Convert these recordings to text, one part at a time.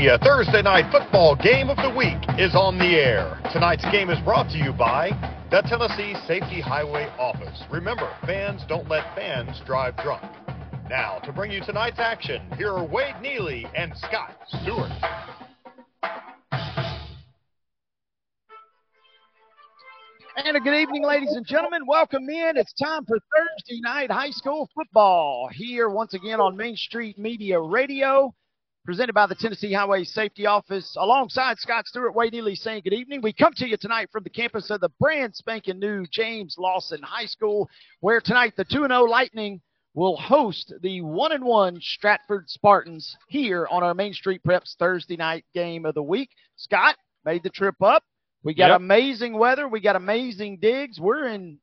A uh, Thursday night football game of the week is on the air. Tonight's game is brought to you by the Tennessee Safety Highway Office. Remember, fans don't let fans drive drunk. Now, to bring you tonight's action, here are Wade Neely and Scott Stewart. And a good evening, ladies and gentlemen. Welcome in. It's time for Thursday night high school football here once again on Main Street Media Radio, presented by the Tennessee Highway Safety Office. Alongside Scott Stewart, Wade Neely saying good evening. We come to you tonight from the campus of the brand spanking new James Lawson High School, where tonight the 2 0 Lightning will host the 1 and 1 Stratford Spartans here on our Main Street Preps Thursday night game of the week. Scott made the trip up. We got Yep. amazing weather. We got amazing digs. We're in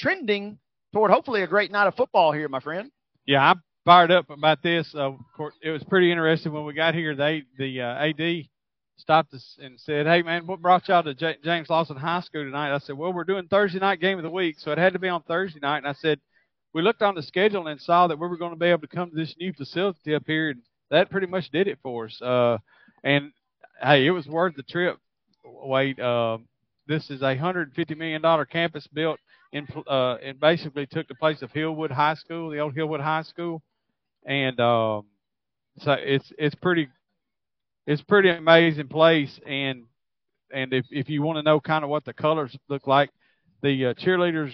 trending toward hopefully a great night of football here, my friend. Yeah, I'm fired up about this. Uh, course, it was pretty interesting when we got here. They the uh, AD stopped us and said, "Hey, man, what brought y'all to J- James Lawson High School tonight?" I said, "Well, we're doing Thursday night game of the week, so it had to be on Thursday night." And I said, "We looked on the schedule and saw that we were going to be able to come to this new facility up here, and that pretty much did it for us. Uh, and hey, it was worth the trip. Wait, uh, this is a hundred fifty million dollar campus built." In, uh, it basically took the place of Hillwood High School, the old Hillwood High School, and um, so it's it's pretty it's pretty amazing place. And and if if you want to know kind of what the colors look like the uh, cheerleaders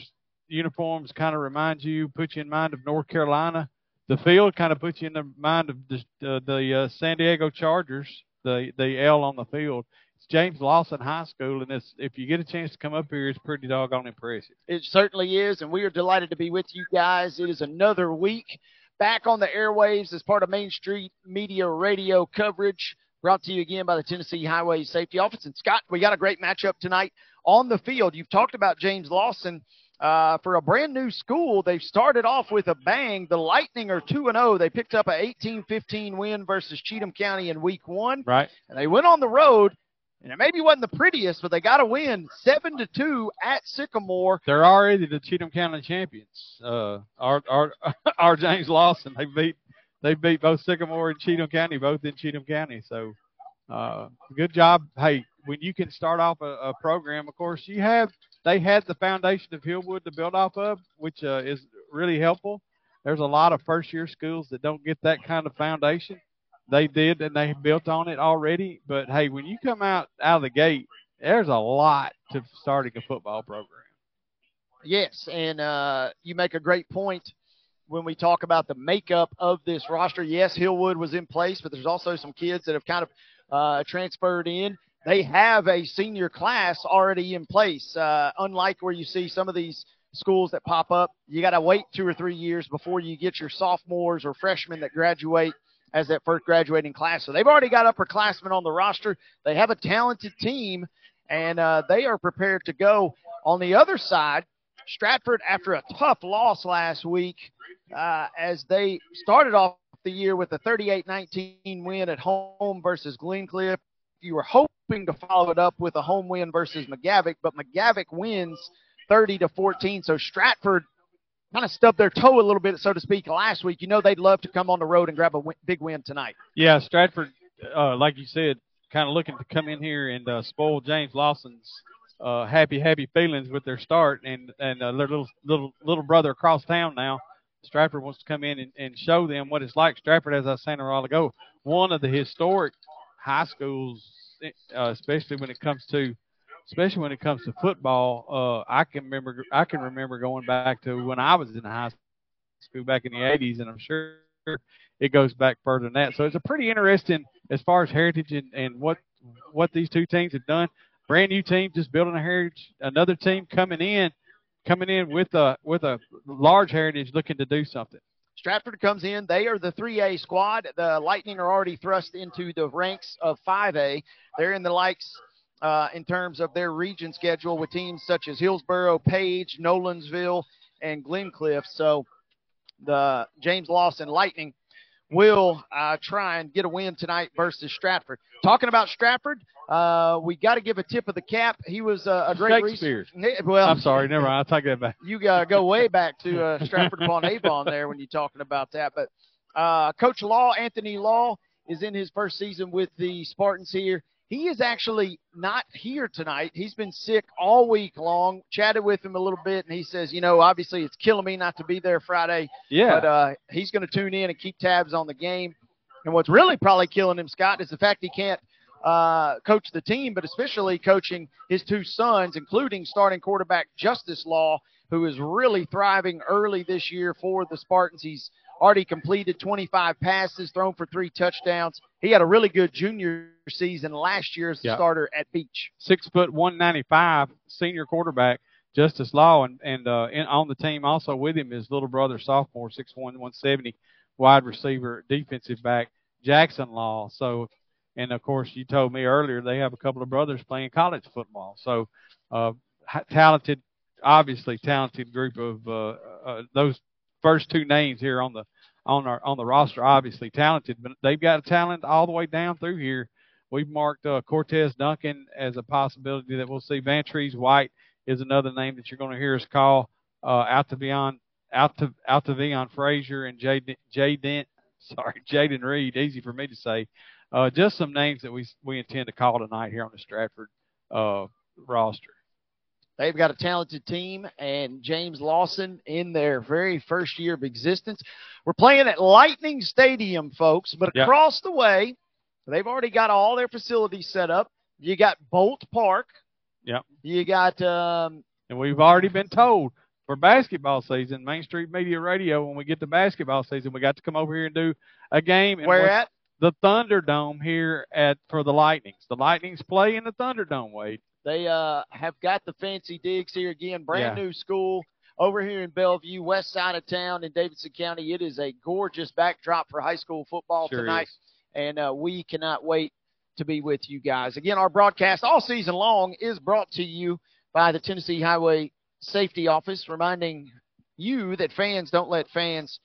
uniforms kind of remind you put you in mind of North Carolina. The field kind of puts you in the mind of the uh, the uh, San Diego Chargers the the L on the field. It's James Lawson High School and it's if you get a chance to come up here it's pretty doggone impressive. It certainly is, and we are delighted to be with you guys. It is another week back on the airwaves as part of Main Street Media Radio coverage. Brought to you again by the Tennessee Highway Safety Office. And Scott, we got a great matchup tonight on the field. You've talked about James Lawson. Uh, for a brand new school, they've started off with a bang. The Lightning are 2 0. They picked up an 18 15 win versus Cheatham County in week one. right And they went on the road, and it maybe wasn't the prettiest, but they got a win 7 to 2 at Sycamore. they're already the Cheatham County champions. Uh, our our our James Lawson they beat they beat both Sycamore and Cheatham County, both in Cheatham County. So, uh, good job. Hey, when you can start off a, a program, of course you have they had the foundation of Hillwood to build off of, which uh, is really helpful. There's a lot of first year schools that don't get that kind of foundation. They did, and they built on it already. But hey, when you come out out of the gate, there's a lot to starting a football program. Yes, and uh, you make a great point when we talk about the makeup of this roster. Yes, Hillwood was in place, but there's also some kids that have kind of uh, transferred in. They have a senior class already in place. Uh, unlike where you see some of these schools that pop up, you got to wait two or three years before you get your sophomores or freshmen that graduate as that first graduating class. So they've already got upperclassmen on the roster. They have a talented team, and uh, they are prepared to go. On the other side, Stratford, after a tough loss last week, uh, as they started off the year with a 38-19 win at home versus Glencliff. You were hoping to follow it up with a home win versus McGavick, but McGavick wins 30 to 14. So Stratford kind of stubbed their toe a little bit, so to speak, last week. You know they'd love to come on the road and grab a big win tonight. Yeah, Stratford, uh, like you said, kind of looking to come in here and uh, spoil James Lawson's uh, happy, happy feelings with their start, and and uh, their little little little brother across town now. Stratford wants to come in and, and show them what it's like. Stratford, as I saying a while ago, one of the historic high schools, uh, especially when it comes to especially when it comes to football. Uh, I can remember I can remember going back to when I was in high school back in the 80s, and I'm sure it goes back further than that. So it's a pretty interesting as far as heritage and, and what what these two teams have done. Brand new team just building a heritage. Another team coming in, coming in with a with a large heritage, looking to do something. Stratford comes in. They are the 3A squad. The Lightning are already thrust into the ranks of 5A. They're in the likes uh, in terms of their region schedule with teams such as Hillsboro, Page, Nolensville, and Glencliff. So the James Lawson Lightning will uh, try and get a win tonight versus Stratford. Talking about Stratford, uh, we got to give a tip of the cap. He was uh, a great Shakespeare. Well, I'm sorry, never mind. I'll take that back. you got to go way back to uh, Stratford upon Avon there when you're talking about that. But uh, Coach Law, Anthony Law, is in his first season with the Spartans here. He is actually not here tonight. He's been sick all week long. Chatted with him a little bit, and he says, you know, obviously it's killing me not to be there Friday. Yeah. But uh, he's going to tune in and keep tabs on the game. And what's really probably killing him, Scott, is the fact he can't uh, coach the team, but especially coaching his two sons, including starting quarterback Justice Law, who is really thriving early this year for the Spartans. He's already completed 25 passes, thrown for three touchdowns. He had a really good junior season last year as Yeah. starter at Beach. six foot one ninety five senior quarterback Justice Law and and uh, in, on the team also with him is little brother sophomore six one one seventy wide receiver defensive back Jackson Law. So and of course you told me earlier they have a couple of brothers playing college football. So uh, talented, obviously talented group of uh, uh, those first two names here on the on our on the roster. Obviously talented, but they've got talent all the way down through here. We've marked uh, Cortez Duncan as a possibility that we'll see. Vantrease White is another name that you're going to hear us call uh, out to beyond out to out to Vion Frazier and Jay Dent. Sorry, Jaden Reed. Easy for me to say. Uh, just some names that we we intend to call tonight here on the Stratford uh, roster. They've got a talented team, and James Lawson in their very first year of existence. We're playing at Lightning Stadium, folks, but across the way, they've already got all their facilities set up. You got Bolt Park. Yep. You got um, And we've already been told for basketball season, Main Street Media Radio, when we get to basketball season, we got to come over here and do a game. And where at? the Thunderdome here at for the Lightnings. The Lightnings play in the Thunderdome, Wade. They uh, have got the fancy digs here again. Brand Yeah. new school over here in Bellevue, west side of town in Davidson County. It is a gorgeous backdrop for high school football Sure tonight. is. and uh, we cannot wait to be with you guys. Again, our broadcast all season long is brought to you by the Tennessee Highway Safety Office, reminding you that fans don't let fans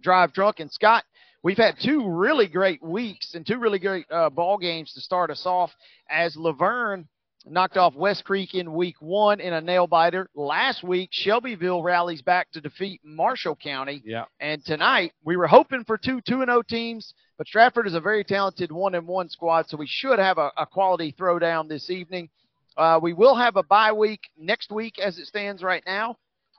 drive drunk. And Scott, we've had two really great weeks and two really great uh, ball games to start us off as La Vergne knocked off West Creek in week one in a nail biter. Last week, Shelbyville rallies back to defeat Marshall County. Yeah. And tonight, we were hoping for two 2 and 0 teams, but Stratford is a very talented 1 and 1 squad, so we should have a, a quality throwdown this evening. Uh, we will have a bye week next week as it stands right now.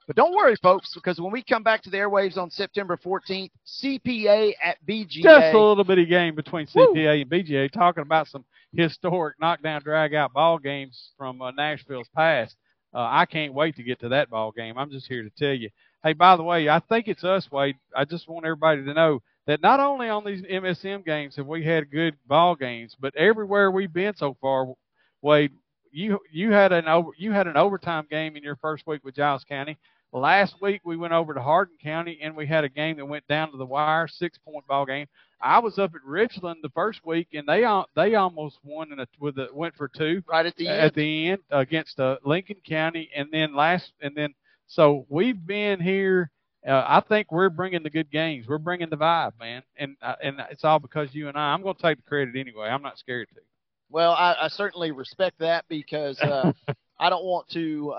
But don't worry, folks, because when we come back to the airwaves on September 14th, CPA at BGA. Just a little bitty game between Woo. CPA and BGA, talking about some historic knockdown, drag out ball games from uh, Nashville's past. Uh, I can't wait to get to that ball game. I'm just here to tell you. Hey, by the way, I think it's us, Wade. I just want everybody to know that not only on these MSM games have we had good ball games, but everywhere we've been so far, Wade, you you had an over you had an overtime game in your first week with Giles County. Last week we went over to Hardin County and we had a game that went down to the wire, six point ball game. I was up at Richland the first week and they they almost won in a with a went for two right at the at end. the end against uh, Lincoln County, and then last, and then so we've been here. Uh, I think we're bringing the good games. We're bringing the vibe, man, and uh, and it's all because you and I. I'm going to take the credit anyway. I'm not scared to. Well, I, I certainly respect that because uh, I don't want to.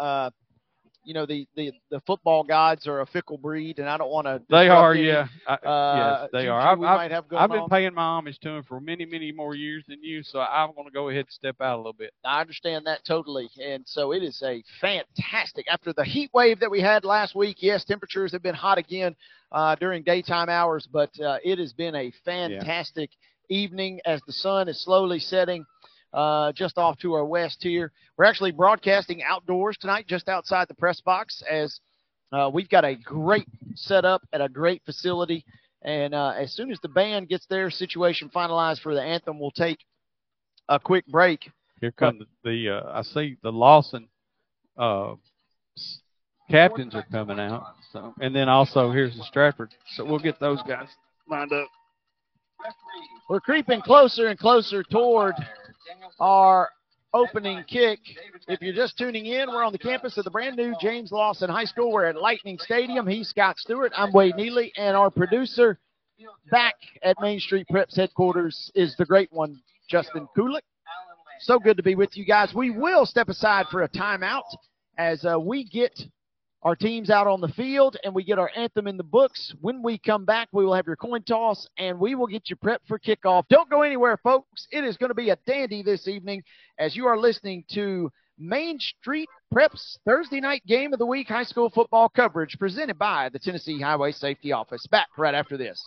You know, the, the, the football gods are a fickle breed, and I don't want to. They are, yeah, I, Uh, yes, they are. I've, I've, I've been on. paying my homage to them for many, many more years than you, so I'm going to go ahead and step out a little bit. I understand that totally. And so it is a fantastic, after the heat wave that we had last week, yes, temperatures have been hot again uh, during daytime hours, but uh, it has been a fantastic evening as the sun is slowly setting uh, just off to our west here. We're actually broadcasting outdoors tonight, just outside the press box, as uh, we've got a great setup at a great facility. And uh, as soon as the band gets their situation finalized for the anthem, we'll take a quick break. Here come the, the uh, I see the Lawson uh, captains are coming out. So and then also here's the Stratford. So we'll get those guys lined up. We're creeping closer and closer toward our opening kick. If you're just tuning in, we're on the campus of the brand new James Lawson High School. We're at Lightning Stadium. He's Scott Stewart. I'm Wade Neely, and our producer back at Main Street Preps headquarters is the great one, Justin Kulik. So good to be with you guys. We will step aside for a timeout as uh, we get our teams out on the field and we get our anthem in the books. When we come back, we will have your coin toss and we will get you prepped for kickoff. Don't go anywhere, folks. It is going to be a dandy this evening as you are listening to Main Street Preps Thursday night game of the week high school football coverage presented by the Tennessee Highway Safety Office. Back right after this.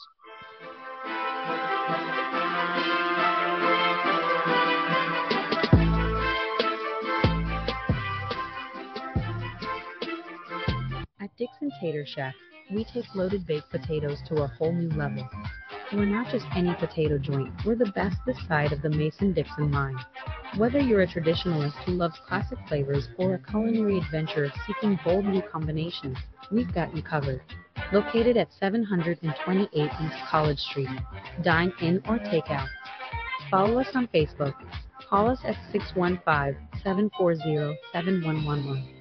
Dickson Tater Shack, we take loaded baked potatoes to a whole new level. We're not just any potato joint, we're the best this side of the Mason Dixon line. Whether you're a traditionalist who loves classic flavors or a culinary adventurer seeking bold new combinations, we've got you covered. Located at 728 East College Street. Dine in or take out. Follow us on Facebook. Call us at 615 740 7111.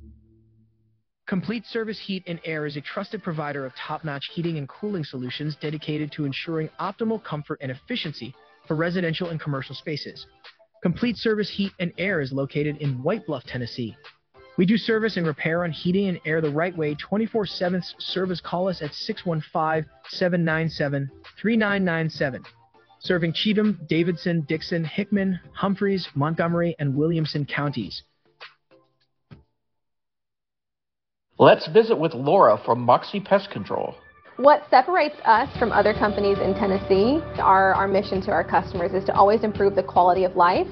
Complete Service Heat and Air is a trusted provider of top notch heating and cooling solutions dedicated to ensuring optimal comfort and efficiency for residential and commercial spaces. Complete Service Heat and Air is located in White Bluff, Tennessee. We do service and repair on heating and air the right way 24 7 service. Call us at 615 797 3997. Serving Cheatham, Davidson, Dickson, Hickman, Humphreys, Montgomery, and Williamson counties. Let's visit with Laura from Moxie Pest Control. What separates us from other companies in Tennessee, our, our mission to our customers is to always improve the quality of life.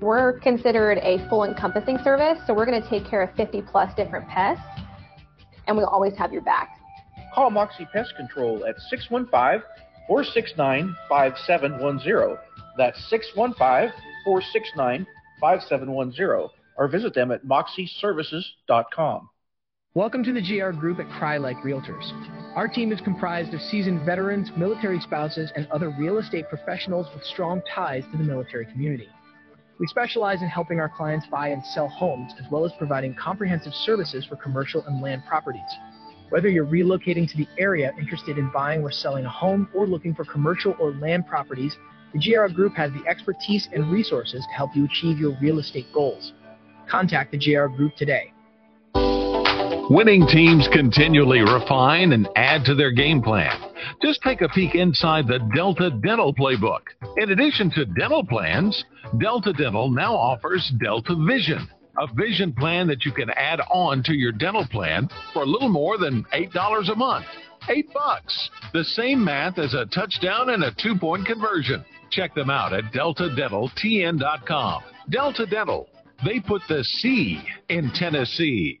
We're considered a full encompassing service, so we're going to take care of 50 plus different pests, and we'll always have your back. Call Moxie Pest Control at 615 469 5710. That's 615 469 5710. Or visit them at moxieservices.com. Welcome to the GR Group at Crye-Leike Realtors. Our team is comprised of seasoned veterans, military spouses, and other real estate professionals with strong ties to the military community. We specialize in helping our clients buy and sell homes, as well as providing comprehensive services for commercial and land properties. Whether you're relocating to the area interested in buying or selling a home, or looking for commercial or land properties, the GR Group has the expertise and resources to help you achieve your real estate goals. Contact the GR Group today. Winning teams continually refine and add to their game plan. Just take a peek inside the Delta Dental Playbook. In addition to dental plans, Delta Dental now offers Delta Vision, a vision plan that you can add on to your dental plan for a little more than $8 a month. 8 bucks. The same math as a touchdown and a two-point conversion. Check them out at deltadentaltn.com. Delta Dental. They put the C in Tennessee.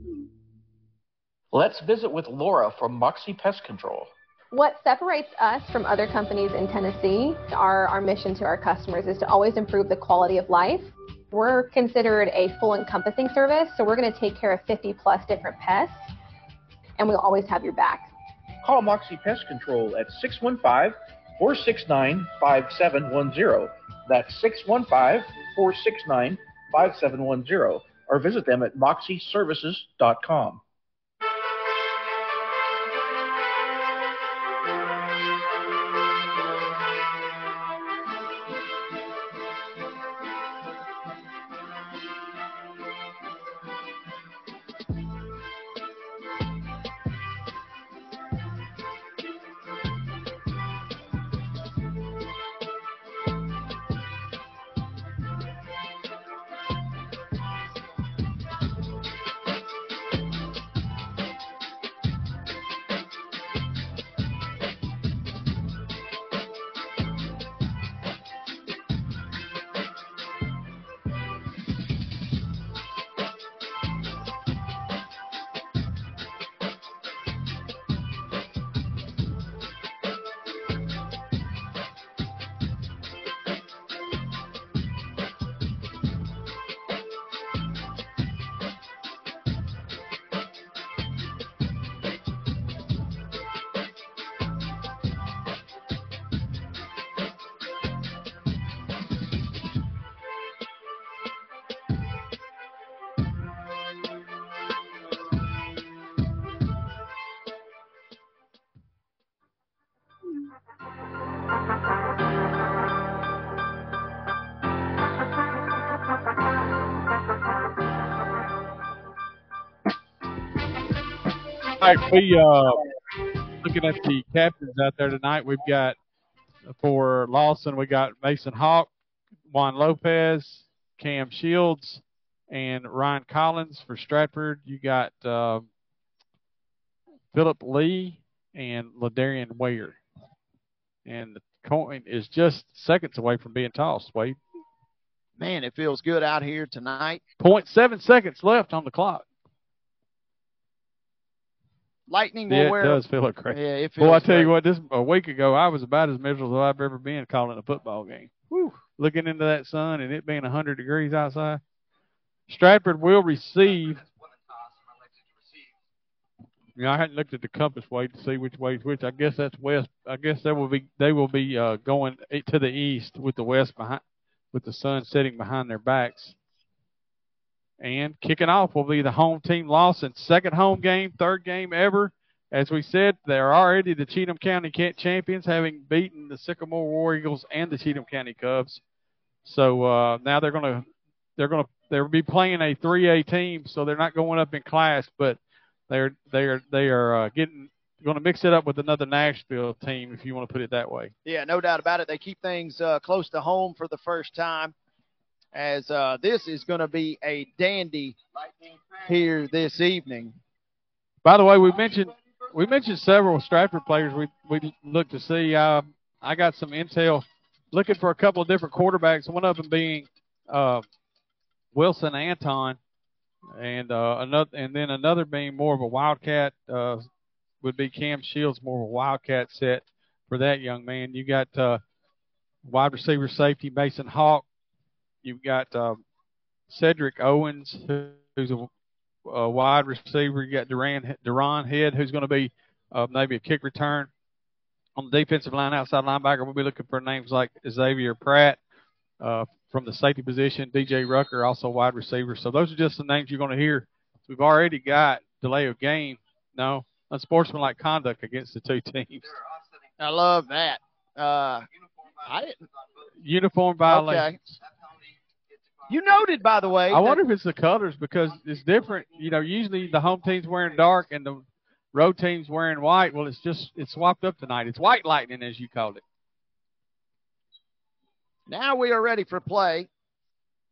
Let's visit with Laura from Moxie Pest Control. What separates us from other companies in Tennessee, our, our mission to our customers is to always improve the quality of life. We're considered a full encompassing service, so we're going to take care of 50 plus different pests, and we'll always have your back. Call Moxie Pest Control at 615 469 5710. That's 615 469 5710. Or visit them at moxieservices.com. right, we uh looking at the captains out there tonight. We've got for Lawson, we got Mason Hawk, Juan Lopez, Cam Shields, and Ryan Collins. For Stratford, you got uh, Philip Lee and Ladarian Ware. And the coin is just seconds away from being tossed, Wade. Man, it feels good out here tonight. 0.7 seconds left on the clock. Lightning will yeah, wear. it does feel like crazy. Yeah, it feels Well, I tell great. you what, this a week ago I was about as miserable as I've ever been calling a football game. Whew. Looking into that sun and it being 100 degrees outside. Stratford will receive. You know, I hadn't looked at the compass way to see which way is which. I guess that's west. I guess they will be they will be uh, going to the east with the west behind, with the sun setting behind their backs. And kicking off will be the home team Lawson. Second home game, third game ever. As we said, they're already the Cheatham County Kent champions, having beaten the Sycamore War Eagles and the Cheatham County Cubs. So uh, now they're gonna they're gonna they'll be playing a 3A team, so they're not going up in class, but they're they are they are uh, getting going to mix it up with another Nashville team, if you want to put it that way. Yeah, no doubt about it. They keep things uh, close to home for the first time, as uh, this is going to be a dandy here this evening. By the way, we mentioned we mentioned several Stratford players we we looked to see. Uh, I got some intel looking for a couple of different quarterbacks. One of them being uh, Wilson Anton, and uh, another and then another being more of a Wildcat uh, would be Cam Shields, more of a Wildcat set for that young man. You got uh, wide receiver safety Mason Hawk. You've got uh, Cedric Owens, who's a uh, wide receiver. You got Duran Duran Head, who's going to be uh, maybe a kick return on the defensive line. Outside linebacker, we'll be looking for names like Xavier Pratt uh, from the safety position. DJ Rucker, also wide receiver. So those are just the names you're going to hear. We've already got delay of game. No, unsportsmanlike conduct against the two teams. I love that. Uh, I didn't. Uniform violation. Okay. You noted, by the way. I wonder if it's the colors because it's different. You know, usually the home team's wearing dark and the road team's wearing white. Well, it's just it's swapped up tonight. It's white lightning, as you called it. Now we are ready for play.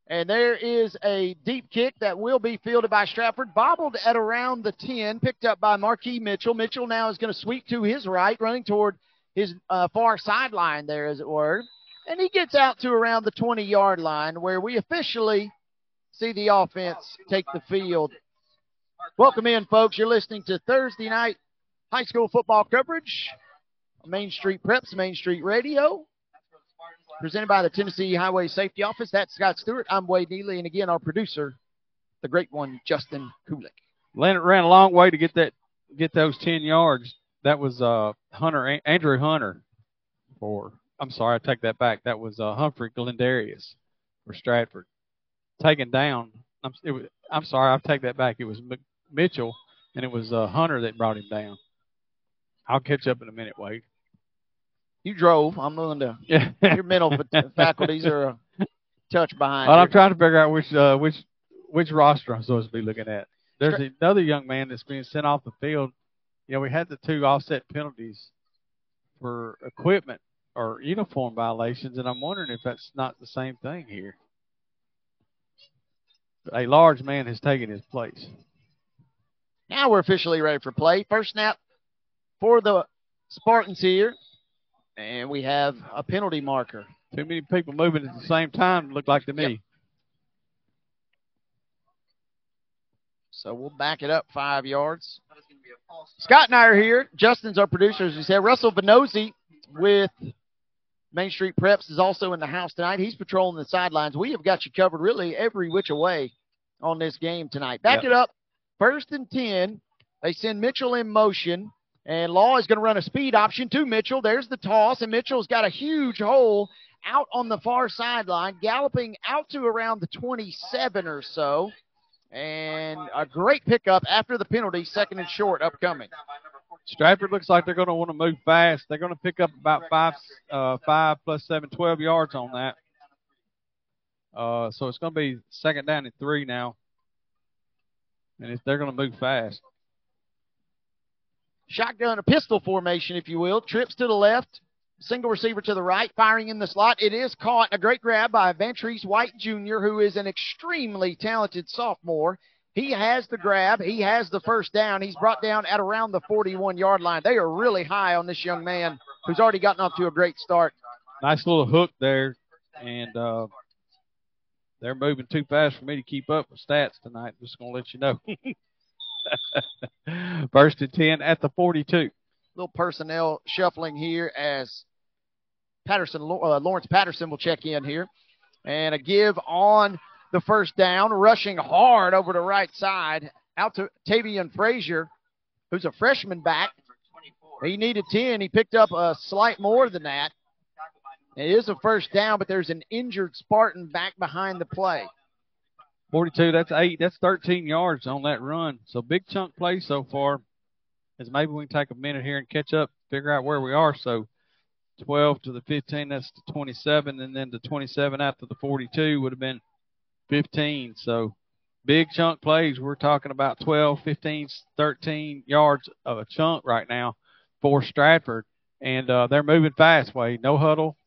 And there is a deep kick that will be fielded by Stratford, bobbled at around the 10, picked up by Marquis Mitchell. Mitchell now is going to sweep to his right, running toward his uh, far sideline there, as it were. And he gets out to around the 20 yard line where we officially see the offense take the field. Welcome in, folks. You're listening to Thursday night high school football coverage Main Street Preps, Main Street Radio presented by the Tennessee Highway Safety Office. That's Scott Stewart. I'm Wade Neely, and again, our producer, the great one, Justin Kulik. Leonard ran a long way to get that get those ten yards. That was uh Hunter Andrew Hunter for I'm sorry, I take that back. That was uh, Humphrey Glendarius for Stratford. Taken down. I'm it was, I'm sorry, I take that back. It was M- Mitchell and it was uh, Hunter that brought him down. I'll catch up in a minute, Wade. You drove. I'm willing to. Yeah. Your mental fa- faculties are a touch behind. Well. I'm trying to figure out which uh, which which roster I'm supposed to be looking at. There's another young man that's being sent off the field. You know, we had the two offset penalties for equipment or uniform violations, and I'm wondering if that's not the same thing here. A large man has taken his place. Now we're officially ready for play. First snap for the Spartans here, and we have a penalty marker. Too many people moving at the same time look like to me. So we'll back it up five yards. Scott and I are here. Justin's our producer, as we said. Russell Venozzi with Main Street Preps is also in the house tonight. He's patrolling the sidelines. We have got you covered really every which way on this game tonight. Back Yep. it up. First and 10. They send Mitchell in motion, and Law is going to run a speed option to Mitchell. There's the toss, and Mitchell's got a huge hole out on the far sideline, galloping out to around the 27 or so. And a great pickup after the penalty, second and short upcoming. Stratford looks like they're going to want to move fast. They're going to pick up about five, uh, five plus seven, 12 yards on that. Uh, so it's going to be second down and three now, and they're going to move fast. shotgun, a pistol formation, if you will. Trips to the left, single receiver to the right, firing in the slot. It is caught. A great grab by Vantrese White Jr., who is an extremely talented sophomore. He has the grab. He has the first down. He's brought down at around the 41 yard line. They are really high on this young man who's already gotten off to a great start. Nice little hook there. And uh, they're moving too fast for me to keep up with stats tonight. Just going to let you know. First and 10 at the 42. Little personnel shuffling here as Patterson, uh, Lawrence Patterson will check in here. And a give on the first down, rushing hard over the right side out to Tavian Frazier, who's a freshman back. He needed 10. He picked up a slight more than that. It is a first down, but there's an injured Spartan back behind the play. 42, that's eight. That's 13 yards on that run. So big chunk play so far. As maybe we can take a minute here and catch up, figure out where we are. So 12 to the 15, that's the 27, and then the 27 out to the 42 would have been 15. So big chunk plays. We're talking about 12, 15, 13 yards of a chunk right now for Stratford. And uh, they're moving fast, Wade. No huddle,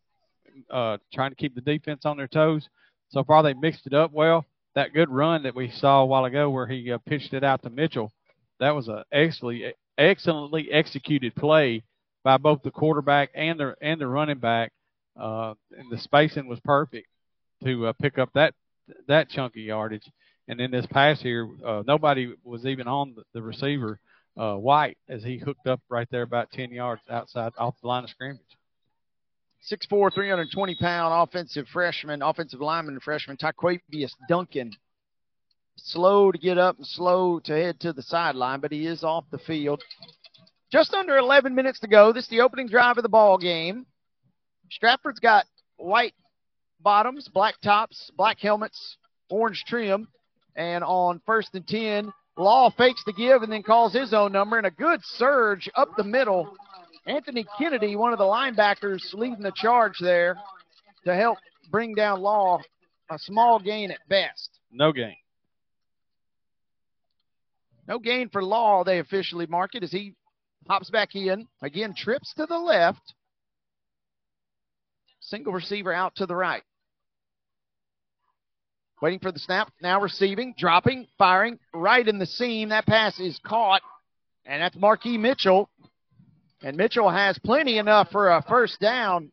uh, trying to keep the defense on their toes. So far, they mixed it up well. That good run that we saw a while ago where he uh, pitched it out to Mitchell, that was an excellently, excellently executed play by both the quarterback and the and the running back. Uh, and the spacing was perfect to uh, pick up that that chunky yardage. And in this pass here, uh, nobody was even on the, the receiver, uh, White, as he hooked up right there about 10 yards outside off the line of scrimmage. 6'4", 320 pound offensive freshman, offensive lineman freshman, Taquavius Duncan. Slow to get up and slow to head to the sideline, but he is off the field. Just under 11 minutes to go. This is the opening drive of the ball game. Stratford's got white bottoms, black tops, black helmets, orange trim. And on first and 10, Law fakes the give and then calls his own number. And a good surge up the middle. Anthony Kennedy, one of the linebackers, leading the charge there to help bring down Law. A small gain at best. No gain. No gain for Law, they officially mark it as he hops back in. Again, trips to the left. Single receiver out to the right. Waiting for the snap. Now receiving, dropping, firing right in the seam. That pass is caught, and that's Marquis Mitchell. And Mitchell has plenty enough for a first down.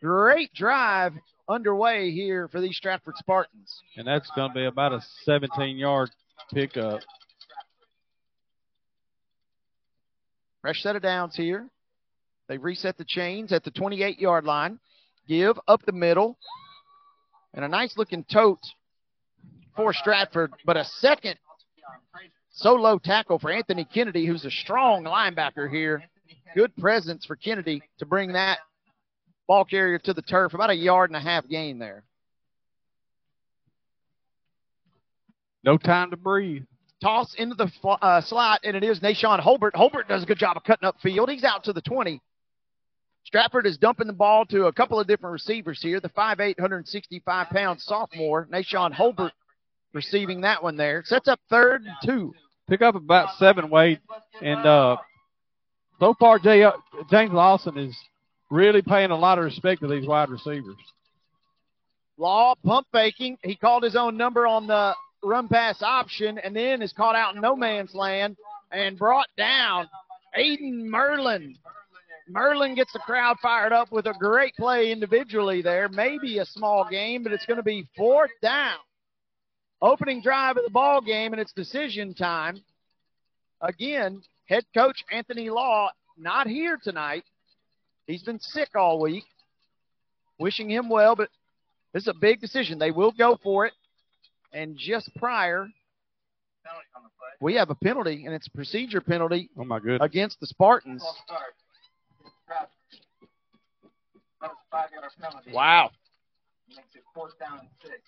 Great drive underway here for these Stratford Spartans. And that's going to be about a 17 yard pickup. Fresh set of downs here. They reset the chains at the 28 yard line. Give up the middle. And a nice looking tote for Stratford, but a second solo tackle for Anthony Kennedy, who's a strong linebacker here. Good presence for Kennedy to bring that ball carrier to the turf. About a yard and a half gain there. No time to breathe. Toss into the uh, slot, and it is Nashawn Holbert. Holbert does a good job of cutting up field. He's out to the 20. Stratford is dumping the ball to a couple of different receivers here. The 5'8", 165 pound sophomore, Nashawn Holbert, receiving that one there. Sets up third and two. Pick up about seven, Wade. And uh, so far, Jay, uh, James Lawson is really paying a lot of respect to these wide receivers. Law pump faking. He called his own number on the run pass option and then is caught out in no man's land and brought down. Aiden Merlin. Merlin gets the crowd fired up with a great play individually there. Maybe a small game, but it's going to be fourth down opening drive of the ball game, and it's decision time. Again, head coach Anthony Law not here tonight. He's been sick all week. Wishing him well, but this is a big decision. They will go for it. And just prior, we have a penalty, and it's a procedure penalty. Oh my goodness! Against the Spartans. Wow. Fourth down and six,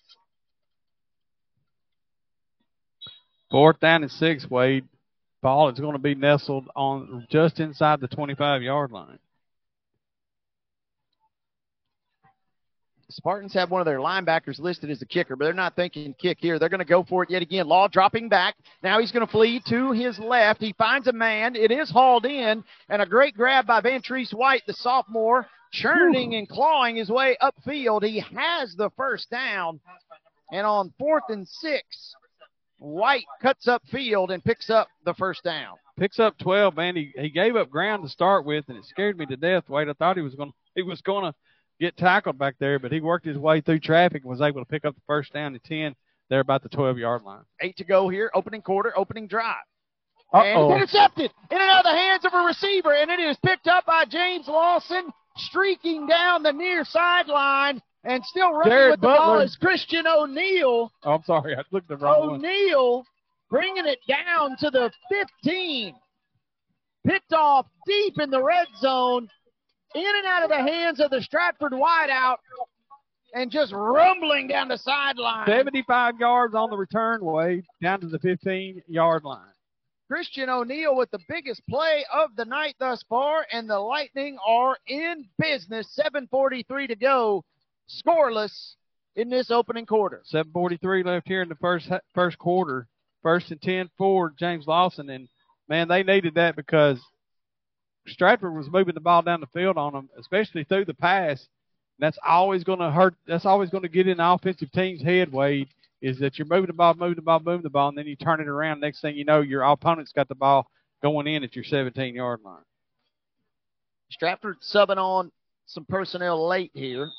Wade. Ball is going to be nestled on just inside the 25 yard line. Spartans have one of their linebackers listed as a kicker, but they're not thinking kick here. They're going to go for it yet again. Law dropping back. Now he's going to flee to his left. He finds a man. It is hauled in, and a great grab by Vantrese White, the sophomore, churning and clawing his way upfield. He has the first down, and on fourth and six, White cuts up field and picks up the first down. Picks up 12, man. He, he gave up ground to start with, and it scared me to death. Wait, I thought he was going to he was going to get tackled back there, but he worked his way through traffic and was able to pick up the first down to 10 there about the 12 yard line. Eight to go here, opening quarter, opening drive. Uh-oh. And it's intercepted in and out of the hands of a receiver, and it is picked up by James Lawson, streaking down the near sideline, and still running Jared with the ball is Christian O'Neal. Oh, I'm sorry. I looked the wrong one. O'Neal bringing it down to the 15. Picked off deep in the red zone, in and out of the hands of the Stratford wideout, and just rumbling down the sideline. 75 yards on the return, Wade, down to the 15 yard line. Christian O'Neal with the biggest play of the night thus far, and the Lightning are in business. 7:43 to go, scoreless in this opening quarter. 7:43 left here in the first first quarter. First and 10 for James Lawson, and man, they needed that because Stratford was moving the ball down the field on them, especially through the pass. That's always going to hurt. That's always going to get in the offensive team's head, Wade. Is that you're moving the ball, moving the ball, moving the ball, and then you turn it around. Next thing you know, your opponent's got the ball going in at your 17 yard line. Stratford subbing on some personnel late here.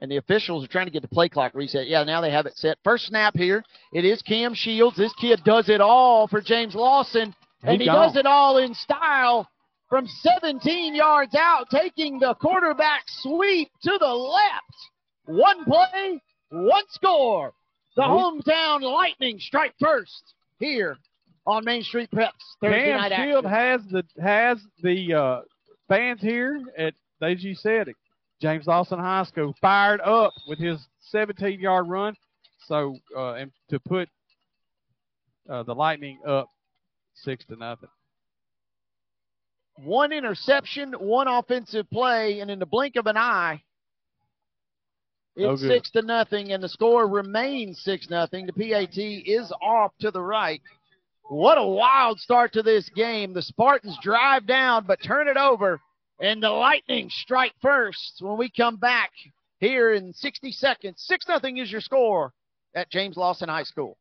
And the officials are trying to get the play clock reset. Yeah, now they have it set. First snap here. It is Cam Shields. This kid does it all for James Lawson. And he does it all in style from 17 yards out, taking the quarterback sweep to the left. One play, one score. The hometown Lightning strike first here on Main Street Preps. Thursday Cam Shield has the has the uh, fans here at as you said, James Lawson High School fired up with his 17 yard run. So uh, and to put uh, the Lightning up six to nothing. one interception, one offensive play, and in the blink of an eye, it's good. six to nothing, and the score remains six nothing. The PAT is off to the right. What a wild start to this game. The Spartans drive down, but turn it over, and the Lightning strike first when we come back here in 60 seconds. Six nothing is your score at James Lawson High School.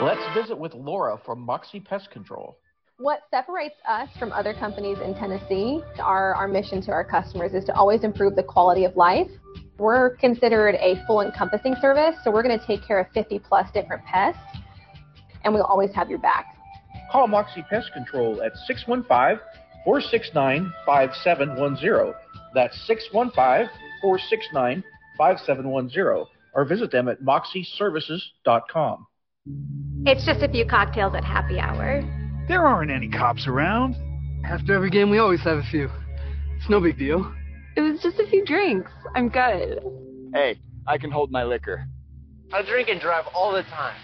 Let's visit with Laura from Moxie Pest Control. What separates us from other companies in Tennessee, our, our mission to our customers is to always improve the quality of life. We're considered a full encompassing service, so we're going to take care of 50 plus different pests, and we'll always have your back. Call Moxie Pest Control at 615 469 5710. That's 615 469 5710. Or visit them at moxieservices.com. It's just a few cocktails at happy hour. There aren't any cops around. After every game, we always have a few. It's no big deal. It was just a few drinks. I'm good. Hey, I can hold my liquor. I drink and drive all the time.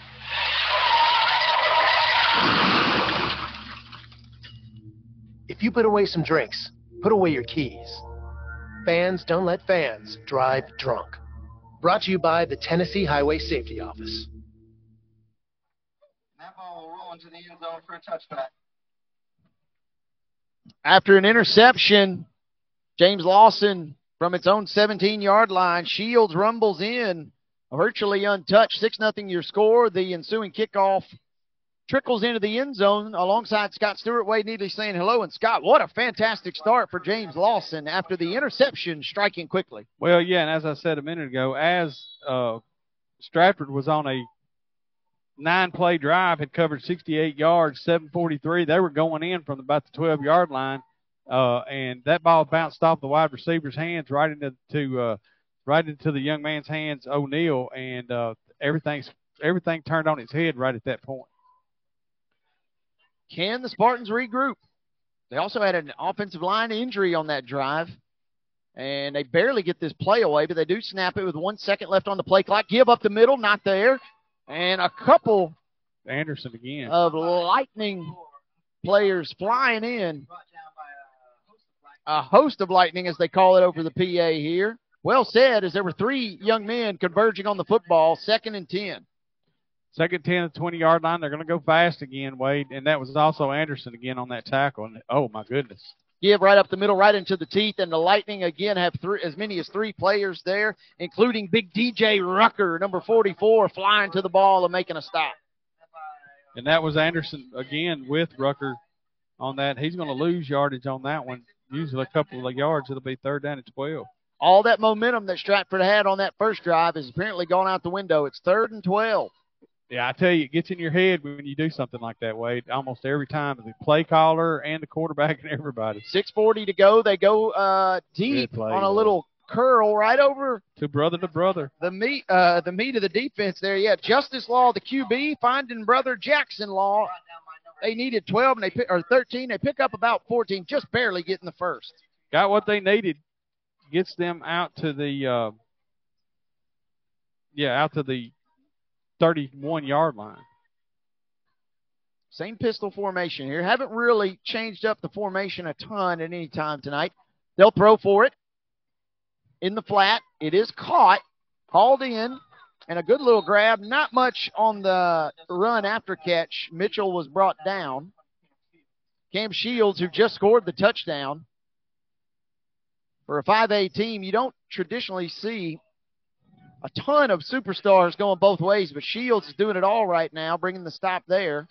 If you put away some drinks, put away your keys. Fans don't let fans drive drunk. Brought to you by the Tennessee Highway Safety Office. That ball will roll into the end zone for a touchback. After an interception, James Lawson from its own 17 yard line, Shields rumbles in, virtually untouched. 6 0 your score. The ensuing kickoff trickles into the end zone alongside Scott Stewart. Wade Neely saying hello. And Scott, what a fantastic start for James Lawson after the interception striking quickly. Well, yeah, and as I said a minute ago, as uh, Stratford was on a nine play drive, had covered 68 yards, 743. They were going in from about the 12 yard line, uh, and that ball bounced off the wide receiver's hands right into to, uh, right into the young man's hands, O'Neal, and uh, everything's everything turned on its head right at that point. Can the Spartans regroup? They also had an offensive line injury on that drive, and they barely get this play away, but they do snap it with one second left on the play clock. Give up the middle, not there. And a couple Anderson again. of lightning players flying in. A host of lightning, as they call it over the PA here. Well said, as there were three young men converging on the football, second and 10. Second 10 at 20 yard line. They're going to go fast again, Wade. And that was also Anderson again on that tackle. And oh, my goodness. Give right up the middle, right into the teeth, and the Lightning again have three, as many as three players there, including big DJ Rucker, number 44, flying to the ball and making a stop. And that was Anderson again with Rucker on that. He's going to lose yardage on that one. Usually a couple of yards. It'll be third down at 12. All that momentum that Stratford had on that first drive has apparently gone out the window. It's third and 12. Yeah, I tell you, it gets in your head when you do something like that, Wade. Almost every time, the play caller and the quarterback and everybody. 6:40 to go. They go uh, deep play, on a though. little curl right over To brother to brother. the meat uh, the meat of the defense there. Yeah, Justice Law, the QB, finding brother Jackson Law. They needed 12 and they pick, or 13. They pick up about 14, just barely getting the first. Got what they needed. Gets them out to the, uh, yeah, out to the 31 yard line. Same pistol formation here. Haven't really changed up the formation a ton at any time tonight. They'll throw for it in the flat. It is caught, hauled in, and a good little grab. Not much on the run after catch. Mitchell was brought down. Cam Shields, who just scored the touchdown. For a 5A team, you don't traditionally see a ton of superstars going both ways, but Shields is doing it all right now, bringing the stop there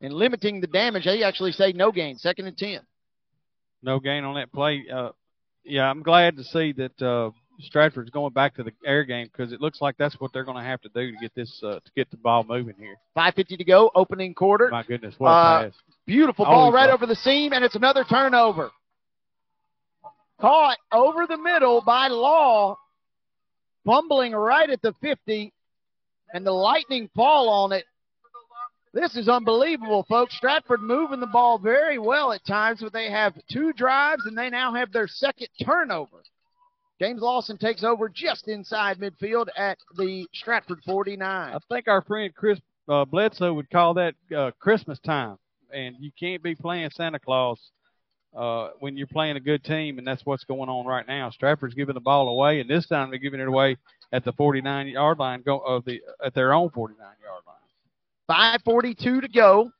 and limiting the damage. They actually say no gain, second and 10. No gain on that play. Uh, yeah, I'm glad to see that uh, Stratford's going back to the air game because it looks like that's what they're going to have to do to get this uh, to get the ball moving here. 5.50 to go, opening quarter. My goodness, what a Uh, pass! Beautiful ball right fuck. over the seam, and it's another turnover. Caught over the middle by Law, fumbling right at the 50, and the Lightning fall on it. This is unbelievable, folks. Stratford moving the ball very well at times, but they have two drives, and they now have their second turnover. James Lawson takes over just inside midfield at the Stratford 49. I think our friend Chris uh, Bledsoe would call that uh, Christmas time, and you can't be playing Santa Claus uh, when you're playing a good team, and that's what's going on right now. Stratford's giving the ball away, and this time they're giving it away at the 49 yard line, go of the at their own 49 yard line. 5.42 to go.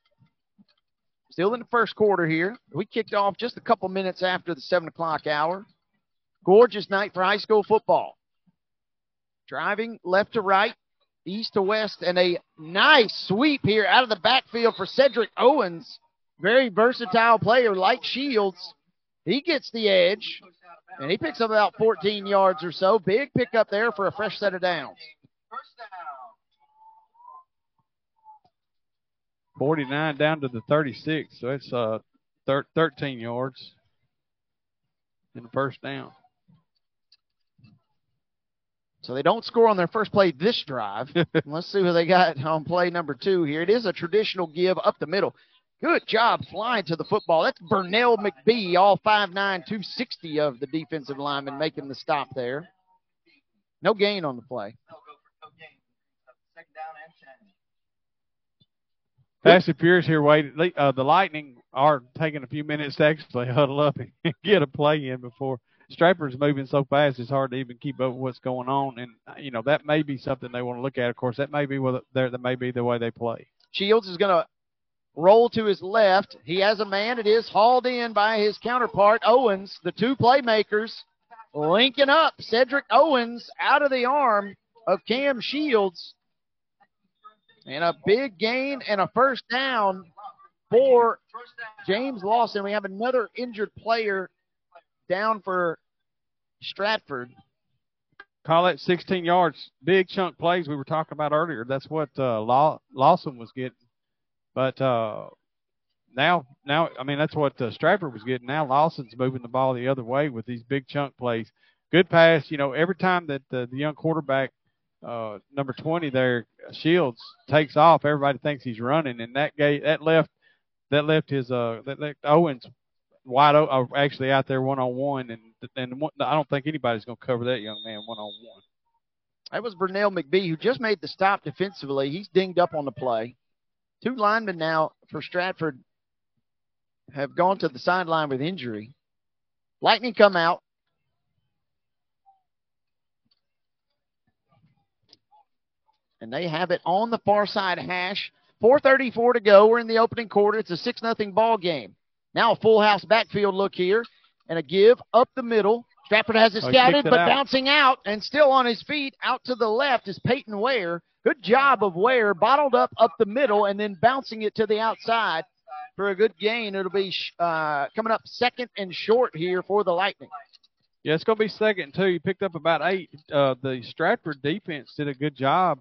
Still in the first quarter here. We kicked off just a couple minutes after the 7 o'clock hour. Gorgeous night for high school football. Driving left to right, east to west, and a nice sweep here out of the backfield for Cedric Owens. Very versatile player like Shields. He gets the edge, and he picks up about 14 yards or so. Big pickup there for a fresh set of downs. 49 down to the 36, so it's uh thir- 13 yards in the first down. So they don't score on their first play this drive. Let's see what they got on play number two here. It is a traditional give up the middle. Good job flying to the football. That's Burnell McBee, all 5'9", 260 of the defensive lineman making the stop there. No gain on the play. Fast and Furious here. Le- Uh, the Lightning are taking a few minutes to actually huddle up and get a play in before Stratford's moving so fast it's hard to even keep up with what's going on. And you know that may be something they want to look at. Of course, that may be what that may be the way they play. Shields is going to roll to his left. He has a man. It is hauled in by his counterpart, Owens. The two playmakers linking up. Cedric Owens out of the arm of Cam Shields. And a big gain and a first down for James Lawson. We have another injured player down for Stratford. Call it 16 yards, big chunk plays we were talking about earlier. That's what uh, Law- Lawson was getting. But uh, now, now, I mean, that's what uh, Stratford was getting. Now Lawson's moving the ball the other way with these big chunk plays. Good pass. You know, every time that the, the young quarterback, uh, number 20 there, Shields takes off, everybody thinks he's running, and that gave, that left that left his uh that left Owens wide uh, actually out there one on one, and and I don't think anybody's going to cover that young man one on one. That was Burnell McBee, who just made the stop defensively. He's dinged up on the play. Two linemen now for Stratford have gone to the sideline with injury. Lightning come out. And they have it on the far side hash. 4.34 to go. We're in the opening quarter. It's a 6 0 ball game. Now a full house backfield look here and a give up the middle. Stratford has it Oh, scouted, it but out. bouncing out and still on his feet out to the left is Peyton Ware. Good job of Ware, bottled up up the middle and then bouncing it to the outside for a good gain. It'll be uh, coming up second and short here for the Lightning. Yeah, it's going to be second too. two. He picked up about eight. Uh, the Stratford defense did a good job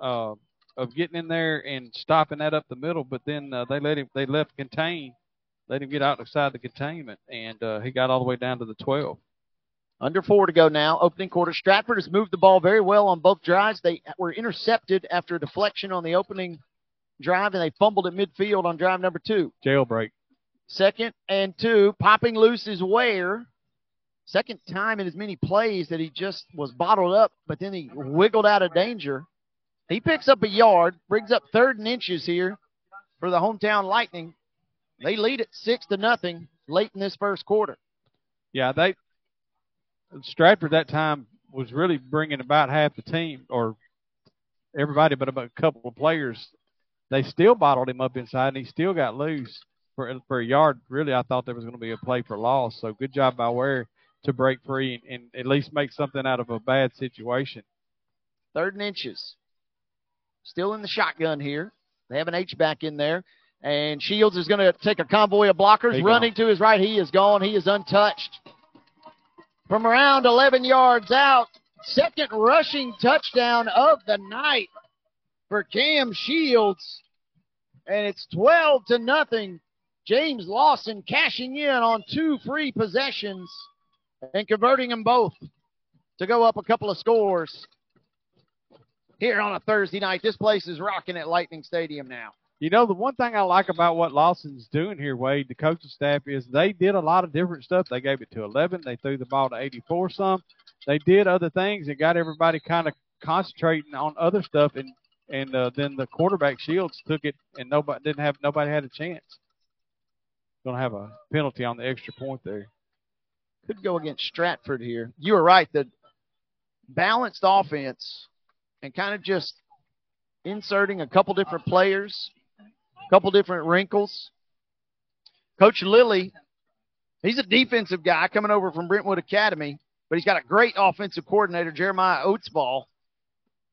uh, of getting in there and stopping that up the middle, but then uh, they let him. They left contain, let him get outside the containment, and uh, he got all the way down to the 12. Under four to go now. Opening quarter. Stratford has moved the ball very well on both drives. They were intercepted after a deflection on the opening drive, and they fumbled at midfield on drive number two. Jailbreak. Second and two. Popping loose is Ware. Second time in as many plays that he just was bottled up, but then he wiggled out of danger. He picks up a yard, brings up third and inches here for the hometown Lightning. They lead it six to nothing late in this first quarter. Yeah, they Stratford that time was really bringing about half the team or everybody, but about a couple of players. They still bottled him up inside, and he still got loose for for a yard. Really, I thought there was going to be a play for loss. So good job by Ware to break free and, and at least make something out of a bad situation. Third and inches. Still in the shotgun here. They have an H back in there. And Shields is going to take a convoy of blockers. Running to his right. He is gone. He is untouched. From around 11 yards out, second rushing touchdown of the night for Cam Shields. And it's 12 to nothing. James Lawson cashing in on two free possessions and converting them both to go up a couple of scores here on a Thursday night. This place is rocking at Lightning Stadium now. You know, the one thing I like about what Lawson's doing here, Wade, the coaching staff, is they did a lot of different stuff. They gave it to 11. They threw the ball to 84 some. They did other things and got everybody kind of concentrating on other stuff. And and uh, then the quarterback Shields took it, and nobody didn't have nobody had a chance. Going to have a penalty on the extra point there. Could go against Stratford here. You were right. The balanced offense and kind of just inserting a couple different players, a couple different wrinkles. Coach Lilly, he's a defensive guy coming over from Brentwood Academy, but he's got a great offensive coordinator, Jeremiah Oatsball,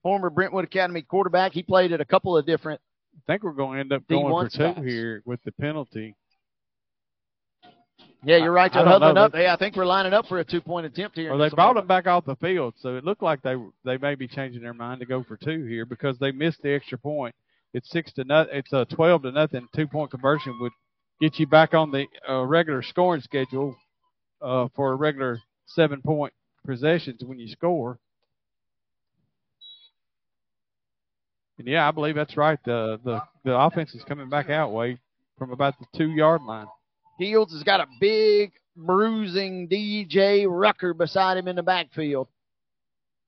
former Brentwood Academy quarterback. He played at a couple of different. I think we're going to end up D1 going for two here with the penalty. Yeah, you're right. They're huddling up. Hey, I think we're lining up for a two point attempt here. Or they brought him back off the field, so it looked like they they may be changing their mind to go for two here because they missed the extra point. It's six to nothing. It's a twelve to nothing. Two point conversion would get you back on the uh, regular scoring schedule uh, for a regular seven point possessions when you score. And yeah, I believe that's right. The the the offense is coming back out way from about the two yard line. Fields has got a big bruising DJ Rucker beside him in the backfield.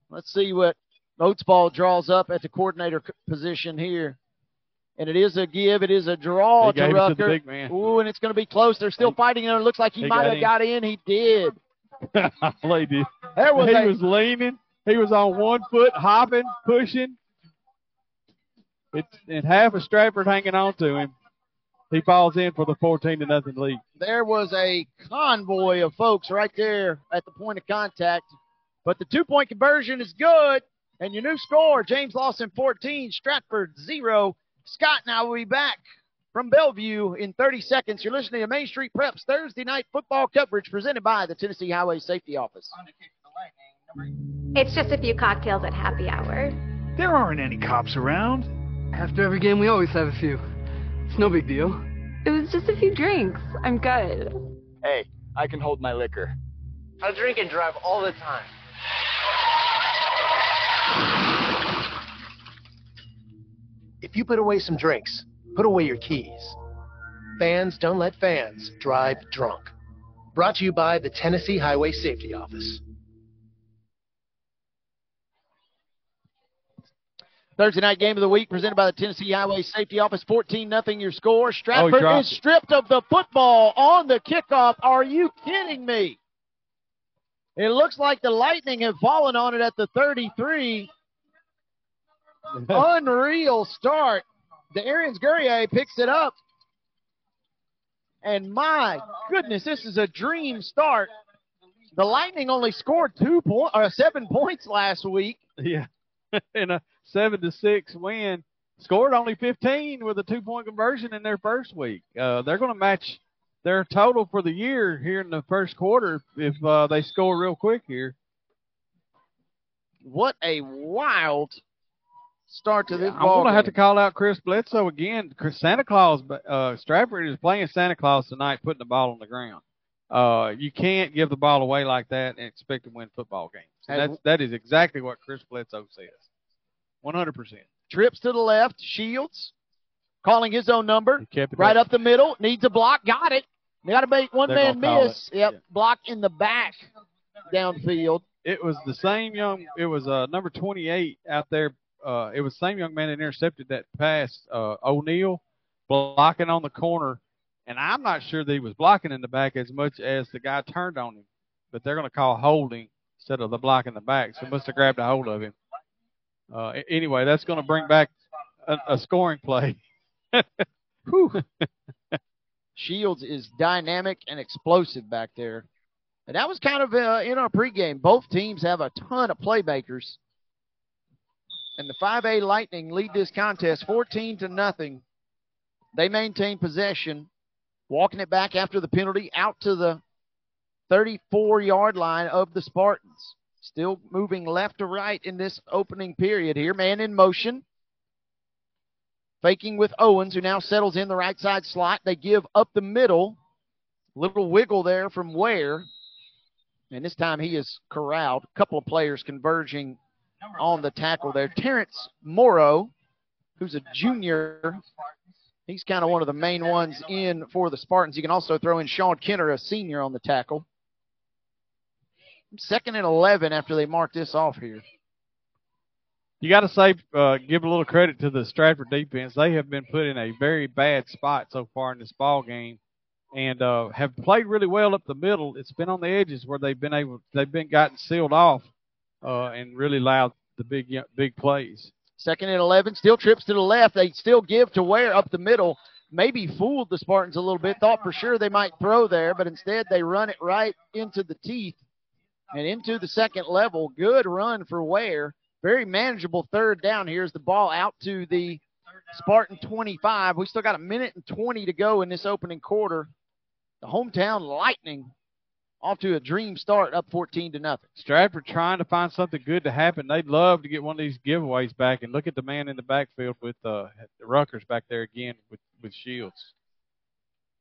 Let's see what Oatsball draws up at the coordinator position here. And it is a give. It is a draw to it Rucker. big man. Ooh, and it's going to be close. They're still fighting, and it looks like he, might have got in. He did. He did. There was he a- was leaning. He was on one foot, hopping, pushing. It's and half of Stratford hanging on to him. He falls in for the fourteen to nothing lead. There was a convoy of folks right there at the point of contact. But the two point conversion is good. And your new score James Lawson 14, Stratford 0. Scott and I will be back from Bellevue in 30 seconds. You're listening to Main Street Preps Thursday night football coverage presented by the Tennessee Highway Safety Office. It's just a few cocktails at happy hour. There aren't any cops around. After every game, we always have a few. It's no big deal. It was just a few drinks. I'm good. Hey, I can hold my liquor. I drink and drive all the time. If you put away some drinks, put away your keys. Fans don't let fans drive drunk. Brought to you by the Tennessee Highway Safety Office. Thursday night game of the week presented by the Tennessee Highway Safety Office. 14 nothing your score. Stratford Oh, is stripped of the football on the kickoff. Are you kidding me? It looks like the Lightning have fallen on it at the 33. Unreal start. The Arians Guerrier picks it up. And my goodness, this is a dream start. The Lightning only scored two point or seven points last week. Yeah, in a seven to six win, scored only 15 with a two point conversion in their first week. Uh, they're going to match their total for the year here in the first quarter if uh, they score real quick here. What a wild start to this I'm ball. going to have to call out Chris Bledsoe again. Chris Santa Claus, uh, Stratford is playing Santa Claus tonight, putting the ball on the ground. Uh, you can't give the ball away like that and expect to win football games. And that's that is exactly what Chris Bledsoe says. One hundred percent. Trips to the left. Shields calling his own number. kept Right up. up the middle. Needs a block. Got it. Got to make one They're man gonna miss. Yep. Block in the back downfield. It was the same young. It was uh, number twenty-eight out there. Uh, it was the same young man that intercepted that pass. Uh, O'Neal blocking on the corner, and I'm not sure that he was blocking in the back as much as the guy turned on him. But they're going to call holding instead of the block in the back. So he must have grabbed a hold of him. Uh, anyway, that's going to bring back a, a scoring play. Shields is dynamic and explosive back there. And that was kind of uh, in our pregame. Both teams have a ton of playmakers. And the 5A Lightning lead this contest 14 to nothing. They maintain possession, walking it back after the penalty out to the 34 yard line of the Spartans. Still moving left to right in this opening period here. Man in motion. Faking with Owens, who now settles in the right side slot. They give up the middle. Little wiggle there from Ware. And this time he is corralled. A couple of players converging on the tackle there. Terrence Morrow, who's a junior. He's kind of one of the main ones in for the Spartans. You can also throw in Sean Kenner, a senior, on the tackle. Second and 11 after they mark this off here. You got to say, uh, give a little credit to the Stratford defense. They have been put in a very bad spot so far in this ball game, and uh, have played really well up the middle. It's been on the edges where they've been able, they've been gotten sealed off, uh, and really allowed the big, big plays. Second and 11, still trips to the left. They still give to Ware up the middle. Maybe fooled the Spartans a little bit. Thought for sure they might throw there, but instead they run it right into the teeth and into the second level. Good run for Ware. Very manageable third down. Here's the ball out to the Spartan 25. We still got a minute and 20 to go in this opening quarter. The hometown Lightning off to a dream start, up 14 to nothing. Stratford trying to find something good to happen. They'd love to get one of these giveaways back and look at the man in the backfield with uh, Ruckers back there again with, with Shields.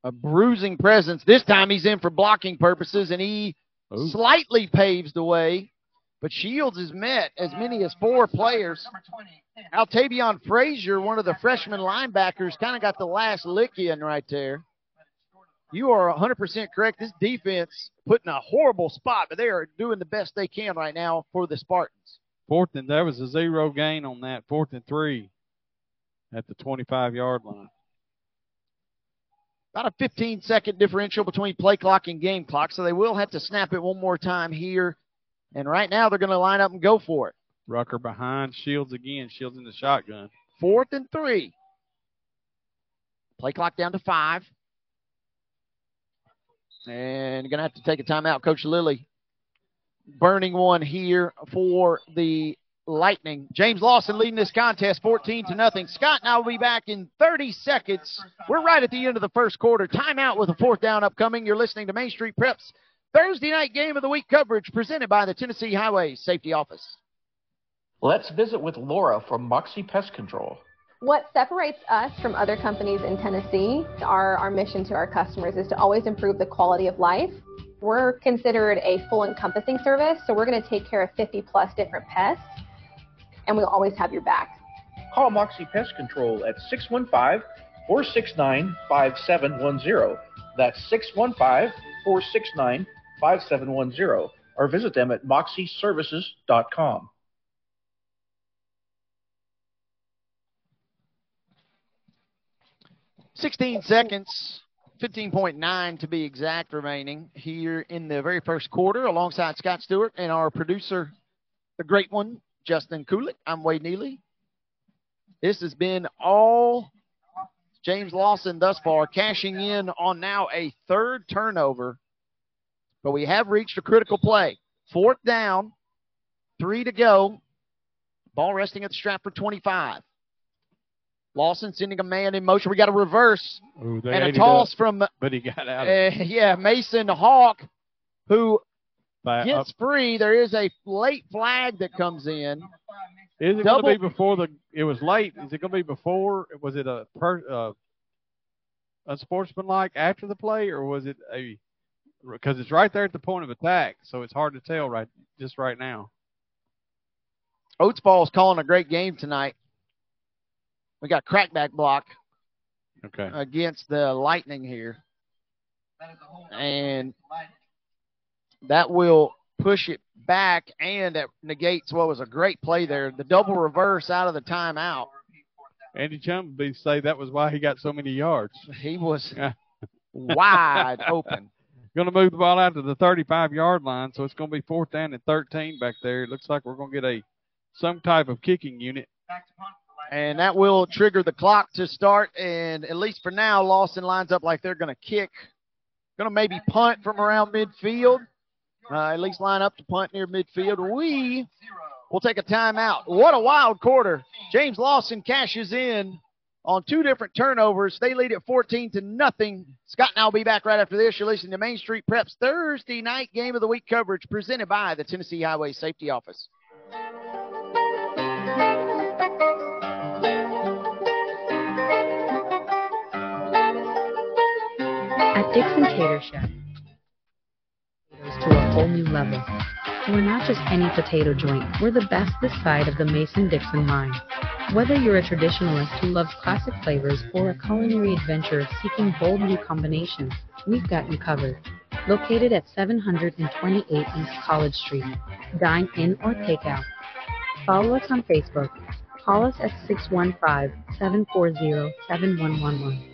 A bruising presence. This time he's in for blocking purposes, and he Ooh. slightly paves the way. But Shields has met as many as four players. Altavion Frazier, one of the freshman linebackers, kind of got the last lick in right there. You are 100% correct. This defense put in a horrible spot, but they are doing the best they can right now for the Spartans. Fourth and there was a zero gain on that. Fourth and three at the 25 yard line. About a 15 second differential between play clock and game clock, so they will have to snap it one more time here. And right now they're going to line up and go for it. Rucker behind Shields again. Shields in the shotgun. Fourth and three. Play clock down to five. And you're going to have to take a timeout. Coach Lilly burning one here for the Lightning. James Lawson leading this contest 14 to nothing. Scott and I will be back in 30 seconds. We're right at the end of the first quarter. Timeout with a fourth down upcoming. You're listening to Main Street Preps Thursday night game of the week coverage presented by the Tennessee Highway Safety Office. Let's visit with Laura from Moxie Pest Control. What separates us from other companies in Tennessee, our, our mission to our customers is to always improve the quality of life. We're considered a full encompassing service, so we're going to take care of 50 plus different pests, and we'll always have your back. Call Moxie Pest Control at 615 469 5710. That's 615 469 5710. Or visit them at moxieservices.com. 16 seconds, 15.9 to be exact, remaining here in the very first quarter alongside Scott Stewart and our producer, the great one, Justin Kulik. I'm Wade Neely. This has been all James Lawson thus far, cashing in on now a third turnover. But we have reached a critical play. Fourth down, three to go. Ball resting at the Stratford 25. Lawson sending a man in motion. We got a reverse Ooh, and a toss up, from but he got out. uh, yeah Mason Hawk, who By- gets free. There is a late flag that comes in. Is it going to be before the? It was late. Is it going to be before? Was it a per, uh, unsportsmanlike after the play, or was it a? Because it's right there at the point of attack, so it's hard to tell right just right now. Oates Ball's calling a great game tonight. We got crackback block Okay. against the Lightning here. And that will push it back, and that negates what was a great play there. The double reverse out of the timeout. Andy Chumby say that was why he got so many yards. He was wide open. Going to move the ball out to the 35 yard line, so it's going to be fourth down and 13 back there. It looks like we're going to get a some type of kicking unit. And that will trigger the clock to start. And at least for now, Lawson lines up like they're going to kick. Going to maybe punt from around midfield. Uh, at least line up to punt near midfield. We will take a timeout. What a wild quarter. James Lawson cashes in on two different turnovers. They lead at 14 to nothing. Scott and I will be back right after this. You're listening to Main Street Preps Thursday night game of the week coverage presented by the Tennessee Highway Safety Office. At Dickson Tater Shack, potatoes to a whole new level. We're not just any potato joint, we're the best this side of the Mason Dixon line. Whether you're a traditionalist who loves classic flavors or a culinary adventurer seeking bold new combinations, we've got you covered. Located at 728 East College Street. Dine in or take out. Follow us on Facebook. Call us at 615 740 7111.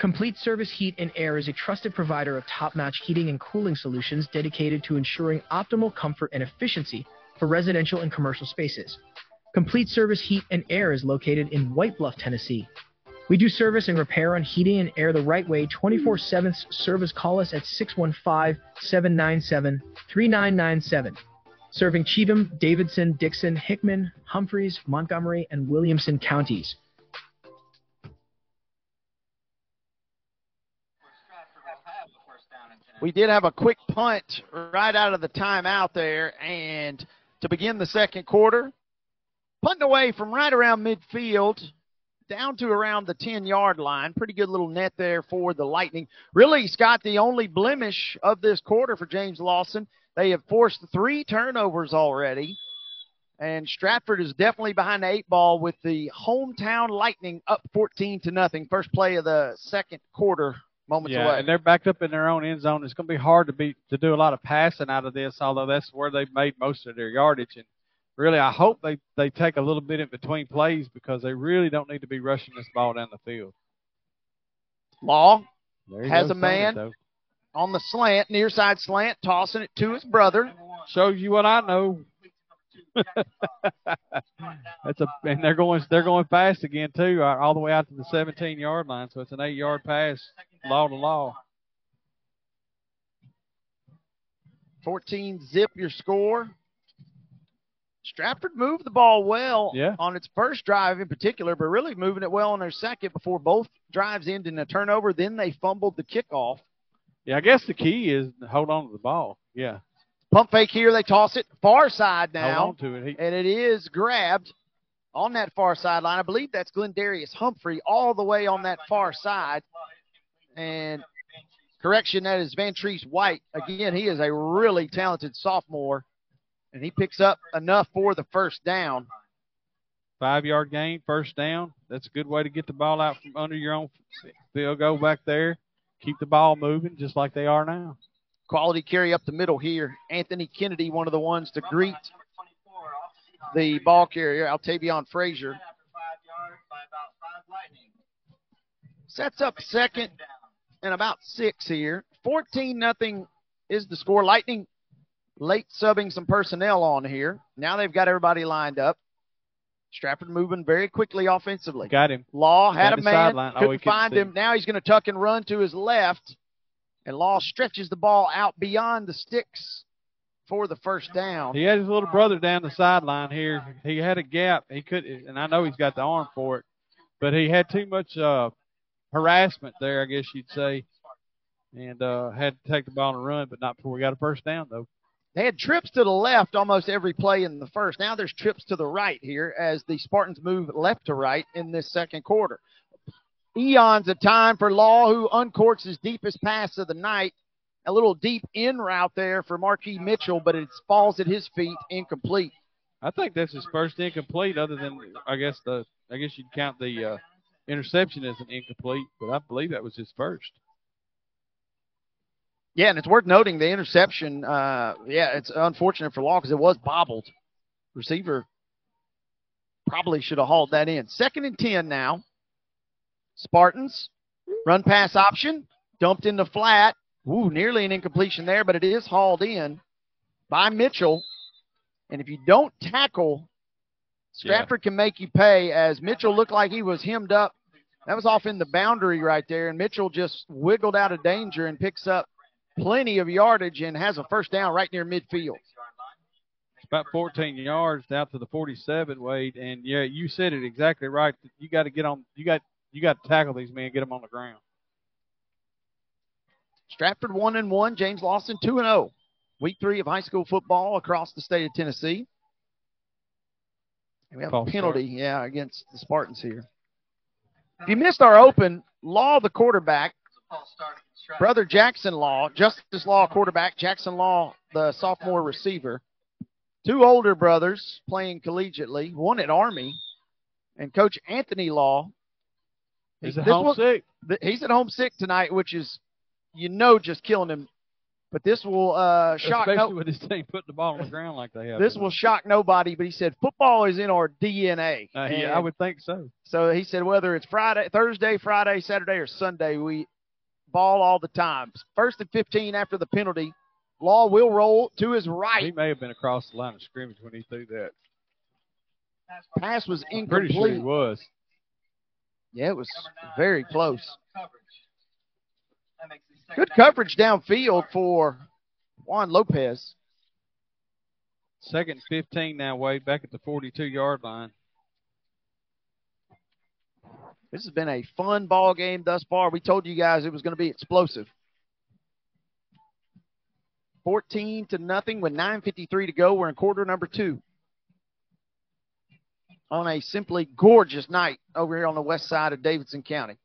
Complete Service Heat and Air is a trusted provider of top notch heating and cooling solutions dedicated to ensuring optimal comfort and efficiency for residential and commercial spaces. Complete Service Heat and Air is located in White Bluff, Tennessee. We do service and repair on heating and air the right way 24 7 service. Call us at 615 797 3997. Serving Cheatham, Davidson, Dickson, Hickman, Humphreys, Montgomery, and Williamson counties. We did have a quick punt right out of the timeout there, and to begin the second quarter, punting away from right around midfield down to around the 10 yard line. Pretty good little net there for the Lightning. Really, Scott, the only blemish of this quarter for James Lawson. They have forced three turnovers already. And Stratford is definitely behind the eight ball with the hometown Lightning up 14 to nothing. First play of the second quarter, moments yeah, away. and they're backed up in their own end zone. It's going to be hard to be to do a lot of passing out of this, although that's where they've made most of their yardage. And really, I hope they they take a little bit in between plays because they really don't need to be rushing this ball down the field. Law has a man on the slant, near side slant, tossing it to his brother. Shows you what I know. That's a and they're going they're going fast again too, uh, all the way out to the 17 yard line. So it's an eight yard pass, law to law. 14 zip your score. Stratford moved the ball well Yeah. on its first drive in particular, but really moving it well on their second before both drives ended in a turnover. Then they fumbled the kickoff. Yeah, I guess the key is hold on to the ball. Yeah, Pump fake here. They toss it far side now. hold on to it. He, and it is grabbed on that far sideline. I believe that's Glendarius Humphrey all the way on that far side. And correction, that is Vantrese White. Again, he is a really talented sophomore, and he picks up enough for the first down. Five yard gain, first down. That's a good way to get the ball out from under your own field goal back there. Keep the ball moving just like they are now. Quality carry up the middle here. Anthony Kennedy, one of the ones to greet the ball carrier, Altavion Frazier. Sets up second and about six here. 14 nothing is the score. Lightning late subbing some personnel on here. Now they've got everybody lined up. Stratford moving very quickly offensively. Got him. Law had Got a man, sideline. Oh, couldn't couldn't find him. him. Now he's going to tuck and run to his left, and Law stretches the ball out beyond the sticks for the first down. He had his little brother down the sideline here. He had a gap. He could, and I know he's got the arm for it, but he had too much uh, harassment there, I guess you'd say, and uh, had to take the ball and run, but not before we got a first down though. They had trips to the left almost every play in the first. Now there's trips to the right here as the Spartans move left to right in this second quarter. Eons of time for Law, who uncorks his deepest pass of the night. A little deep in route there for Marquis Mitchell, but it falls at his feet, incomplete. I think that's his first incomplete, other than I guess the I guess you'd count the uh, interception is an incomplete, but I believe that was his first. Yeah, and it's worth noting the interception. Uh, yeah, it's unfortunate for Law because it was bobbled. Receiver probably should have hauled that in. Second and 10 now. Spartans, run pass option, dumped in the flat. Ooh, nearly an incompletion there, but it is hauled in by Mitchell. And if you don't tackle, Stratford can make you pay as Mitchell looked like he was hemmed up. That was off in the boundary right there, and Mitchell just wiggled out of danger and picks up plenty of yardage and has a first down right near midfield. It's about 14 yards out to the 47, Wade, and yeah, you said it exactly right. You got to get on. You got you got to tackle these men, get them on the ground. Stratford one and one, James Lawson two and zero. Week three of high school football across the state of Tennessee. We have False a penalty, yeah, against the Spartans here. If you missed our open, Law, the quarterback, brother Jackson Law, Justice Law quarterback, Jackson Law, the sophomore receiver. Two older brothers playing collegiately, one at Army, and Coach Anthony Law. He's at home sick. He's at home sick tonight, which is, you know, just killing him. But this will uh, shock Especially no- with this team putting the ball on the ground like they have. this will shock nobody. But he said football is in our DNA. Uh, yeah, I would think so. So he said whether it's Friday, Thursday, Friday, Saturday, or Sunday, we ball all the time. First and 15 after the penalty. Law will roll to his right. He may have been across the line of scrimmage when he threw that. Pass was I'm pretty sure he was. Yeah, it was very close. Good coverage downfield for Juan Lopez. Second 15 now, Wade, back at the 42 yard line. This has been a fun ball game thus far. We told you guys it was going to be explosive. 14 to nothing with 9.53 to go. We're in quarter number two. On a simply gorgeous night over here on the west side of Davidson County.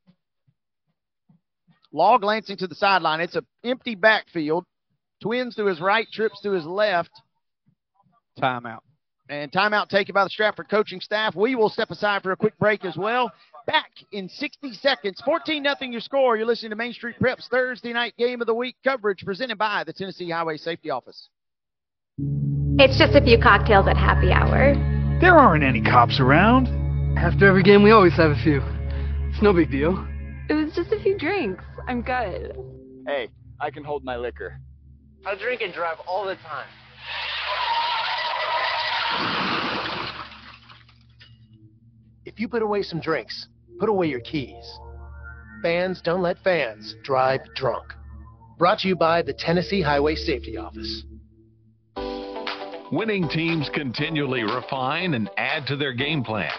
Law glancing to the sideline. It's an empty backfield. Twins to his right, trips to his left. Timeout. And timeout taken by the Stratford coaching staff. We will step aside for a quick break as well. Back in 60 seconds. 14 nothing your score. You're listening to Main Street Preps Thursday night game of the week coverage presented by the Tennessee Highway Safety Office. It's just a few cocktails at happy hour. There aren't any cops around. After every game, we always have a few. It's no big deal. It was just a few drinks. I'm good. Hey, I can hold my liquor. I drink and drive all the time. If you put away some drinks, put away your keys. Fans don't let fans drive drunk. Brought to you by the Tennessee Highway Safety Office. Winning teams continually refine and add to their game plan.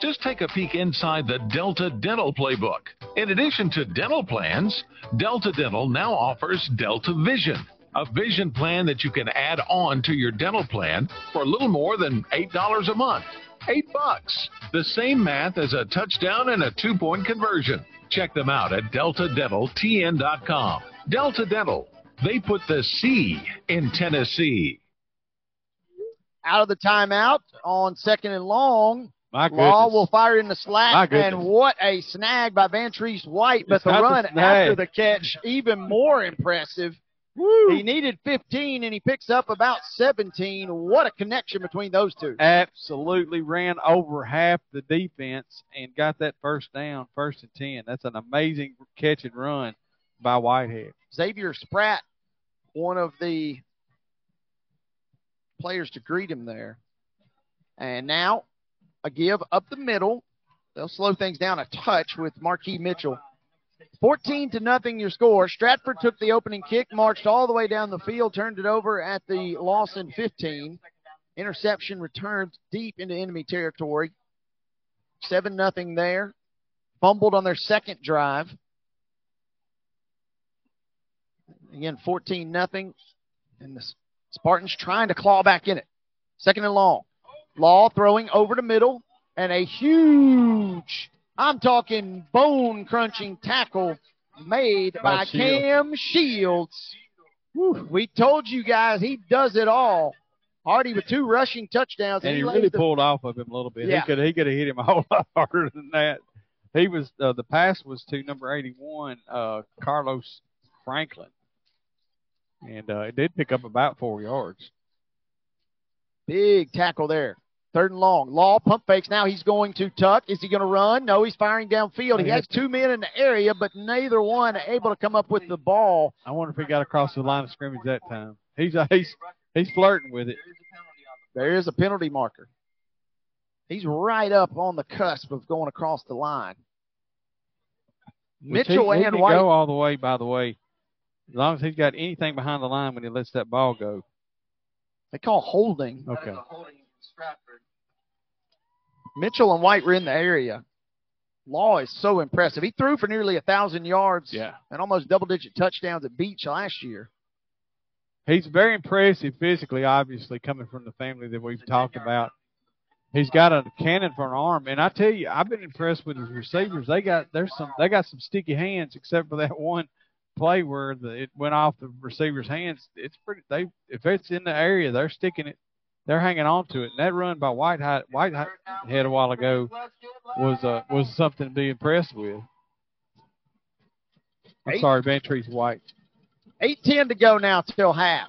Just take a peek inside the Delta Dental Playbook. In addition to dental plans, Delta Dental now offers Delta Vision, a vision plan that you can add on to your dental plan for a little more than $8 a month. Eight bucks. The same math as a touchdown and a two point conversion. Check them out at deltadentaltn.com. Delta Dental. They put the C in Tennessee. Out of the timeout on second and long. My Law will fire in the slack, goodness. and what a snag by Vantrese White! But It's the run after the catch, even more impressive. He needed 15, and he picks up about 17. What a connection between those two. Absolutely ran over half the defense and got that first down, first and 10. That's an amazing catch and run by Whitehead. Xavier Spratt, one of the players to greet him there. And now a give up the middle. They'll slow things down a touch with Marquis Mitchell. 14 to nothing your score. Stratford took the opening kick, marched all the way down the field, turned it over at the Lawson 15. Interception returned deep into enemy territory. 7 nothing there. Fumbled on their second drive. Again, 14 nothing. And the Spartans trying to claw back in it. Second and long. Law throwing over the middle and a huge, I'm talking bone crunching tackle made By by Shields. Cam Shields. Whew, we told you guys he does it all. Hardy with two rushing touchdowns. And he really the- pulled off of him a little bit. Yeah. He could he could have hit him a whole lot harder than that. He was uh, the pass was to number 81, uh, Carlos Franklin, and uh, it did pick up about four yards. Big tackle there. Third and long. Law pump fakes. Now he's going to tuck. Is he going to run? No, he's firing downfield. He has two men in the area, but neither one able to come up with the ball. I wonder if he got across the line of scrimmage that time. He's uh, he's he's flirting with it. There is a penalty marker. He's right up on the cusp of going across the line. Which Mitchell he, and can White. go all the way. By the way, as long as he's got anything behind the line when he lets that ball go. They call holding. Okay. Mitchell and White were in the area. Law is so impressive. He threw for nearly a thousand yards Yeah. and almost double digit touchdowns at Beech last year. He's very impressive physically, obviously, coming from the family that we've talked about. He's got a cannon for an arm, and I tell you, I've been impressed with his receivers. They got there's some they got some sticky hands, except for that one play where the, it went off the receiver's hands. It's pretty. They if it's in the area, they're sticking it. They're hanging on to it. And that run by Whitehead, Whitehead a while ago was uh, was something to be impressed with. I'm Eight. sorry, Vantrese White. 8-10 to go now till half.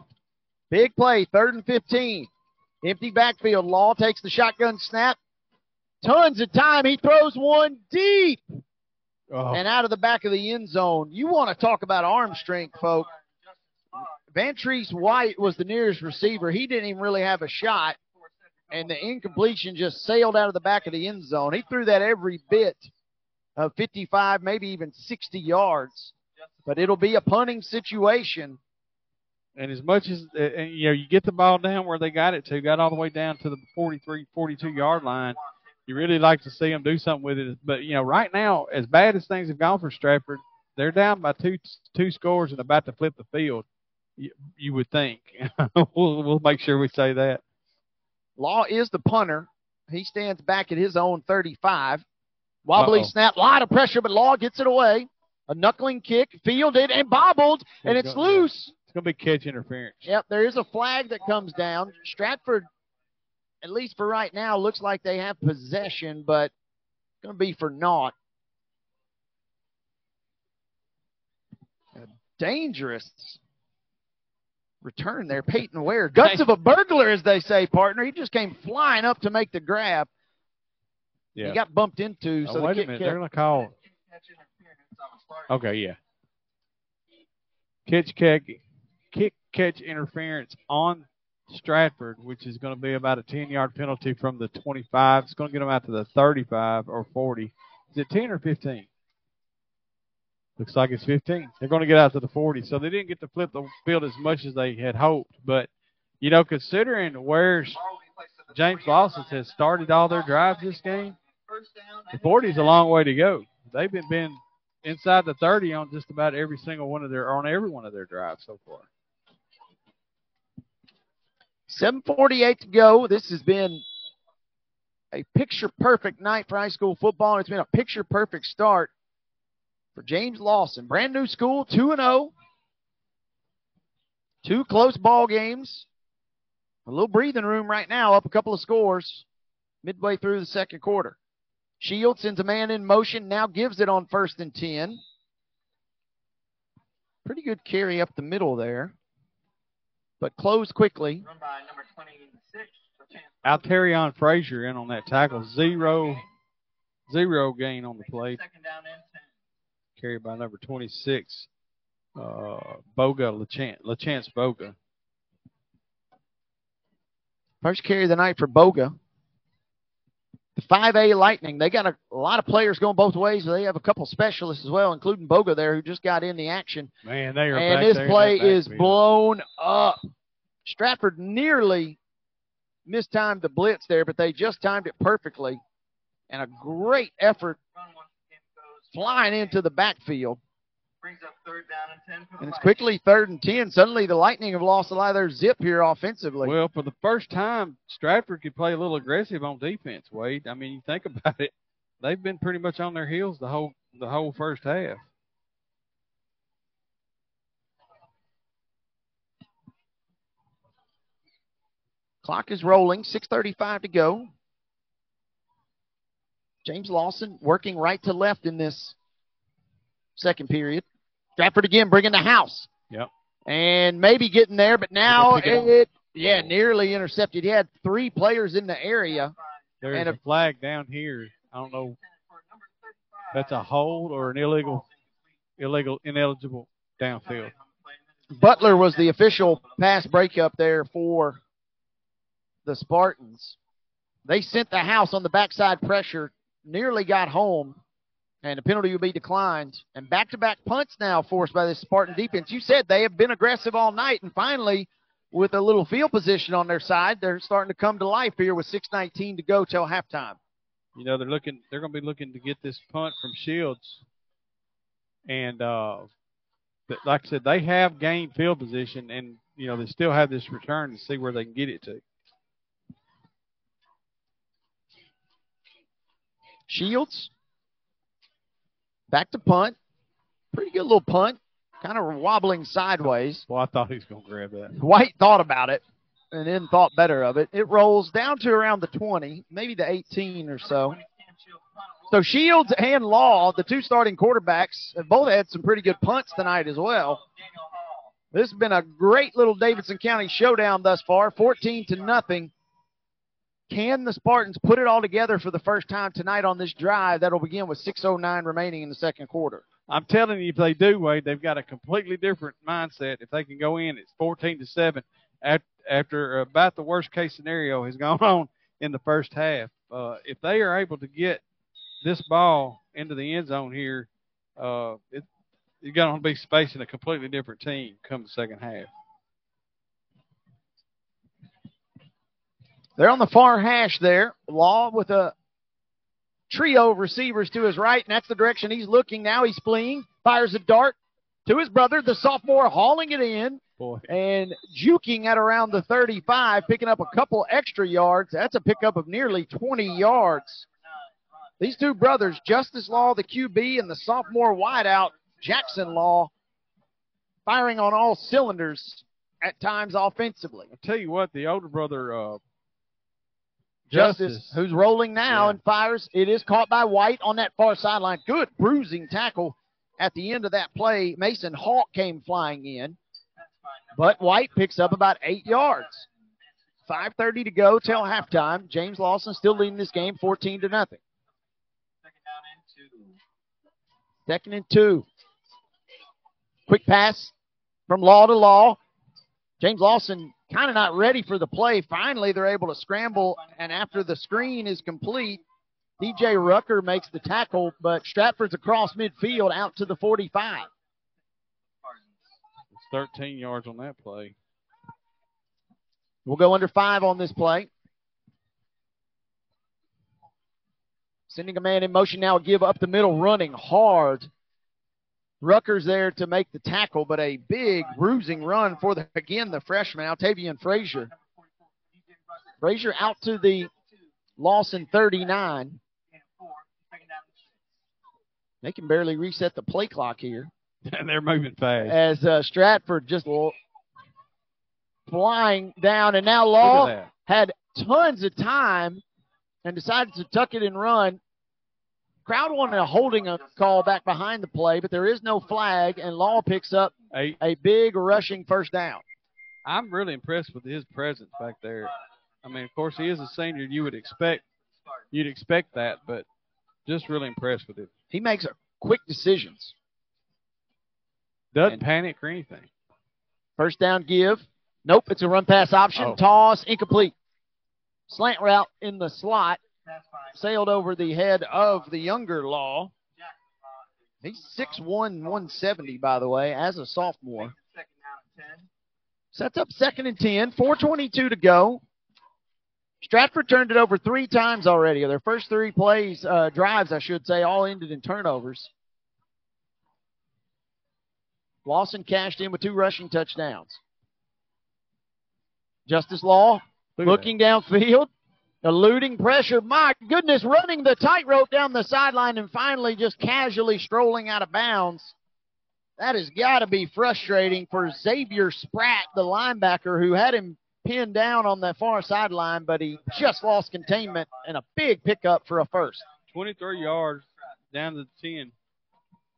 Big play, third and 15. Empty backfield. Law takes the shotgun snap. Tons of time. He throws one deep Oh. and out of the back of the end zone. You want to talk about arm strength, folks. Vantrese White was the nearest receiver. He didn't even really have a shot, and the incompletion just sailed out of the back of the end zone. He threw that every bit of 55, maybe even 60 yards. But it'll be a punting situation. And as much as uh, and, you know, you get the ball down where they got it to, got all the way down to the 43, 42 yard line. You really like to see them do something with it. But you know, right now, as bad as things have gone for Stratford, they're down by two two scores and about to flip the field. You, you would think. we'll, we'll make sure we say that. Law is the punter. He stands back at his own 35. Wobbly Uh-oh. snap, lot of pressure, but Law gets it away. A knuckling kick, fielded and bobbled, and It's it's gonna- loose. It's going to be catch interference. Yep, there is a flag that comes down. Stratford, at least for right now, looks like they have possession, but it's going to be for naught. A dangerous return there, Peyton Ware. Guts of a burglar, as they say, partner. He just came flying up to make the grab. Yeah. He got bumped into. Oh, so the wait a minute. kept- They're going to call. Okay, yeah. Catch, catch, kick, catch interference on Stratford, which is going to be about a 10 yard penalty from the 25. It's going to get them out to the 35 or 40. Is it 10 or 15? Looks like it's 15. They're going to get out to the 40. So they didn't get to flip the field as much as they had hoped. But, you know, considering where James Lawson has started all their drives this game, the 40 is a long way to go. They've been, been inside the 30 on just about every single one of their on every one of their drives so far. 748 to go. This has been a picture perfect night for high school football. It's been a picture perfect start for James Lawson. Brand new school, 2 and 0. Two close ball games. A little breathing room right now, up a couple of scores midway through the second quarter. Shields sends a man in motion, now gives it on first and 10. Pretty good carry up the middle there, but closed quickly. Alterion Frazier in on that tackle. Zero, zero gain on the play. Carried by number 26, uh, Boga Lachance, Lachance Boga. First carry of the night for Boga. The 5A Lightning, they got a, a, lot of players going both ways. They have a couple specialists as well, including Boga there, who just got in the action. Man, they are And this play is blown up. Stratford nearly mistimed the blitz there, but they just timed it perfectly. And a great effort flying into the backfield. Brings up third down and 10 And it's quickly third and 10. Suddenly the Lightning have lost a lot of their zip here offensively. Well, for the first time, Stratford could play a little aggressive on defense, Wade. I mean, you think about it. They've been pretty much on their heels the whole the whole first half. Clock is rolling, 6.35 to go. James Lawson working right to left in this second period. Stratford again bringing the house. Yep. And maybe getting there, but now it, it, yeah, nearly intercepted. He had three players in the area. There's and a, flag down here. I don't know. That's a hold or an illegal, illegal, ineligible downfield. Butler was the official pass breakup there for the Spartans. They sent the house on the backside pressure, nearly got home, and the penalty will be declined. And back-to-back punts now forced by this Spartan defense. You said they have been aggressive all night, and finally, with a little field position on their side, they're starting to come to life here with 6:19 to go till halftime. You know they're looking. They're going to be looking to get this punt from Shields, and uh, like I said, they have gained field position, and you know they still have this return to see where they can get it to. Shields. Back to punt. Pretty good little punt. Kind of wobbling sideways. Well, I thought he was going to grab that. White thought about it and then thought better of it. It rolls down to around the 20, maybe the 18 or so. So Shields and Law, the two starting quarterbacks, have both had some pretty good punts tonight as well. This has been a great little Davidson County showdown thus far, 14 to nothing. Can the Spartans put it all together for the first time tonight on this drive that'll begin with 6.09 remaining in the second quarter? I'm telling you, if they do, Wade, they've got a completely different mindset. If they can go in, it's 14 to 7 after, about the worst case scenario has gone on in the first half. Uh, if they are able to get this ball into the end zone here, uh, it, you're going to be facing a completely different team come the second half. They're on the far hash there. Law with a trio of receivers to his right, and that's the direction he's looking now. He's fleeing, fires a dart to his brother, the sophomore, hauling it in Boy. and juking at around the 35, picking up a couple extra yards. That's a pickup of nearly 20 yards. These two brothers, Justice Law, the QB, and the sophomore wideout, Jackson Law, firing on all cylinders at times offensively. I'll tell you what, the older brother, uh, Justice, Justice, who's rolling now Yeah. and fires. It is caught by White on that far sideline. Good bruising tackle at the end of that play. Mason Hawk came flying in, but White picks up about eight yards. 5.30 to go till halftime. James Lawson still leading this game 14 to nothing. Second and two. Quick pass from Law to Law. James Lawson kind of not ready for the play. Finally, they're able to scramble, and after the screen is complete, DJ Rucker makes the tackle, but Stratford's across midfield out to the 45. it's 13 yards on that play. We'll go under five on this play. Sending a man in motion now, give up the middle, running hard. Rucker's there to make the tackle, but a big bruising run for the again the freshman Altavian Frazier. Frazier out to the Lawson 39. They can barely reset the play clock here. And they're moving fast. As uh, Stratford just flying down, and now Law had tons of time and decided to tuck it and run. Crowd wanted a holding a call back behind the play, but there is no flag, and Law picks up Eight. a big rushing first down. I'm really impressed with his presence back there. I mean, of course, he is a senior. You would expect you'd expect that, but just really impressed with him. He makes quick decisions. Doesn't panic or anything. First down give. Nope, it's a run pass option. Oh. Toss, incomplete. Slant route in the slot. Sailed over the head of the younger Law. He's 6'1", 170, by the way, as a sophomore. Sets up second and 10, 4.22 to go. Stratford turned it over three times already. Their first three plays, uh, drives, I should say, all ended in turnovers. Lawson cashed in with two rushing touchdowns. Justice Law Look at looking downfield, eluding pressure. My goodness, running the tightrope down the sideline and finally just casually strolling out of bounds. That has got to be frustrating for Xavier Spratt, the linebacker, who had him pinned down on that far sideline, but he just lost containment and a big pickup for a first. 23 yards down to the 10.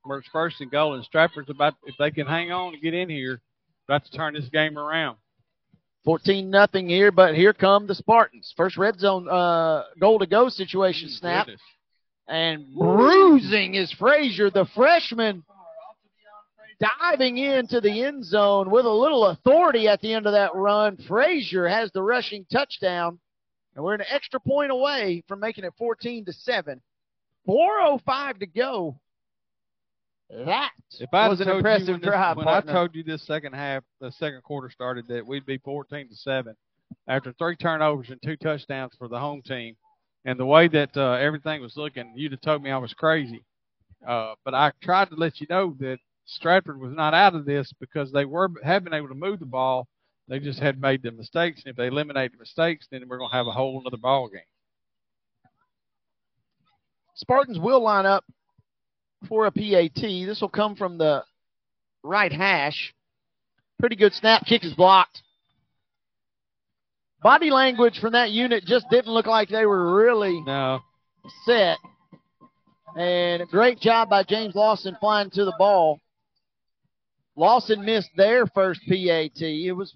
Where first and goal, and Stratford's about, if they can hang on and get in here, about to turn this game around. 14 nothing here, but here come the Spartans. First red zone uh, goal to go situation snap. Goodness. And bruising is Frazier, the freshman, diving into the end zone with a little authority at the end of that run. Frazier has the rushing touchdown, and we're an extra point away from making it 14 to 7. 4.05 to go. That If I was an impressive when, this- drive, when partner. I told you this second half, the second quarter started that we'd be 14 to seven after three turnovers and two touchdowns for the home team, and the way that uh, everything was looking, you'd have told me I was crazy. Uh, but I tried to let you know that Stratford was not out of this because they were have been able to move the ball. They just had made the mistakes, and if they eliminate the mistakes, then we're going to have a whole another ball game. Spartans will line up for a PAT. This will come from the right hash. Pretty good snap. Kick is blocked. Body language from that unit just didn't look like they were really No, set. And great job by James Lawson flying to the ball. Lawson missed their first PAT. It was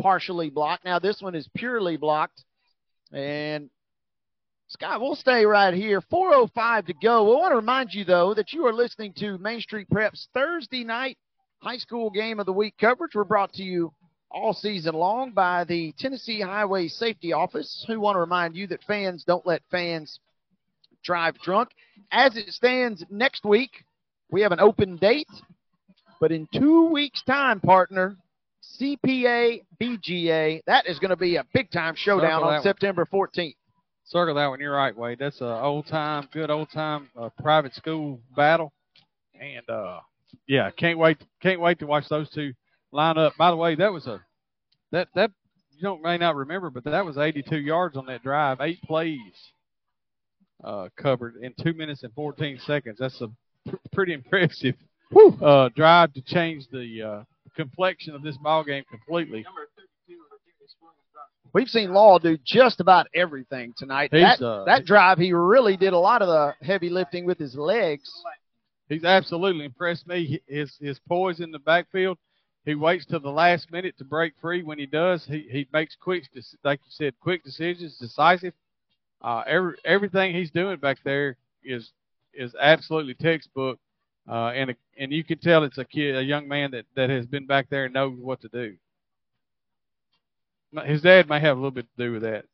partially blocked. Now this one is purely blocked. And Scott, we'll stay right here. 4.05 to go. We want to remind you, though, that you are listening to Main Street Prep's Thursday night high school game of the week coverage. We're brought to you all season long by the Tennessee Highway Safety Office, who want to remind you that fans don't let fans drive drunk. As it stands next week, we have an open date, but in two weeks' time, partner, CPA BGA, that is going to be a big time showdown on. September 14th. Circle that one. You're right, Wade. That's a old time, good old time uh, private school battle, and uh, yeah, can't wait, can't wait to watch those two line up. By the way, that was a that that you don't may not remember, but that was 82 yards on that drive, eight plays uh, covered in two minutes and 14 seconds. That's a pr- pretty impressive uh, drive to change the uh, complexion of this ball game completely. We've seen Law do just about everything tonight. He's, that, uh, that drive, he really did a lot of the heavy lifting with his legs. He's absolutely impressed me. His his poise in the backfield. He waits till the last minute to break free. When he does, he, he makes quick, like you said, quick decisions, decisive. Uh, every everything he's doing back there is is absolutely textbook, uh, and a, and you can tell it's a kid, a young man that that has been back there and knows what to do. His dad may have a little bit to do with that.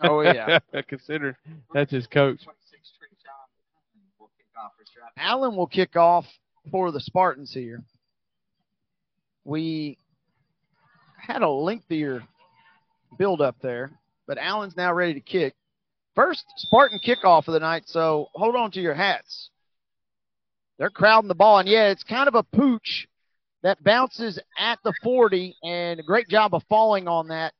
Oh, yeah. Consider that's his coach. Allen will kick off for the Spartans here. We had a lengthier build up there, but Allen's now ready to kick. First Spartan kickoff of the night, so hold on to your hats. They're crowding the ball, and yeah, it's kind of a pooch that bounces at the 40, and a great job of falling on that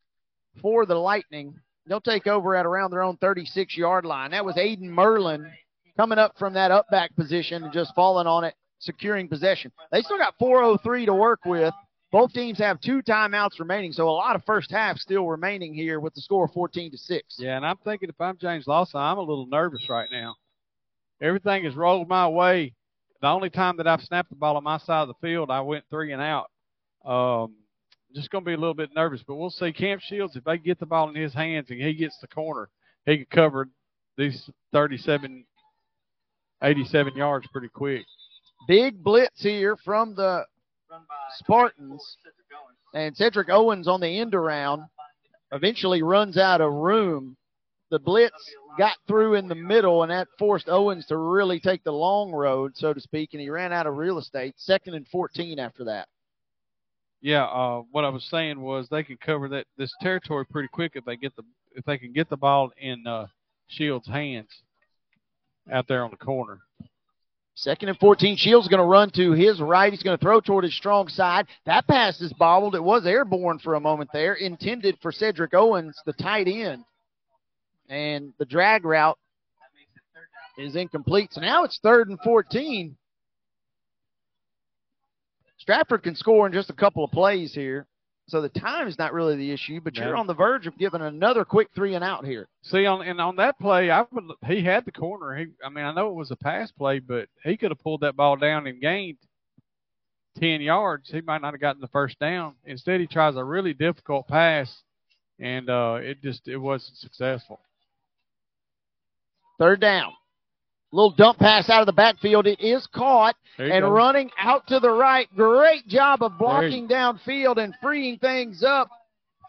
for the Lightning. they'll take over at around their own 36 yard line. That was Aiden Merlin coming up from that up back position and just falling on it, securing possession. They still got 403 to work with. Both teams have two timeouts remaining, so a lot of first half still remaining here with the score 14 to 6. Yeah, and I'm thinking if I'm James Lawson, I'm a little nervous right now. Everything has rolled my way. The only time that I've snapped the ball on my side of the field, I went three and out. Um, just going to be a little bit nervous, but we'll see. Camp Shields, if they get the ball in his hands and he gets the corner, he can cover these 37, 87 yards pretty quick. Big blitz here from the Spartans. And Cedric Owens on the end around eventually runs out of room. The blitz got through in the middle, and that forced Owens to really take the long road, so to speak, and he ran out of real estate. Second and 14 after that. Yeah, uh, what I was saying was they can cover that this territory pretty quick if they get the if they can get the ball in uh, Shields' hands out there on the corner. Second and 14. Shields going to run to his right. He's going to throw toward his strong side. That pass is bobbled. It was airborne for a moment there, intended for Cedric Owens, the tight end. And the drag route is incomplete. So now it's third and 14. Stratford can score in just a couple of plays here. So the time is not really the issue, but you're on the verge of giving another quick three and out here. See on and on that play, I would he had the corner. He, I mean, I know it was a pass play, but he could have pulled that ball down and gained ten yards. He might not have gotten the first down. Instead, he tries a really difficult pass, and uh, it just it wasn't successful. Third down. Little dump pass out of the backfield. It is caught and go. running out to the right. Great job of blocking downfield and freeing things up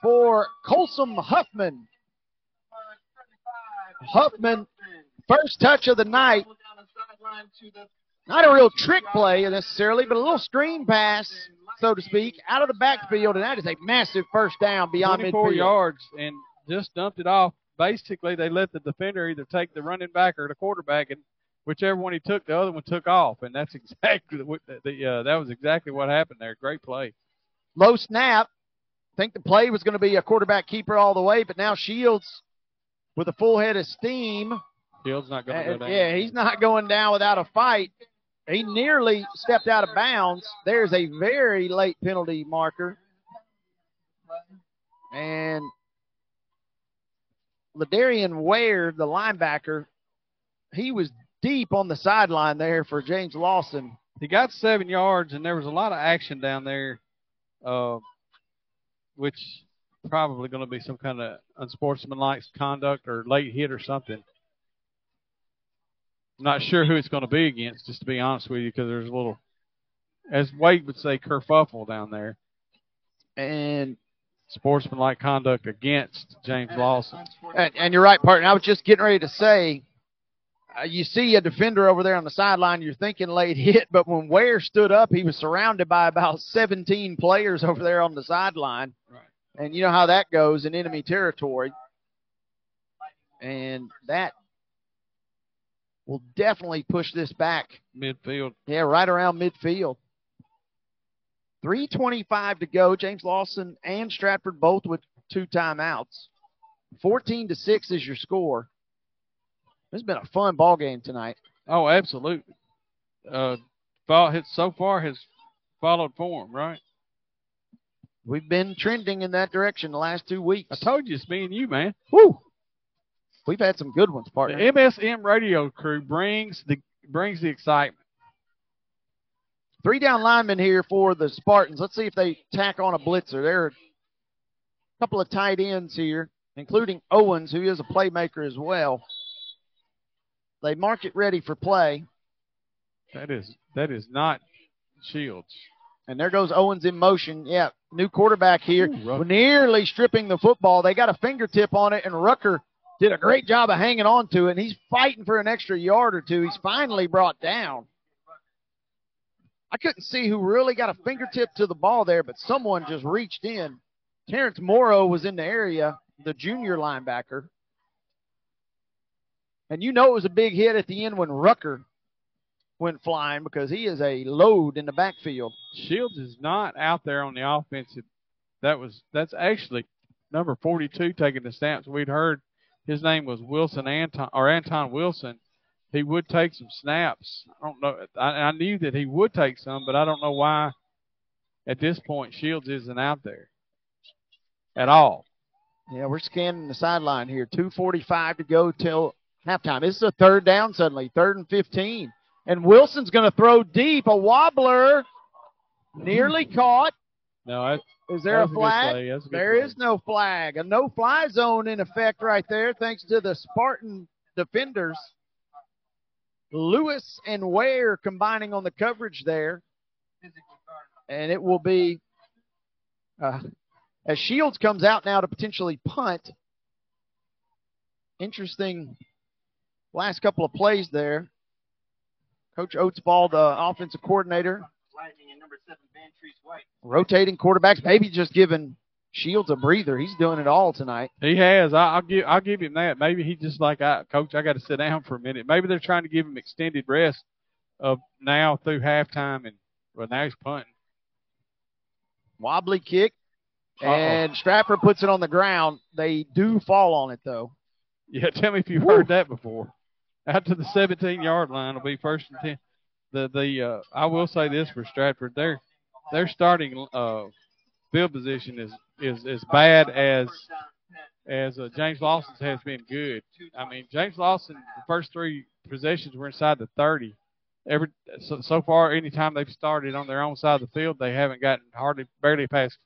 for Colson Huffman. Huffman, first touch of the night. Not a real trick play necessarily, but a little screen pass, so to speak, out of the backfield, and that is a massive first down beyond 24 midfield. yards and just dumped it off. Basically, they let the defender either take the running back or the quarterback, and whichever one he took, the other one took off, and that's exactly what the, the uh, that was exactly what happened there. Great play. Low snap. Think the play was going to be a quarterback keeper all the way, but now Shields with a full head of steam. Shields not going Uh, go down. yeah, he's not going down without a fight. He nearly stepped out of bounds. There's a very late penalty marker. And Ladarian Ware, the linebacker, he was deep on the sideline there for James Lawson. He got seven yards, and there was a lot of action down there, uh, which probably going to be some kind of unsportsmanlike conduct or late hit or something. I'm not sure who it's going to be against, just to be honest with you, because there's a little, as Wade would say, kerfuffle down there. And sportsmanlike conduct against James Lawson. And, and you're right, partner. I was just getting ready to say, uh, you see a defender over there on the sideline, you're thinking late hit, but when Ware stood up, he was surrounded by about 17 players over there on the sideline. Right. And you know how that goes in enemy territory. And that will definitely push this back. Midfield. Yeah, right around midfield. 325 to go. James Lawson and Stratford both with two timeouts. 14 to 6 is your score. This has been a fun ball game tonight. Oh, absolutely. Uh, so far has followed form, right? We've been trending in that direction the last two weeks. I told you it's me and you, man. Woo! We've had some good ones, partner. The MSM radio crew brings the brings the excitement. Three down linemen here for the Spartans. Let's see if they tack on a blitzer. There are a couple of tight ends here, including Owens, who is a playmaker as well. They mark it ready for play. That is that is not Shields. And there goes Owens in motion. Yeah, new quarterback here. Ooh, Nearly stripping the football. They got a fingertip on it, and Rucker did a great job of hanging on to it. And he's fighting for an extra yard or two. He's finally brought down. I couldn't see who really got a fingertip to the ball there, but someone just reached in. Terrence Morrow was in the area, the junior linebacker. And you know it was a big hit at the end when Rucker went flying because he is a load in the backfield. Shields is not out there on the offensive. That was that's actually number 42 taking the snaps. We'd heard his name was Wilson Anton or Anton Wilson. He would take some snaps. I don't know. I, I knew that he would take some, but I don't know why at this point Shields isn't out there at all. Yeah, we're scanning the sideline here. 2.45 to go till halftime. This is a third down suddenly, third and 15. And Wilson's going to throw deep. A wobbler nearly caught. No, is there a flag? A there play. is no flag. A no-fly zone in effect right there thanks to the Spartan defenders. Lewis and Ware combining on the coverage there. And it will be uh, as Shields comes out now to potentially punt. Interesting last couple of plays there. Coach Oatsball, the offensive coordinator, rotating quarterbacks, maybe just giving Shields a breather. He's doing it all tonight. He has. I, will give. I'll give him that. Maybe he just like, I, Coach, I got to sit down for a minute. Maybe they're trying to give him extended rest of now through halftime, and well, now he's punting. Wobbly kick, and Uh-oh. Stratford puts it on the ground. They do fall on it though. Yeah, tell me if you've Woo. heard that before. Out to the 17-yard line will be first and ten. The the uh, I will say this for Stratford, their their starting uh, field position is is as bad as as uh, James Lawson's has been good. I mean, James Lawson, the first three possessions were inside the 30. Every so, so far, anytime they've started on their own side of the field, they haven't gotten hardly barely past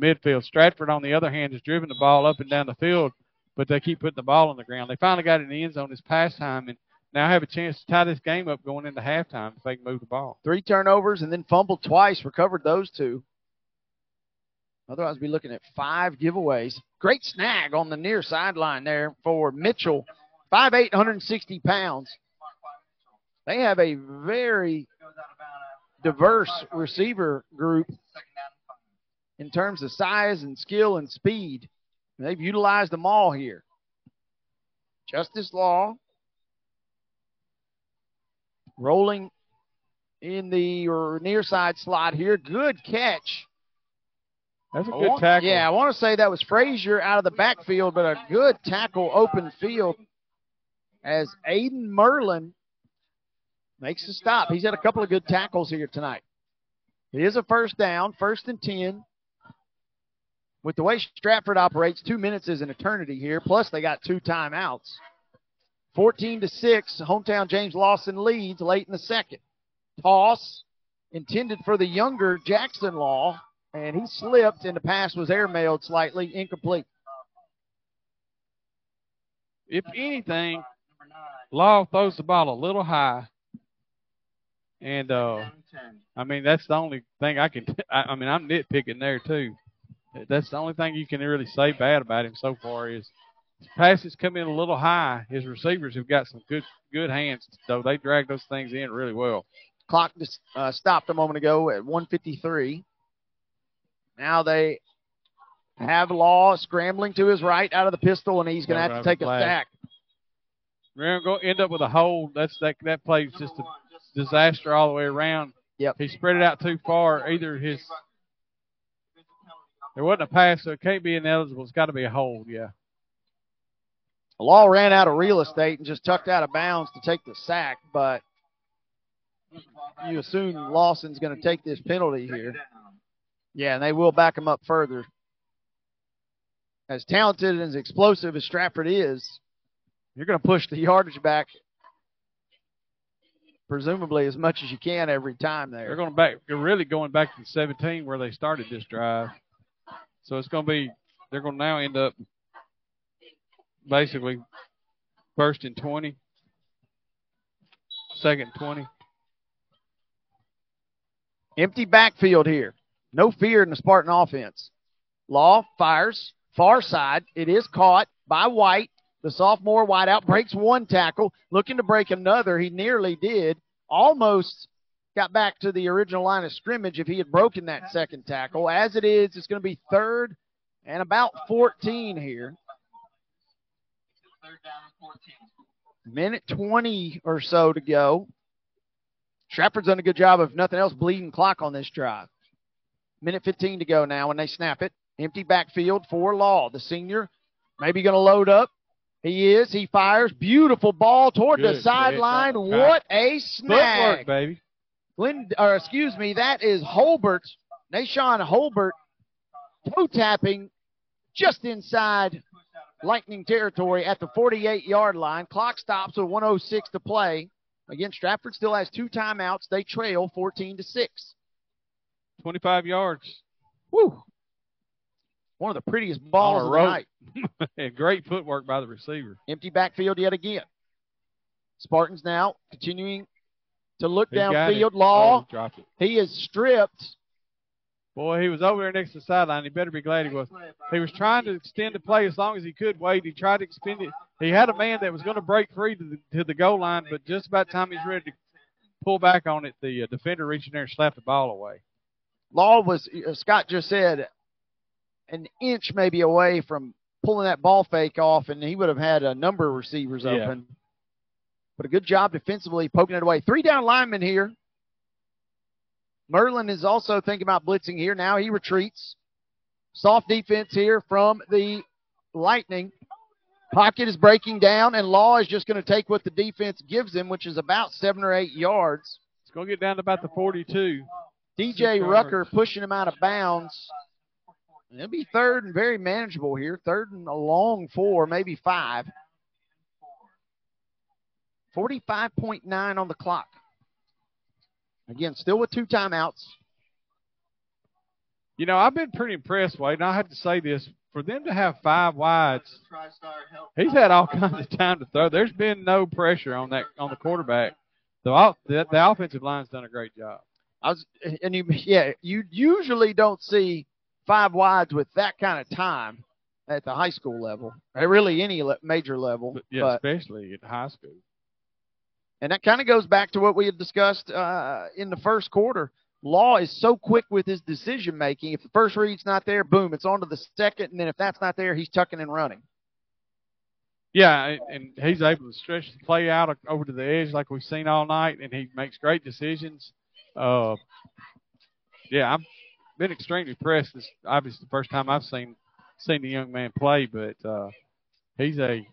midfield. Stratford, on the other hand, has driven the ball up and down the field, but they keep putting the ball on the ground. They finally got in the end zone this past time, and now have a chance to tie this game up going into halftime if they can move the ball. Three turnovers and then fumbled twice, recovered those two. Otherwise, we'll be looking at five giveaways. Great snag on the near sideline there for Mitchell. 5'8", 160 pounds. They have a very diverse receiver group in terms of size and skill and speed. They've utilized them all here. Justice Law rolling in the near side slot here. Good catch that's a good tackle. Yeah, I want to say that was Frazier out of the backfield, but a good tackle open field as Aiden Merlin makes a stop. He's had a couple of good tackles here tonight. It is a first down, first and 10. With the way Stratford operates, two minutes is an eternity here, plus they got two timeouts. 14 to 6, hometown James Lawson leads late in the second. Toss intended for the younger Jackson Law and he slipped, and the pass was airmailed slightly, incomplete. If anything, Law throws the ball a little high, and uh, I mean that's the only thing I can. I, I mean I'm nitpicking there too. That's the only thing you can really say bad about him so far is passes come in a little high. His receivers have got some good good hands, though. They drag those things in really well. Clock just uh, stopped a moment ago at 153. Now they have Law scrambling to his right out of the pistol, and he's going to have to take a sack. We're going to end up with a hold. That's that that play's just a disaster all the way around. Yep. He spread it out too far. Either his there wasn't a pass, so it can't be ineligible. It's got to be a hold. Yeah. Law ran out of real estate and just tucked out of bounds to take the sack, but you assume Lawson's going to take this penalty here. Yeah, and they will back him up further. As talented and as explosive as Stratford is, you're going to push the yardage back presumably as much as you can every time there. They're going back. They're really going back to 17 where they started this drive. So it's going to be. They're going to now end up basically first and 20, second 20. Empty backfield here. No fear in the Spartan offense. Law fires far side. It is caught by White. The sophomore wideout breaks one tackle, looking to break another. He nearly did. Almost got back to the original line of scrimmage if he had broken that second tackle. As it is, it's going to be third and about 14 here. Minute 20 or so to go. Stratford's done a good job of nothing else bleeding clock on this drive. Minute 15 to go now and they snap it. Empty backfield for Law. The senior maybe going to load up. He is. He fires. Beautiful ball toward Good the sideline. What a snag. Footwork, baby. Glenn, or excuse me, that is Holbert, Nashawn Holbert, toe tapping just inside Lightning territory at the 48 yard line. Clock stops with 106 to play. Again, Stratford still has two timeouts. They trail 14 to 6. 25 yards. Woo. One of the prettiest balls of the night. And Great footwork by the receiver. Empty backfield yet again. Spartans now continuing to look downfield. Law. Oh, he. He is stripped. Boy, he was over there next to the sideline. He better be glad he was. He was trying to extend the play as long as he could. Wade, he tried to extend it. He had a man that was going to break free to the, to the goal line, but just about the time he's ready to pull back on it, the uh, defender reached in there and slapped the ball away. Law was, Scott just said, an inch maybe away from pulling that ball fake off, and he would have had a number of receivers Yeah. open. But a good job defensively poking it away. Three down linemen here. Merlin is also thinking about blitzing here. Now he retreats. Soft defense here from the Lightning. Pocket is breaking down, and Law is just going to take what the defense gives him, which is about seven or eight yards. It's going to get down to about the 42. DJ Rucker pushing him out of bounds. It'll be third and very manageable here. Third and a long four, maybe five. 45.9 on the clock. Again, still with two timeouts. You know, I've been pretty impressed, Wade, and I have to say this. For them to have five wides, he's had all kinds of time to throw. There's been no pressure on that on the quarterback. The, the, the offensive line's done a great job. I was, and you, yeah, you usually don't see five wides with that kind of time at the high school level, or really any le- major level. But, yeah, but especially at high school. And that kind of goes back to what we had discussed uh, in the first quarter. Law is so quick with his decision making. If the first read's not there, boom, it's on to the second. And then if that's not there, he's tucking and running. Yeah, and he's able to stretch the play out over to the edge like we've seen all night, and he makes great decisions. Uh, yeah, I've been extremely impressed. This obviously the first time I've seen seen the young man play, but uh, he's a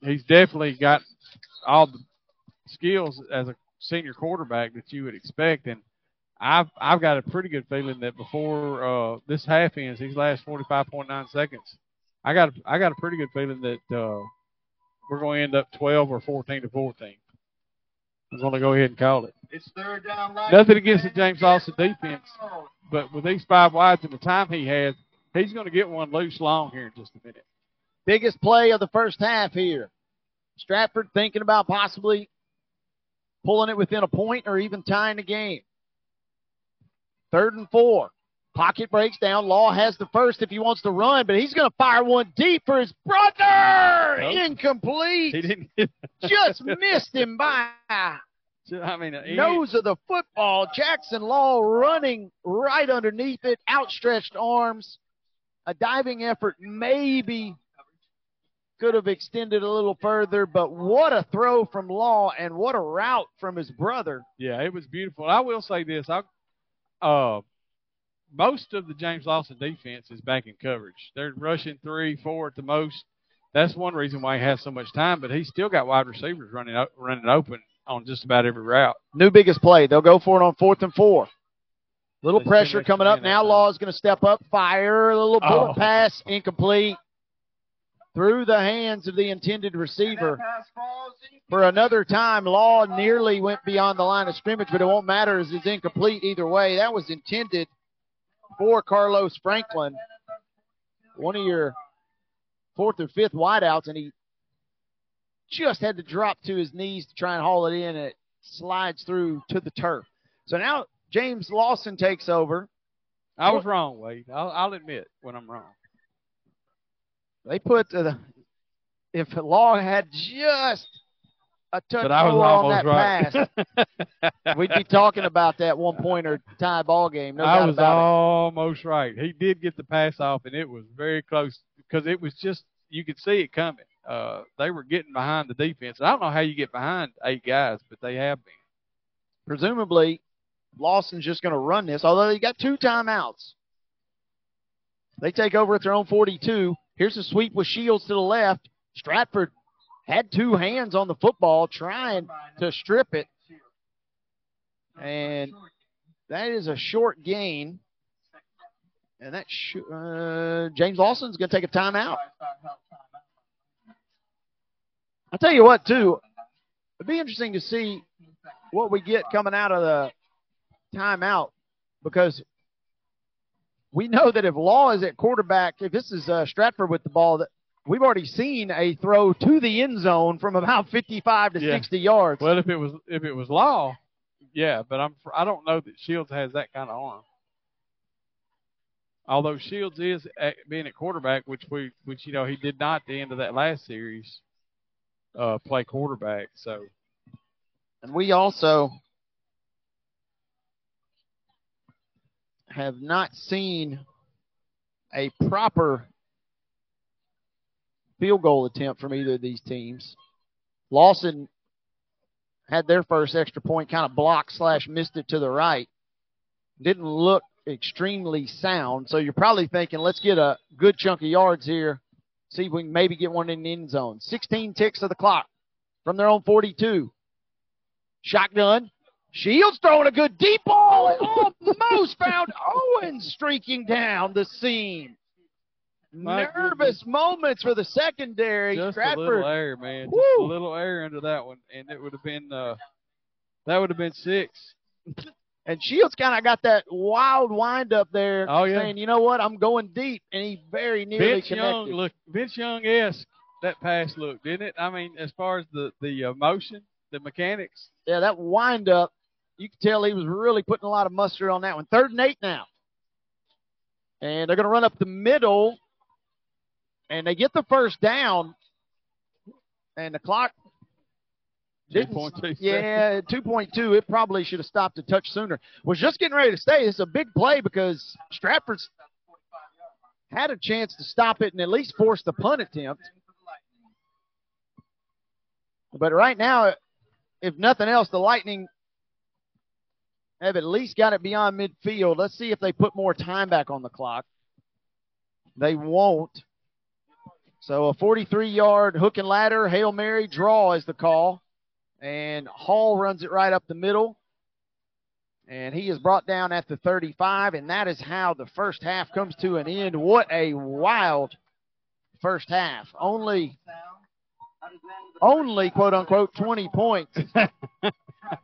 he's definitely got all the skills as a senior quarterback that you would expect, and I've I've got a pretty good feeling that before uh, this half ends, these last forty five point nine seconds, I got I got a pretty good feeling that uh, we're going to end up twelve or fourteen to fourteen. I'm going to go ahead and call it. It's third down line. Nothing against the James Lawson defense, but with these five wides and the time he has, he's going to get one loose long here in just a minute. Biggest play of the first half here. Stratford thinking about possibly pulling it within a point or even tying the game. Third and four. Pocket breaks down. Law has the first if he wants to run, but he's going to fire one deep for his brother. Incomplete. He didn't Just missed him by I mean, he- nose of the football. Jackson Law running right underneath it, outstretched arms. A diving effort maybe could have extended a little further, but what a throw from Law and what a route from his brother. Yeah, it was beautiful. I will say this: I, uh, most of the James Lawson defense is back in coverage. They're rushing three, four at the most. That's one reason why he has so much time. But he's still got wide receivers running o- running open on just about every route. New biggest play. They'll go for it on fourth and four. Little They still pressure coming up. Now. Law is going to step up, fire, a little bullet Oh. pass, incomplete. Through the hands of the intended receiver. For another time, Law nearly went beyond the line of scrimmage, but it won't matter as it's incomplete either way. That was intended for Carlos Franklin, one of your fourth or fifth wideouts, and he just had to drop to his knees to try and haul it in. And it slides through to the turf. So now James Lawson takes over. I was wrong, Wade. I'll, I'll admit when I'm wrong. They put uh, the if Law had just a touch But I was more on that right. pass, we'd be talking about that one pointer tie ball game. No I was almost right. He did get the pass off, and it was very close because it was just you could see it coming. Uh, they were getting behind the defense. I don't know how you get behind eight guys, but they have been. Presumably, Lawson's just going to run this, although they got two timeouts. They take over at their own 42. Here's a sweep with Shields to the left. Stratford had two hands on the football trying to strip it. And that is a short gain. And that sh- uh, James Lawson's going to take a timeout. I'll tell you what, too. It'd be interesting to see what we get coming out of the timeout because we know that if Law is at quarterback, if this is uh, Stratford with the ball, that we've already seen a throw to the end zone from about 55 to Yeah. 60 yards. Well, if it was if it was Law, yeah, but I'm I don't know that Shields has that kind of arm. Although Shields is at, being at quarterback, which we which you know he did not at the end of that last series uh, play quarterback. So And we also have not seen a proper field goal attempt from either of these teams. Lawson had their first extra point kind of blocked slash missed it to the right. Didn't look extremely sound. So you're probably thinking, let's get a good chunk of yards here. See if we can maybe get one in the end zone. 16 ticks of the clock from their own 42. Shotgun. Shields throwing a good deep ball and almost found Owens streaking down the seam. My Nervous moments for the secondary. just a little air, man, just a little air under that one, and it would have been uh, that would have been six. And Shields kind of got that wild wind up there, Oh, yeah. saying, "You know what? I'm going deep," and he very nearly Vince connected. Young look Vince Young esque that pass looked, didn't it? I mean, as far as the the uh, motion, the mechanics. Yeah, that wind up, you could tell he was really putting a lot of mustard on that one. Third and eight now. And they're going to run up the middle, and they get the first down, and the clock didn't. 2.2 Yeah, 2.2. It probably should have stopped a touch sooner. Was just getting ready to stay. Is a big play because Stratford's had a chance to stop it and at least force the punt attempt. But right now, if nothing else, the Lightning have at least got it beyond midfield. Let's see if they put more time back on the clock. They won't. So a 43 yard hook and ladder, Hail Mary draw is the call. And Hall runs it right up the middle. And he is brought down at the 35. And that is how the first half comes to an end. What a wild first half. Only, only quote unquote 20 points.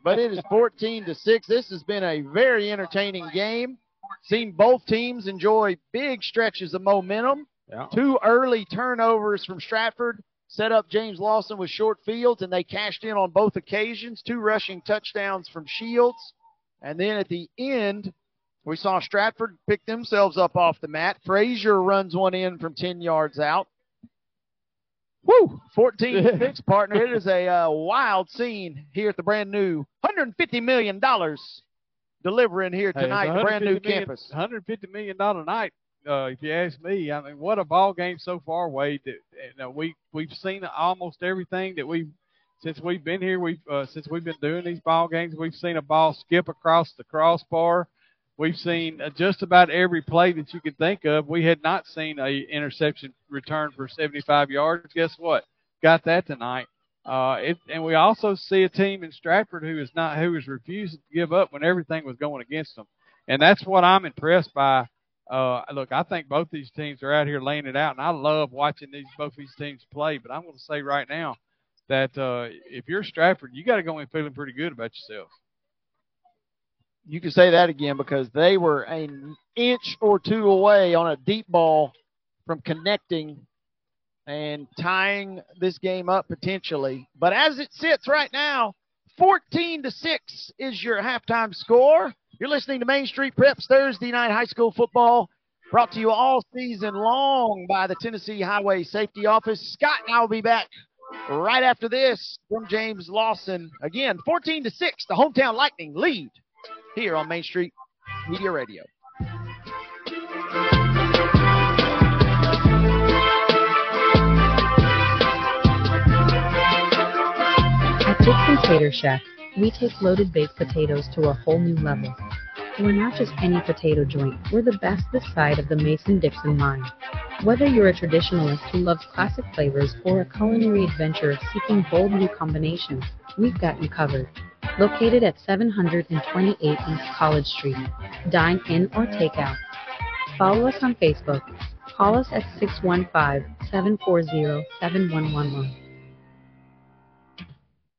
but it is 14 to 6. This has been a very entertaining game. Seen both teams enjoy big stretches of momentum. Yeah. Two early turnovers from Stratford set up James Lawson with short fields, and they cashed in on both occasions. Two rushing touchdowns from Shields. And then at the end, we saw Stratford pick themselves up off the mat. Frazier runs one in from 10 yards out. Woo! 14 to 6, partner. It is a uh, wild scene here at the brand new $150 million delivering here tonight, the brand new 150 million- campus. 150 million dollar night. Uh, if you ask me, I mean, what a ball game so far, Wade. That, you know, we we've seen almost everything that we since we've been here. We've uh, since we've been doing these ball games, we've seen a ball skip across the crossbar. We've seen uh, just about every play that you could think of. We had not seen a interception return for 75 yards. Guess what? Got that tonight. Uh, it, and we also see a team in Stratford who is not who is refusing to give up when everything was going against them, and that's what I'm impressed by. Uh, look, I think both these teams are out here laying it out, and I love watching these both these teams play. But I'm going to say right now that uh, if you're Stratford, you got to go in feeling pretty good about yourself. You can say that again because they were an inch or two away on a deep ball from connecting and tying this game up potentially. But as it sits right now, 14 to 6 is your halftime score. You're listening to Main Street Preps Thursday night high school football brought to you all season long by the Tennessee Highway Safety Office. Scott and I will be back right after this from James Lawson. Again, 14 to 6, the hometown Lightning lead here on Main Street Media Radio. Dickson Tater Shack, we take loaded baked potatoes to a whole new level. We're not just any potato joint, we're the best this side of the Mason Dixon line. Whether you're a traditionalist who loves classic flavors or a culinary adventurer seeking bold new combinations, we've got you covered. Located at 728 East College Street. Dine in or take out. Follow us on Facebook. Call us at 615 740 7111.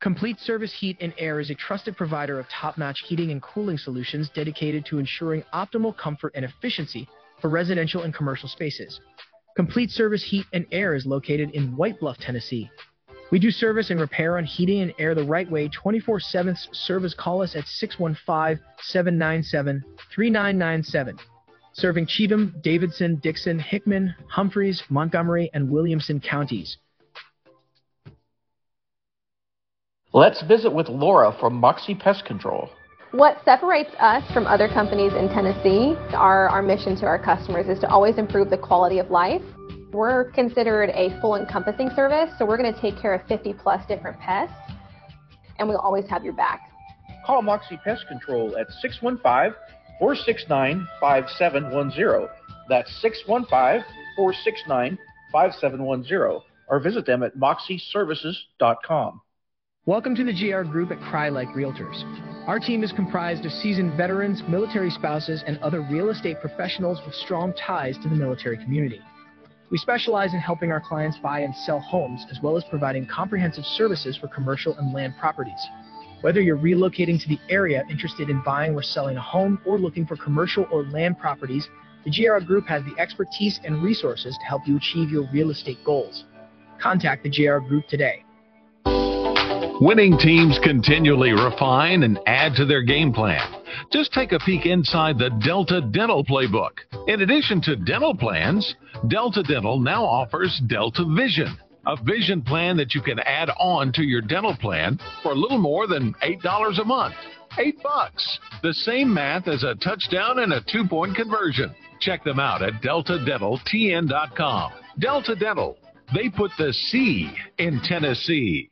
Complete Service Heat and Air is a trusted provider of top notch heating and cooling solutions dedicated to ensuring optimal comfort and efficiency for residential and commercial spaces. Complete Service Heat and Air is located in White Bluff, Tennessee. We do service and repair on heating and air the right way 24 7. Service call us at 615 797 3997. Serving Cheatham, Davidson, Dickson, Hickman, Humphreys, Montgomery, and Williamson counties. Let's visit with Laura from Moxie Pest Control. What separates us from other companies in Tennessee, our, our mission to our customers is to always improve the quality of life. We're considered a full encompassing service, so we're going to take care of 50 plus different pests, and we'll always have your back. Call Moxie Pest Control at 615 469 5710. That's 615 469 5710. Or visit them at moxieservices.com. Welcome to the GR Group at Crye-Leike Realtors. Our team is comprised of seasoned veterans, military spouses, and other real estate professionals with strong ties to the military community. We specialize in helping our clients buy and sell homes, as well as providing comprehensive services for commercial and land properties. Whether you're relocating to the area interested in buying or selling a home, or looking for commercial or land properties, the GR Group has the expertise and resources to help you achieve your real estate goals. Contact the GR Group today. Winning teams continually refine and add to their game plan. Just take a peek inside the Delta Dental Playbook. In addition to dental plans, Delta Dental now offers Delta Vision, a vision plan that you can add on to your dental plan for a little more than $8 a month. 8 bucks. The same math as a touchdown and a two-point conversion. Check them out at deltadentaltn.com. Delta Dental. They put the C in Tennessee.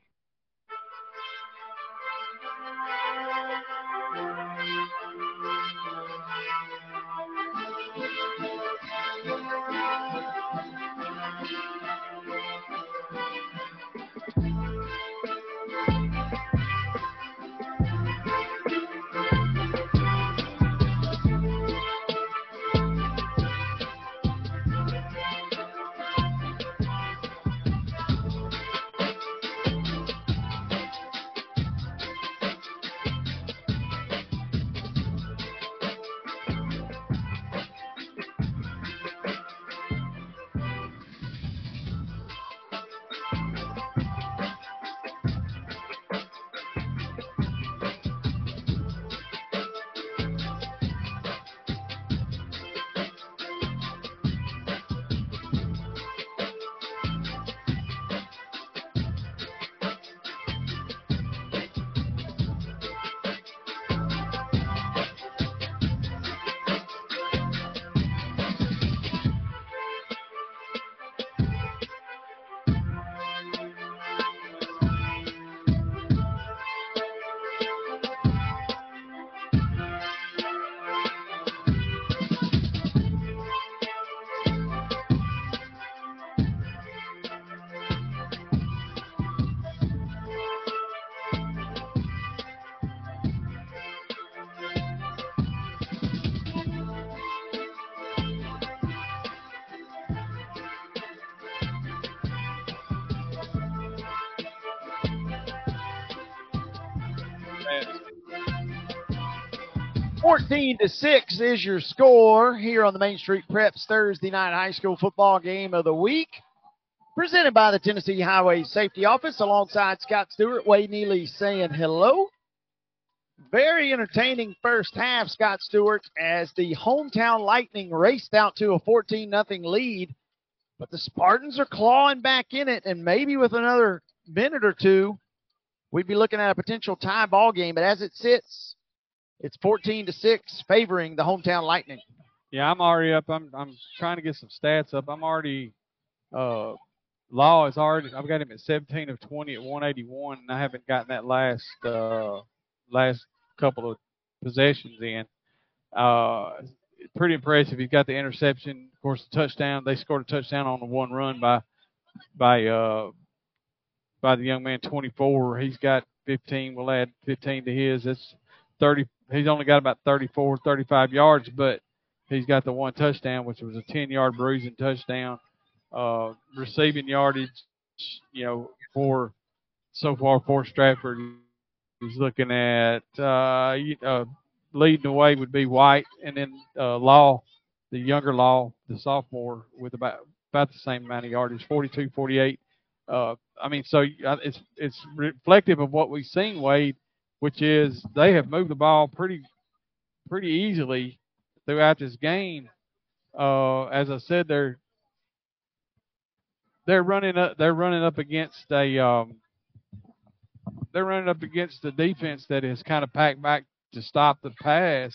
Fourteen to six is your score here on the Main Street Preps Thursday night high school football game of the week. Presented by the Tennessee Highway Safety Office alongside Scott Stewart, Wade Neely saying hello. very entertaining first half, Scott Stewart, as the hometown Lightning raced out to a 14 nothing lead. But the Spartans are clawing back in it, and maybe with another minute or two, we'd be looking at a potential tie ball game. But as it sits, it's 14 to six, favoring the hometown Lightning. Yeah, I'm already up. I'm I'm trying to get some stats up. I'm already uh Law is already I've got him at 17 of 20 at 181 and I haven't gotten that last uh last couple of possessions in. Uh pretty impressive. He's got the interception, of course the touchdown. They scored a touchdown on the one run by by uh by the young man 24. He's got 15. We'll add 15 to his. That's 30 he's only got about 34 35 yards, but He's got the one touchdown, which was a 10 yard bruising touchdown. Uh, receiving yardage, you know, for so far for Stratford, he's looking at uh, uh, leading the way would be White, and then uh, Law, the younger Law, the sophomore, with about about the same amount of yardage, 42, 48. Uh, I mean, so uh, it's it's reflective of what we've seen, Wade, which is they have moved the ball pretty pretty easily throughout this game. Uh, as I said, they're they're running up they're running up against a um, they're running up against the defense that is kind of packed back to stop the pass,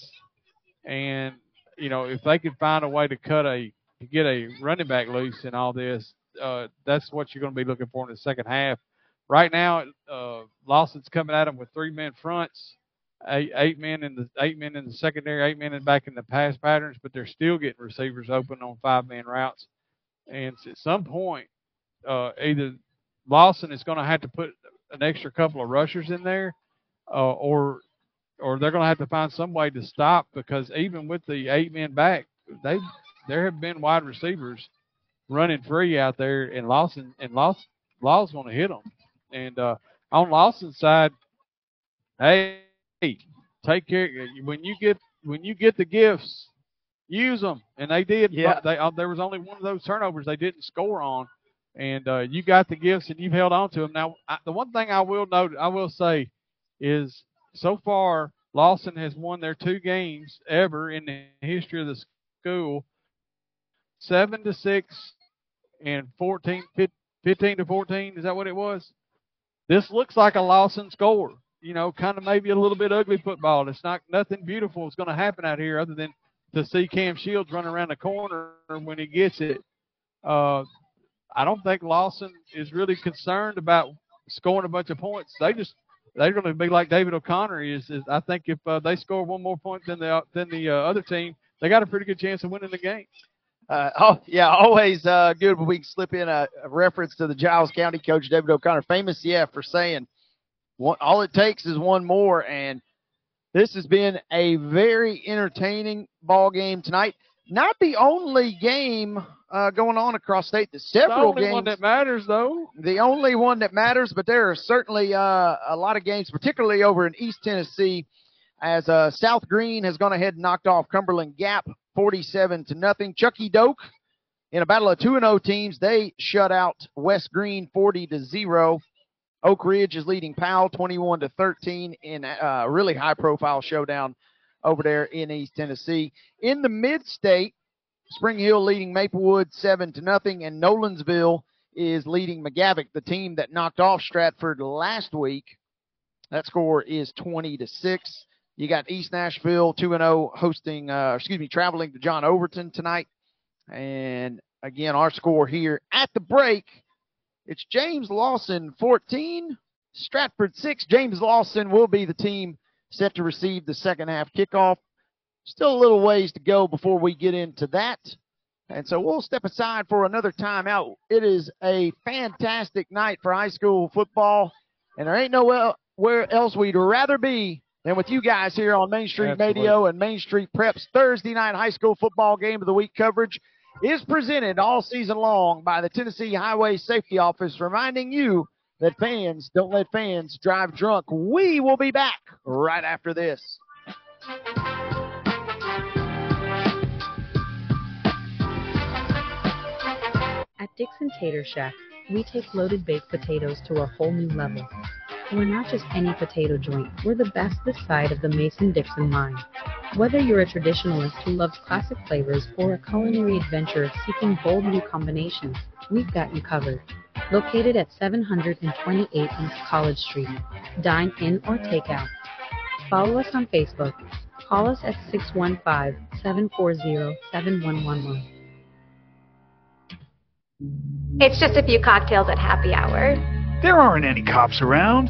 and you know if they can find a way to cut a to get a running back loose in all this, uh, that's what you're going to be looking for in the second half. Right now, uh, Lawson's coming at them with three men fronts eight eight men in the eight men in the secondary, eight men in back in the pass patterns, but they're still getting receivers open on five man routes. And at some point, uh, either Lawson is going to have to put an extra couple of rushers in there, uh, or or they're going to have to find some way to stop because even with the eight men back, they there have been wide receivers running free out there, and Lawson and Lawson Law's going to hit them. And uh, on Lawson's side, hey, take care when you get when you get the gifts, use them. And they did. Yeah. They uh, there was only one of those turnovers they didn't score on, and uh, you got the gifts and you've held on to them. Now, I, the one thing I will note, I will say, is so far Lawson has won their two games ever in the history of the school, seven to six and 14, 15 to 14. Is that what it was? This looks like a loss Lawson score you know, kind of maybe a little bit ugly football. It's not nothing beautiful is going to happen out here other than to see Cam Shields run around the corner when he gets it. Uh, I don't think Lawson is really concerned about scoring a bunch of points. They just they're going to be like David O'Connor is. is I think if uh, they score one more point than the than the uh, other team, they got a pretty good chance of winning the game. Uh, oh yeah, always uh, good when we can slip in a, a reference to the Giles County coach David O'Connor, famous yeah for saying one, all it takes is one more, and this has been a very entertaining ball game tonight. Not the only game uh, going on across state. There's several the only games. one that matters, though. The only one that matters, but there are certainly uh, a lot of games, particularly over in East Tennessee, as uh, South Greene has gone ahead and knocked off Cumberland Gap 47 to nothing. Chuckey-Doak in a battle of 2 0 teams, they shut out West Greene 40 to 0. Oak Ridge is leading Powell 21 to 13 in a uh, really high profile showdown over there in East Tennessee. In the mid state, Spring Hill leading Maplewood 7 to nothing, and Nolensville is leading McGavock, the team that knocked off Stratford last week. That score is 20 to 6. You got East Nashville 2 0 hosting, uh, excuse me, traveling to John Overton tonight. And again, our score here at the break it's James Lawson 14, Stratford 6. James Lawson will be the team set to receive the second half kickoff. Still a little ways to go before we get into that. And so we'll step aside for another timeout. It is a fantastic night for high school football, and there ain't nowhere else we'd rather be than with you guys here on Main Street Absolutely. Radio and Main Street Preps Thursday night high school football game of the week coverage is presented all season long by the Tennessee Highway Safety Office, reminding you that fans don't let fans drive drunk. We will be back right after this. At Dickson Tater Shack, we take loaded baked potatoes to a whole new level. We're not just any potato joint, we're the best this side of the Mason Dixon line. Whether you're a traditionalist who loves classic flavors or a culinary adventurer seeking bold new combinations, we've got you covered. Located at 728 East College Street. Dine in or take out. Follow us on Facebook. Call us at 615 740 7111. It's just a few cocktails at happy hour. There aren't any cops around.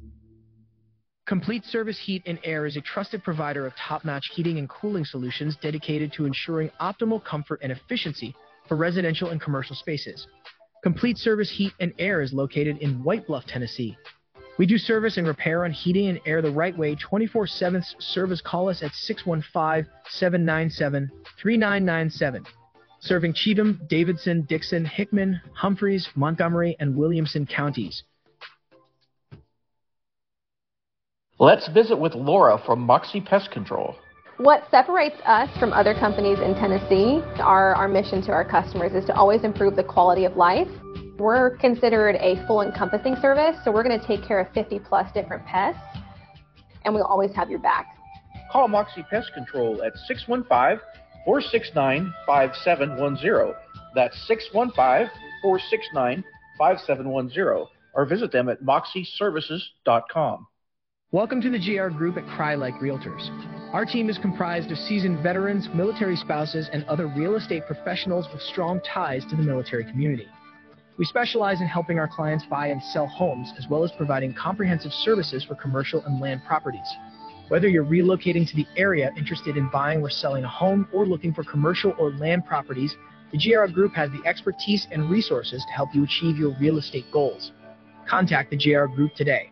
Complete Service Heat and Air is a trusted provider of top notch heating and cooling solutions dedicated to ensuring optimal comfort and efficiency for residential and commercial spaces. Complete Service Heat and Air is located in White Bluff, Tennessee. We do service and repair on heating and air the right way 24 7 service. Call us at 615 797 3997. Serving Cheatham, Davidson, Dickson, Hickman, Humphreys, Montgomery, and Williamson counties. Let's visit with Laura from Moxie Pest Control. What separates us from other companies in Tennessee, our, our mission to our customers is to always improve the quality of life. We're considered a full encompassing service, so we're going to take care of 50 plus different pests, and we'll always have your back. Call Moxie Pest Control at 615 469 5710. That's 615 469 5710. Or visit them at moxieservices.com. Welcome to the GR Group at Crye-Leike Realtors. Our team is comprised of seasoned veterans, military spouses, and other real estate professionals with strong ties to the military community. We specialize in helping our clients buy and sell homes, as well as providing comprehensive services for commercial and land properties. Whether you're relocating to the area interested in buying or selling a home or looking for commercial or land properties, the GR Group has the expertise and resources to help you achieve your real estate goals. Contact the GR Group today.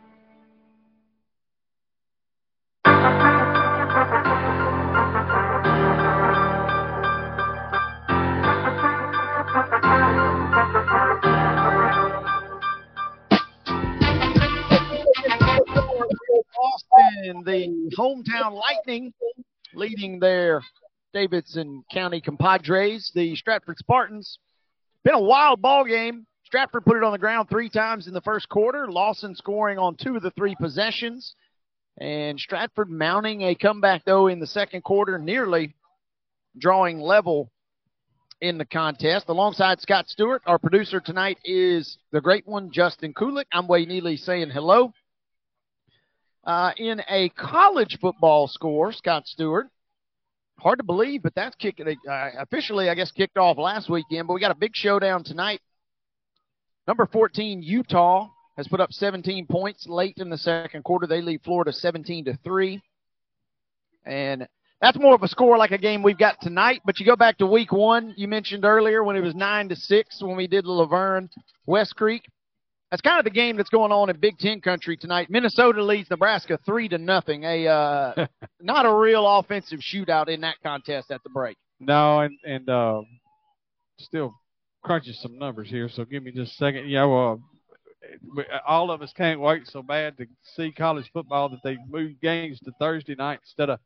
Austin, the hometown Lightning, leading their Davidson County compadres, the Stratford Spartans. Been a wild ball game. Stratford put it on the ground three times in the first quarter. Lawson scoring on two of the three possessions. And Stratford mounting a comeback, though, in the second quarter, nearly drawing level in the contest. Alongside Scott Stewart, our producer tonight is the great one, Justin Kulik. I'm Wade Neely saying hello. Uh, in a college football score, Scott Stewart. Hard to believe, but that's kicking uh, officially, I guess, kicked off last weekend. But we got a big showdown tonight. Number 14, Utah has put up 17 points late in the second quarter. They lead Florida 17 to three, and that's more of a score like a game we've got tonight. But you go back to week one, you mentioned earlier when it was nine to six when we did La Vergne West Creek. That's kind of the game that's going on in Big Ten country tonight. Minnesota leads Nebraska three to nothing. A uh, not a real offensive shootout in that contest at the break. No, and and uh, still crunching some numbers here. So give me just a second. Yeah, well, all of us can't wait so bad to see college football that they moved games to Thursday night instead of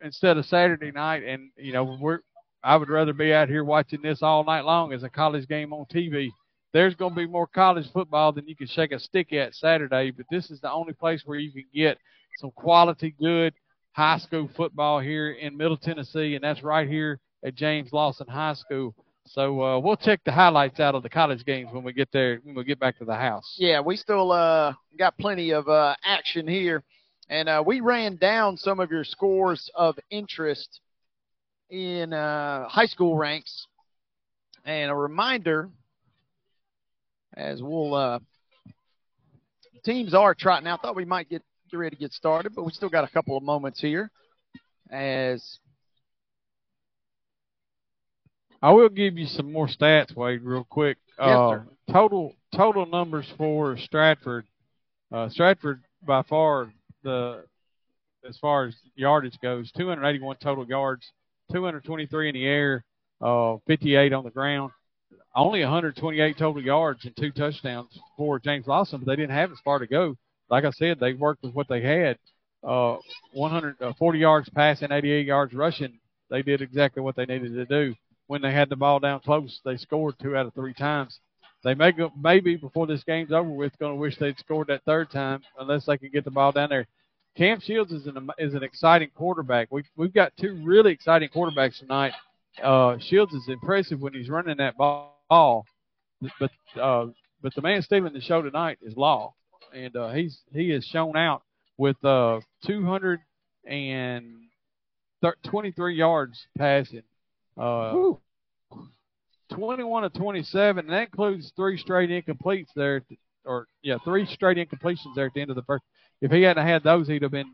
instead of Saturday night. And you know, we're I would rather be out here watching this all night long as a college game on TV. There's going to be more college football than you can shake a stick at Saturday, but this is the only place where you can get some quality, good high school football here in Middle Tennessee, and that's right here at James Lawson High School. So uh, we'll check the highlights out of the college games when we get there when we get back to the house. Yeah, we still uh, got plenty of uh, action here, and uh, we ran down some of your scores of interest in uh, high school ranks. And a reminder, as we'll uh, teams are trotting out. I thought we might get get ready to get started, but we still got a couple of moments here. As I will give you some more stats, Wade, real quick. Yes, uh, total total numbers for Stratford. Uh, Stratford by far the as far as yardage goes, 281 total yards 223 in the air, uh, 58 on the ground. Only 128 total yards and two touchdowns for James Lawson, but they didn't have as far to go. Like I said, they worked with what they had. Uh, 140 uh, yards passing, 88 yards rushing. They did exactly what they needed to do. When they had the ball down close, they scored two out of three times. They may go, maybe before this game's over with, going to wish they'd scored that third time unless they can get the ball down there. Cam Shields is an is an exciting quarterback. We've we've got two really exciting quarterbacks tonight. Uh, Shields is impressive when he's running that ball, but uh, but the man stealing the show tonight is Law, and uh, he's he has shown out with uh, 223 yards passing. Uh, 21 to 27, and that includes three straight incompletes there, or yeah, three straight incompletions there at the end of the first. If he hadn't had those, he'd have been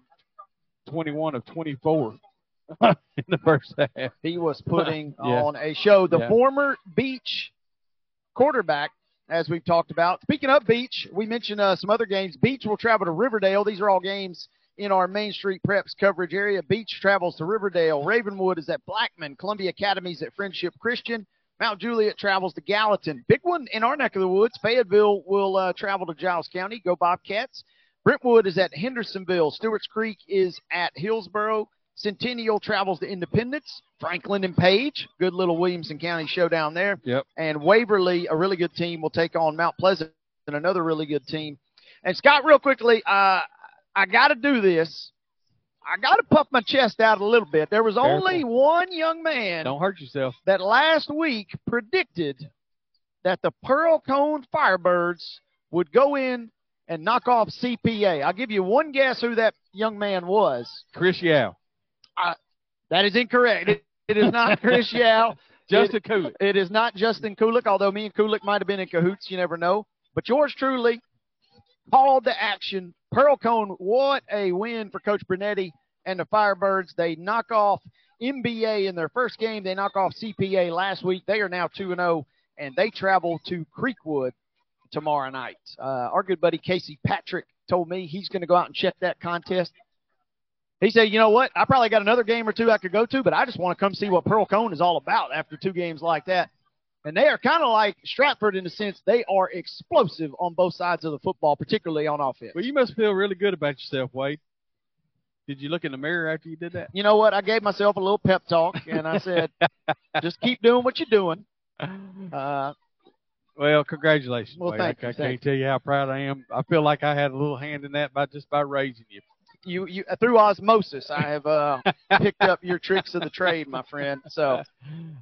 21 of 24 in the first half. He was putting yeah. on a show. The yeah. former Beech quarterback, as we've talked about. Speaking of Beech, we mentioned uh, some other games. Beech will travel to Riverdale. These are all games in our Main Street Preps coverage area. Beech travels to Riverdale. Ravenwood is at Blackman. Columbia Academy is at Friendship Christian. Mount Juliet travels to Gallatin. Big one in our neck of the woods. Fayetteville will uh, travel to Giles County. Go Bobcats. Brentwood is at Hendersonville. Stewart's Creek is at Hillsboro. Centennial travels to Independence. Franklin and Page, good little Williamson County showdown there. Yep. And Waverly, a really good team, will take on Mount Pleasant, and another really good team. And Scott, real quickly, uh, I got to do this. I got to puff my chest out a little bit. There was Careful. only one young man. Don't hurt yourself. That last week predicted that the Pearl-Cohn Firebirds would go in and knock off CPA. I'll give you one guess who that young man was. Chris Yao. Uh, that is incorrect. It, it is not Chris Yao. Justin it, Kulik. It is not Justin Kulik, although me and Kulik might have been in cahoots. You never know. But yours truly called the action Pearl-Cohn, what a win for Coach Brunetti and the Firebirds. They knock off MBA in their first game. They knock off CPA last week. They are now 2 0, and they travel to Creekwood tomorrow night. Uh, our good buddy Casey Patrick told me he's going to go out and check that contest. He said, you know what? I probably got another game or two I could go to, but I just want to come see what Pearl-Cohn is all about after two games like that. And they are kind of like Stratford in the sense they are explosive on both sides of the football, particularly on offense. Well, you must feel really good about yourself, Wade. Did you look in the mirror after you did that? You know what? I gave myself a little pep talk, and I said, just keep doing what you're doing. Uh, well, congratulations. Well, Wade. thank I, you. I thank can't tell you how proud I am. I feel like I had a little hand in that by just by raising you you, you through osmosis, I have uh, picked up your tricks of the trade, my friend. So,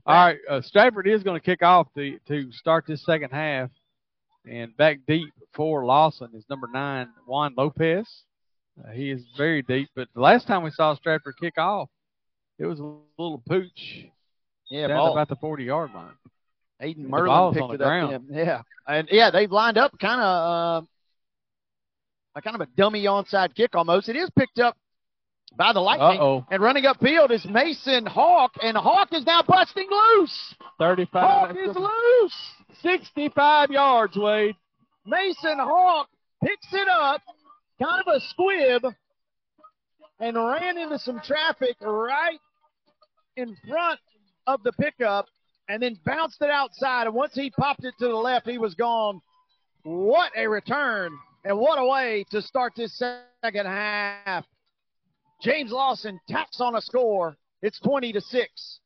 all right, uh, Stratford is going to kick off the to start this second half, and back deep for Lawson is number nine Juan Lopez. Uh, he is very deep, but the last time we saw Stafford kick off, it was a little pooch. Yeah, down about the forty yard line. Aiden Merlin picked it ground. up. Yeah, and yeah, they've lined up kind of. A kind of a dummy onside kick almost. It is picked up by the Lightning. Uh-oh. And running upfield is Mason Hawk, and Hawk is now busting loose. 35. Hawk is loose. 65 yards, Wade. Mason Hawk picks it up, kind of a squib, and ran into some traffic right in front of the pickup and then bounced it outside. And once he popped it to the left, he was gone. What a return and what a way to start this second half. James Lawson taps on a score. It's 20 to 6.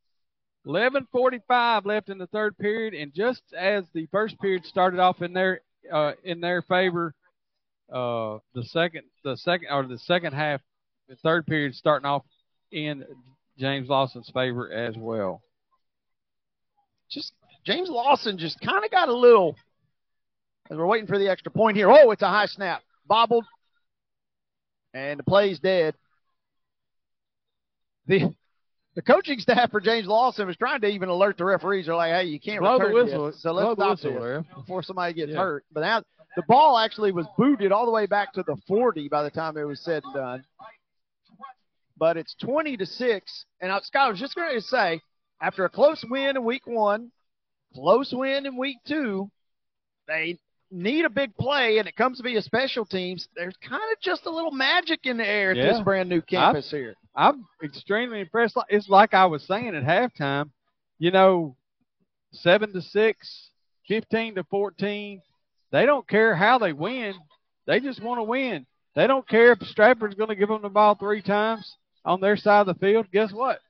11:45 left in the third period, and just as the first period started off in their uh, in their favor, uh, the second the second or the second half, the third period starting off in James Lawson's favor as well. Just James Lawson just kind of got a little as we're waiting for the extra point here. Oh, it's a high snap. Bobbled. And the play's dead. The the coaching staff for James Lawson was trying to even alert the referees. They're like, hey, you can't Blow return the whistle. this. So let's stop whistle, this before somebody gets Yeah. hurt. But now the ball actually was booted all the way back to the 40 by the time it was said and done. But it's 20 to 6. And I, Scott, I was just going to say, after a close win in week one, close win in week two, they need a big play and it comes to be a special teams, there's kind of just a little magic in the air at Yeah. this brand new campus here. I'm extremely impressed. It's like I was saying at halftime, you know, seven to six, 15 to 14. They don't care how they win. They just want to win. They don't care if Stratford's going to give them the ball three times on their side of the field. Guess what?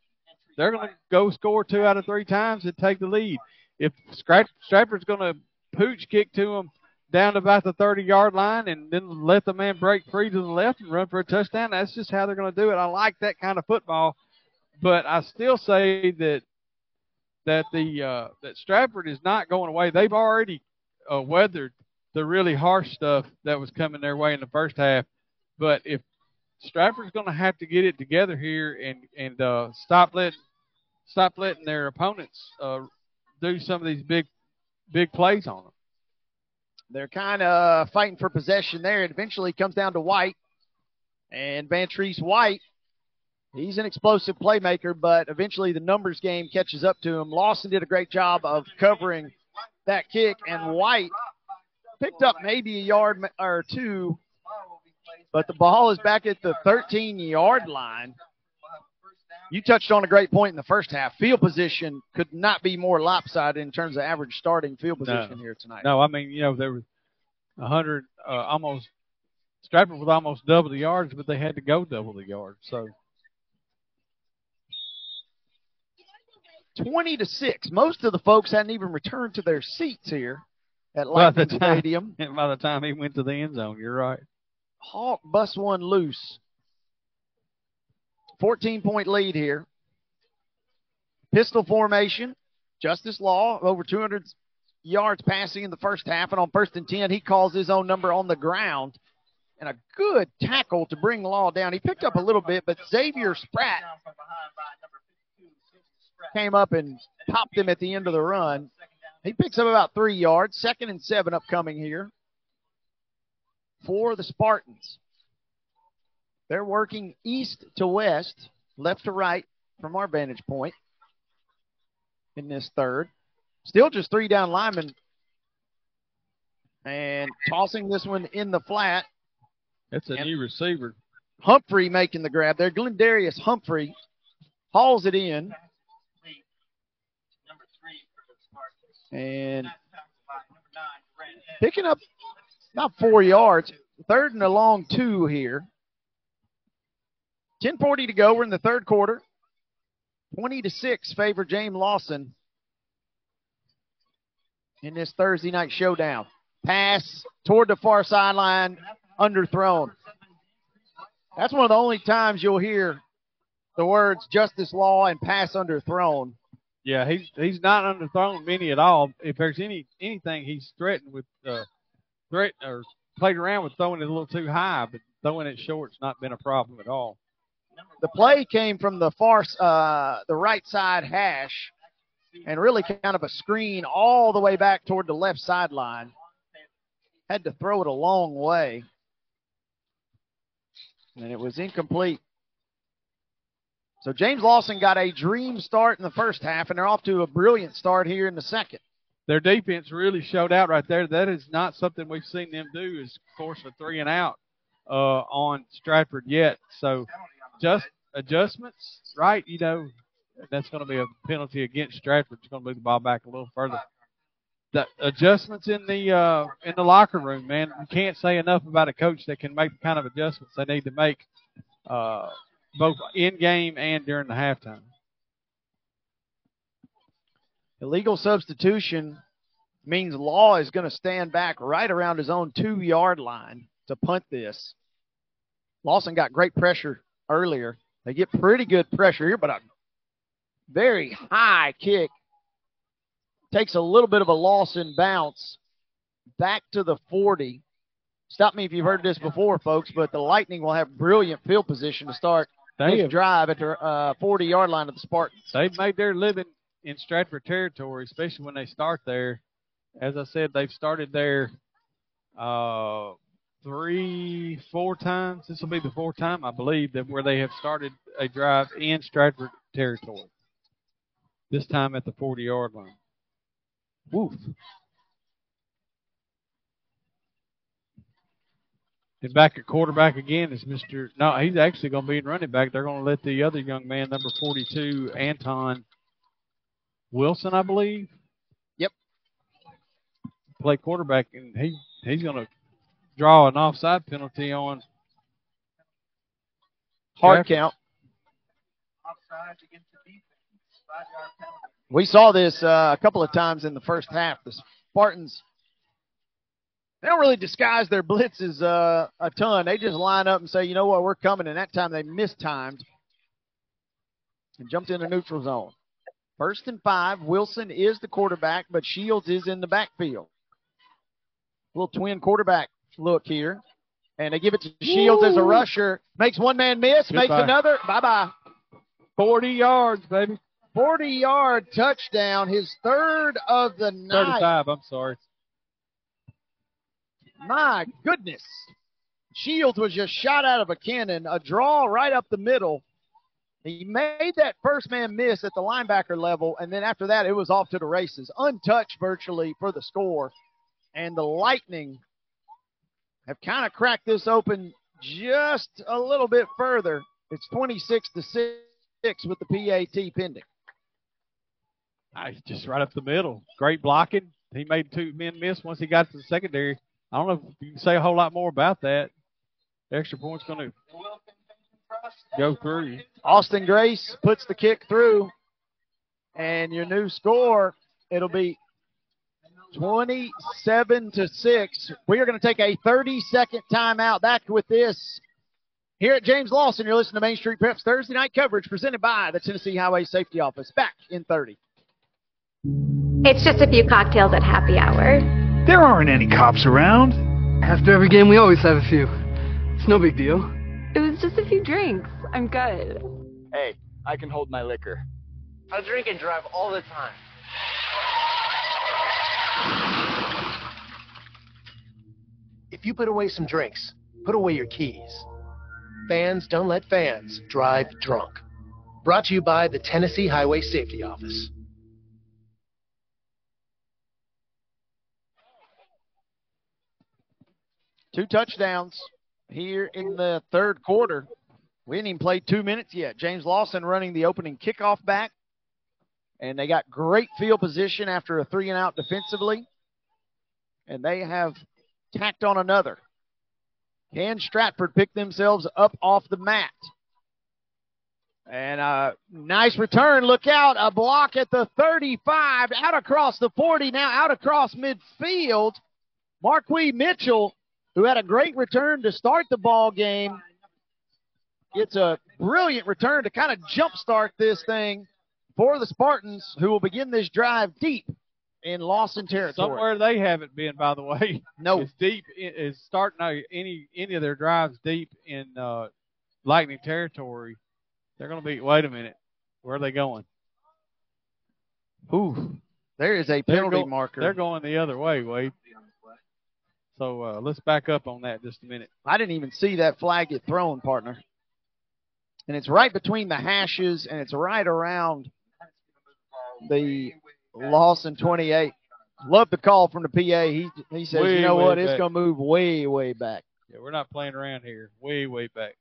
They're going to go score two out of three times and take the lead. If Strat- Stratford's going to pooch kick to them down about the 30 yard line and then let the man break free to the left and run for a touchdown, that's just how they're going to do it. I like that kind of football, but I still say that that the uh, that Stratford is not going away. They've already uh, weathered the really harsh stuff that was coming their way in the first half. But if Stratford's going to have to get it together here and and uh, stop letting stop letting their opponents uh, do some of these big big plays on them. They're kind of fighting for possession there. It eventually comes down to White. And Vantrice White, he's an explosive playmaker, but eventually the numbers game catches up to him. Lawson did a great job of covering that kick, and White picked up maybe a yard or two, but the ball is back at the 13 yard line. You touched on a great point in the first half. Field position could not be more lopsided in terms of average starting field position No. here tonight. No, I mean, you know, there was a hundred, uh, almost Stratford with almost double the yards, but they had to go double the yards. So 20 to 6. Most of the folks hadn't even returned to their seats here at by Lightning time, Stadium. by the time he went to the end zone, you're right. Hawk bust one loose. 14 point lead here. Pistol formation. Justice Law over 200 yards passing in the first half, and on first and 10, he calls his own number on the ground. And a good tackle to bring Law down. He picked up a little bit, but Xavier Spratt came up and popped him at the end of the run. He picks up about three yards. Second and seven upcoming here for the Spartans. They're working east to west, left to right from our vantage point in this third. Still just three down linemen. And tossing this one in the flat. That's a And- new receiver. Humphrey making the grab there. Glendarius Humphrey hauls it in. And picking up about four yards. Third and a long two here. 10.40 to go. We're in the third quarter. 20 to 6 favor James Lawson in this Thursday night showdown. Pass toward the far sideline, underthrown. That's one of the only times you'll hear the words justice law and pass underthrown. Yeah, he's he's not underthrown many at all. If there's any anything, he's threatened with uh, threat or played around with throwing it a little too high, but throwing it short's not been a problem at all. The play came from the far, uh, the right side hash, and really kind of a screen all the way back toward the left sideline. Had to throw it a long way, and it was incomplete. So James Lawson got a dream start in the first half, and they're off to a brilliant start here in the second. Their defense really showed out right there. That is not something we've seen them do. Is force a three and out uh, on Stratford yet. So just adjustments, right? You know, that's going to be a penalty against Stratford. It's going to move the ball back a little further. The adjustments in the uh, in the locker room, man. You can't say enough about a coach that can make the kind of adjustments they need to make, uh, both in game and during the halftime. Illegal substitution means Law is going to stand back right around his own two yard line to punt this. Lawson got great pressure earlier. They get pretty good pressure here, but a very high kick takes a little bit of a Lawson bounce back to the 40. Stop me if you've heard this before, folks, but the Lightning will have brilliant field position to start They this have- drive at their uh, 40 yard line of the Spartans. they've made their living in Stratford territory, especially when they start there. As I said, they've started there uh, three, four times. This will be the fourth time, I believe, that where they have started a drive in Stratford territory. This time at the 40 yard line. Woof. And back at quarterback again is Mr. No, he's actually going to be in running back. They're going to let the other young man, number 42, Anton Wilson, I believe. Yep. Play quarterback, and he he's going to draw an offside penalty on hard count. We saw this uh, a couple of times in the first half. The Spartans they don't really disguise their blitzes uh, a ton. They just line up and say, you know what, we're coming. And that time they mistimed and jumped into neutral zone. First and five. Wilson is the quarterback, but Shields is in the backfield. Little twin quarterback look here. And they give it to Shields Woo. as a rusher. Makes one man miss, Goodbye. makes another. Bye bye. 40 yards, baby. 40 yard touchdown, his third of the night. 35, I'm sorry. My goodness. Shields was just shot out of a cannon, a draw right up the middle. He made that first man miss at the linebacker level, and then after that, it was off to the races, untouched virtually for the score. And the Lightning have kind of cracked this open just a little bit further. It's 26 to 6 with the PAT pending. Ah, nice, just right up the middle. Great blocking. He made two men miss once he got to the secondary. I don't know if you can say a whole lot more about that. extra point's going to go through. Austin Grace puts the kick through, and your new score, it'll be 27 to 6. We are going to take a 30 second timeout. Back with this here at James Lawson. You're listening to Main Street Preps Thursday night coverage presented by the Tennessee Highway Safety Office. Back in 30. It's just a few cocktails at happy hour. There aren't any cops around. After every game, we always have a few. It's no big deal. It was just a few drinks. I'm good. Hey, I can hold my liquor. I drink and drive all the time. If you put away some drinks, put away your keys. Fans don't let fans drive drunk. Brought to you by the Tennessee Highway Safety Office. Two touchdowns here in the third quarter. We didn't even play two minutes yet. James Lawson running the opening kickoff back. And they got great field position after a three and out defensively. And they have tacked on another. Can Stratford pick themselves up off the mat? And a nice return. Look out. A block at the 35. Out across the 40. Now out across midfield. Marquis Mitchell who had a great return to start the ball game. It's a brilliant return to kind of jumpstart this thing for the Spartans, who will begin this drive deep in Lawson territory. Somewhere they haven't been, by the way. No, it's deep. It's starting any any of their drives deep in uh, Lightning territory. They're going to be. Wait a minute, where are they going? Ooh, there is a penalty they're go, marker. They're going the other way, Wade. So uh, let's back up on that just a minute. I didn't even see that flag get thrown, partner. And it's right between the hashes, and it's right around the Lawson 28. Love the call from the PA. He he says, way, you know what, back. it's going to move way, way back. Yeah, we're not playing around here. Way, way back.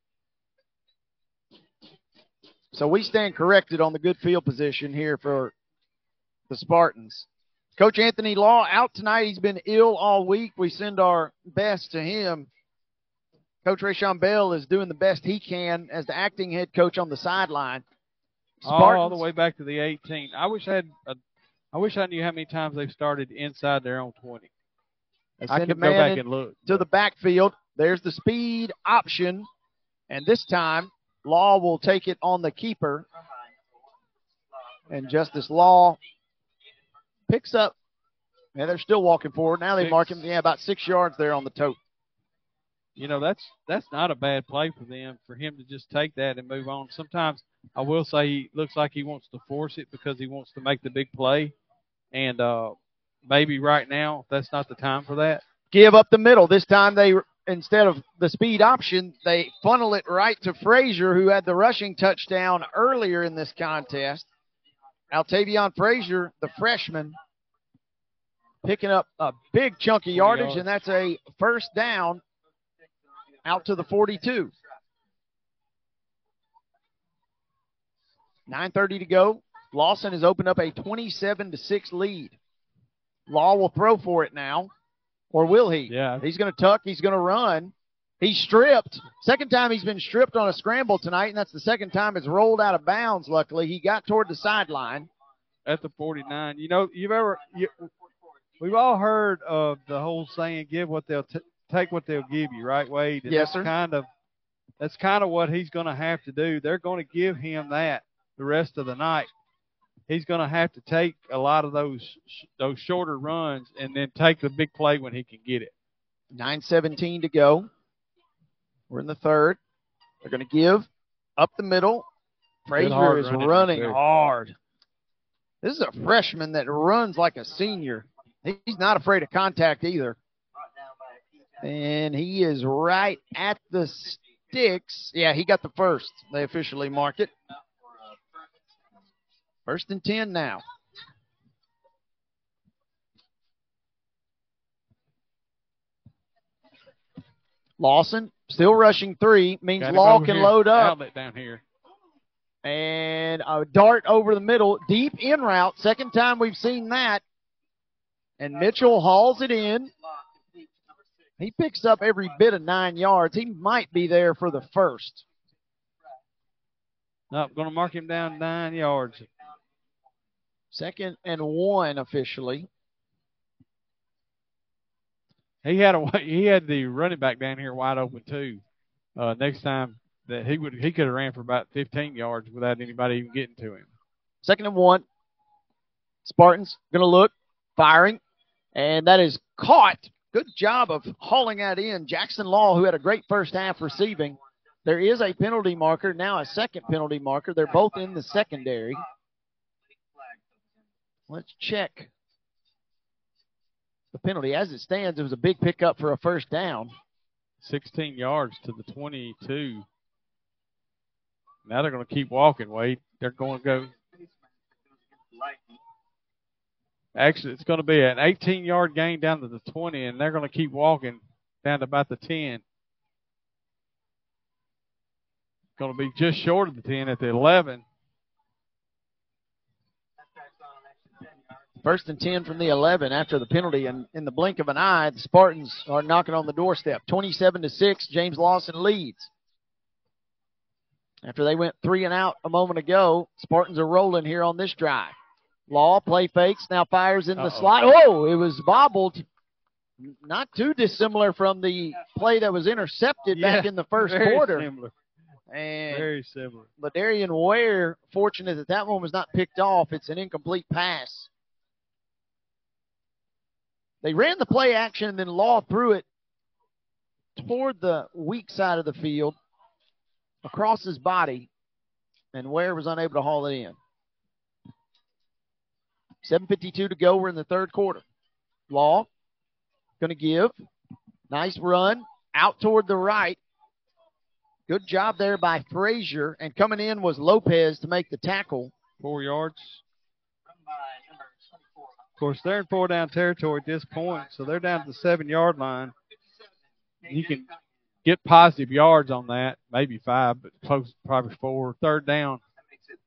So we stand corrected on the good field position here for the Spartans. Coach Anthony Law out tonight. He's been ill all week. We send our best to him. Coach Rayshawn Bell is doing the best he can as the acting head coach on the sideline. Spartans, all the way back to the 18. I wish I had a, I wish I knew how many times they've started inside their own 20. I could go back and look. To the backfield. There's the speed option. And this time, Law will take it on the keeper. And Justice Law picks up. Yeah, they're still walking forward. Now they six. mark him, yeah, about six yards there on the tote. You know, that's that's not a bad play for them, for him to just take that and move on. Sometimes I will say he looks like he wants to force it because he wants to make the big play. And uh, maybe right now that's not the time for that. Give up the middle. This time they instead of the speed option, they funnel it right to Frazier, who had the rushing touchdown earlier in this contest. Altavion Frazier, the freshman, picking up a big chunk of yardage, and that's a first down out to the 42. 9.30 to go. Lawson has opened up a 27 to 6 lead. Law will throw for it now. Or will he? Yeah. He's going to tuck. He's going to run. He's stripped. Second time he's been stripped on a scramble tonight, and that's the second time it's rolled out of bounds, luckily. He got toward the sideline. At the 49. You know, you've ever, you, we've all heard of the whole saying, give what they'll t- take what they'll give you, right, Wade? And yes, that's sir. Kind of, that's kind of what he's going to have to do. They're going to give him that the rest of the night. He's going to have to take a lot of those those shorter runs and then take the big play when he can get it. 9:17 to go. We're in the third. They're going to give up the middle. Frazier is running, running hard. This is a freshman that runs like a senior. He's not afraid of contact either. And he is right at the sticks. Yeah, he got the first. They officially mark it. First and 10 now. Lawson still rushing three means Got Law can here. load up. Outlet down here. And a dart over the middle, deep in route. Second time we've seen that. And Mitchell hauls it in. He picks up every bit of nine yards. He might be there for the first. Nope, going to mark him down nine yards. Second and one officially. He had a he had the running back down here wide open too. Uh, next time that he would he could have ran for about 15 yards without anybody even getting to him. Second and one. Spartans going to look, firing, and that is caught. Good job of hauling that in. Jackson Law, who had a great first half receiving. There is a penalty marker, now a second penalty marker. They're both in the secondary. Let's check the penalty. As it stands, it was a big pickup for a first down. 16 yards to the 22. Now they're going to keep walking, Wade. They're going to go. Actually, it's going to be an 18 yard gain down to the 20, and they're going to keep walking down to about the 10. Going to be just short of the 10 at the 11. First and 10 from the 11 after the penalty. And in the blink of an eye, the Spartans are knocking on the doorstep. 27 to 6, James Lawson leads. After they went three and out a moment ago, Spartans are rolling here on this drive. Law play fakes, now fires in the Uh-oh. slot. Oh, it was bobbled. Not too dissimilar from the play that was intercepted back in the first very quarter. Similar. And Very similar. Ladarian Ware, fortunate that that one was not picked off. It's an incomplete pass. They ran the play action and then Law threw it toward the weak side of the field across his body, and Ware was unable to haul it in. 7.52 to go. We're in the third quarter. Law going to give. Nice run out toward the right. Good job there by Frazier, and coming in was Lopez to make the tackle. Four yards. Of course, they're in four down territory at this point, so they're down to the seven yard line. You can get positive yards on that, maybe five, but close, probably four. Third down,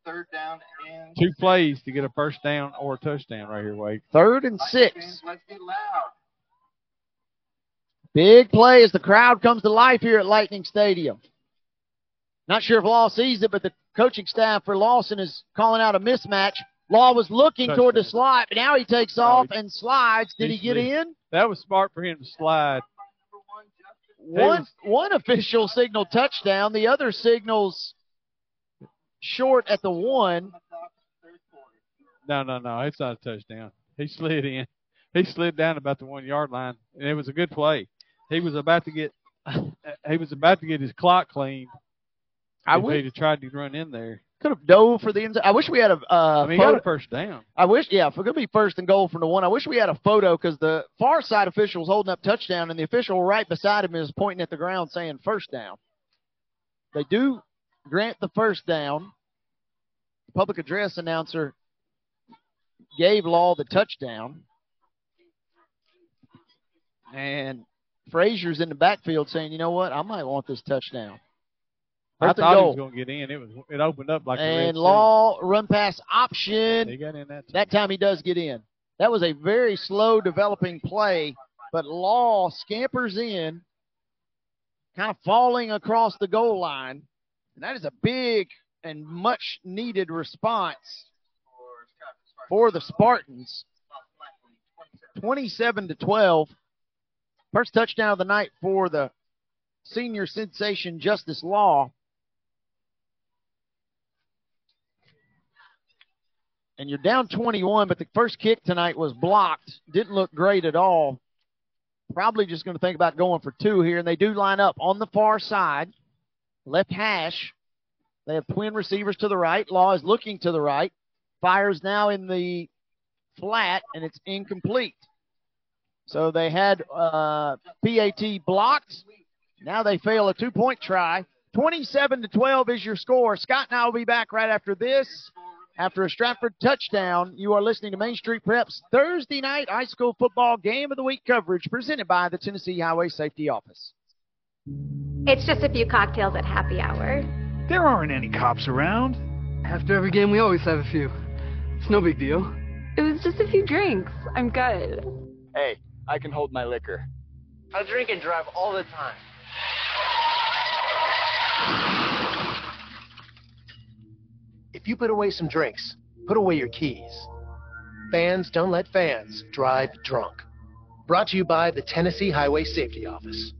third down and two plays to get a first down or a touchdown right here, Wade. Third and six. Big play as the crowd comes to life here at Lightning Stadium. Not sure if Law sees it, but the coaching staff for Lawson is calling out a mismatch. Law was looking toward the slot, but now he takes oh, off and slides. Did he get in? That was smart for him to slide. One one official signaled touchdown. The other signals short at the one. No, no, no. It's not a touchdown. He slid in. He slid down about the one yard line, and it was a good play. He was about to get he was about to get his clock cleaned. I would- have tried to run in there. Could have dove for the end. zone. I wish we had a. Uh, I mean, photo- a first down. I wish, yeah, if going to be first and goal from the one, I wish we had a photo because the far side official was holding up touchdown, and the official right beside him is pointing at the ground saying first down. They do grant the first down. The public address announcer gave Law the touchdown. And Frazier's in the backfield saying, you know what, I might want this touchdown. I thought he was going to get in. It was it opened up like and. Law run pass option. He got in that. Time. That time he does get in. That was a very slow developing play, but Law scampers in, kind of falling across the goal line. And that is a big and much needed response for the Spartans. 27 to 12. First touchdown of the night for the senior sensation Justice Law. And you're down 21, but the first kick tonight was blocked. Didn't look great at all. Probably just going to think about going for two here, and they do line up on the far side, left hash. They have twin receivers to the right. Law is looking to the right. Fires now in the flat, and it's incomplete. So they had uh, PAT blocked. Now they fail a two point try. 27 to 12 is your score. Scott and I will be back right after this. After a Stratford touchdown, you are listening to Main Street Preps Thursday night high school football game of the week coverage presented by the Tennessee Highway Safety Office. It's just a few cocktails at happy hour. There aren't any cops around. After every game, we always have a few. It's no big deal. It was just a few drinks. I'm good. Hey, I can hold my liquor. I drink and drive all the time. If you put away some drinks, put away your keys. Fans don't let fans drive drunk. Brought to you by the Tennessee Highway Safety Office.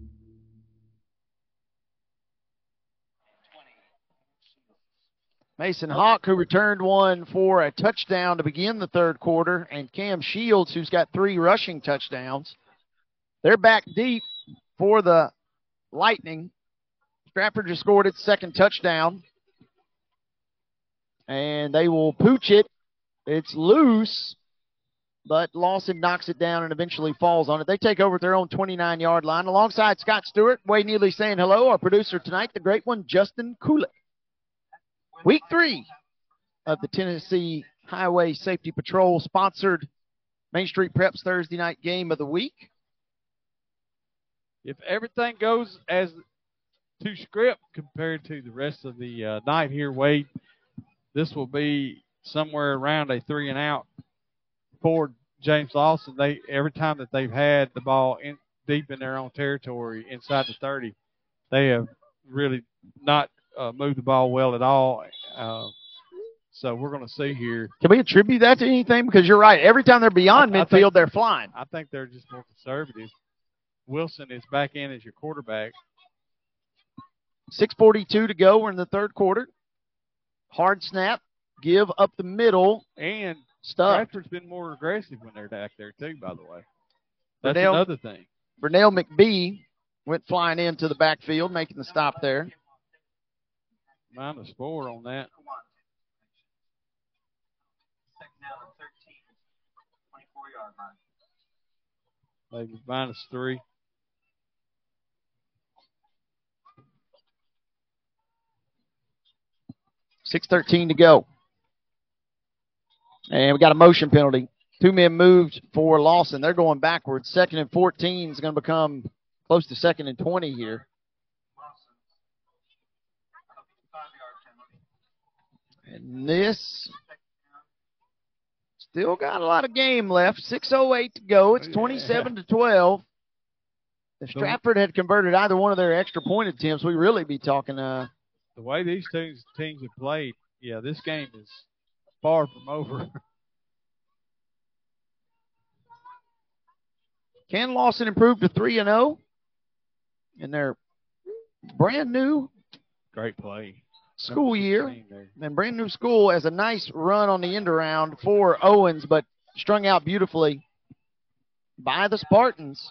Mason Hawk, who returned one for a touchdown to begin the third quarter, and Cam Shields, who's got three rushing touchdowns. They're back deep for the Lightning. Stratford just scored its second touchdown. And they will pooch it. It's loose, but Lawson knocks it down and eventually falls on it. They take over at their own 29 yard line alongside Scott Stewart. Wade Neely saying hello. Our producer tonight, the great one, Justin Kulik. Week three of the Tennessee Highway Safety Patrol sponsored Main Street Preps Thursday night game of the week. If everything goes as to script compared to the rest of the uh, night here, Wade, this will be somewhere around a three and out for James Lawson. They every time that they've had the ball in deep in their own territory inside the 30, they have really not uh, moved the ball well at all. Uh, so we're going to see here. Can we attribute that to anything? Because you're right. Every time they're beyond I- I midfield, think- they're flying. I think they're just more conservative. Wilson is back in as your quarterback. 6.42 to go. We're in the third quarter. Hard snap. Give up the middle. And Stuff. Stratford's been more aggressive when they're back there too. By the way, that's another thing. Vernell McBee went flying into the backfield, making the stop there. Minus four on that. Maybe minus three. Six thirteen to go. And we got a motion penalty. Two men moved for Lawson. They're going backwards. Second and 14 is going to become close to second and 20 here. And this still got a lot of game left. 6.08 to go. It's 27 to 12. If Stratford had converted either one of their extra point attempts, we'd really be talking uh, The way these teams teams have played, yeah, this game is far from over. Can Lawson improve to 3 and 0 in their brand new Great play. school year? And brand new school has a nice run on the end around for Owens, but strung out beautifully by the Spartans.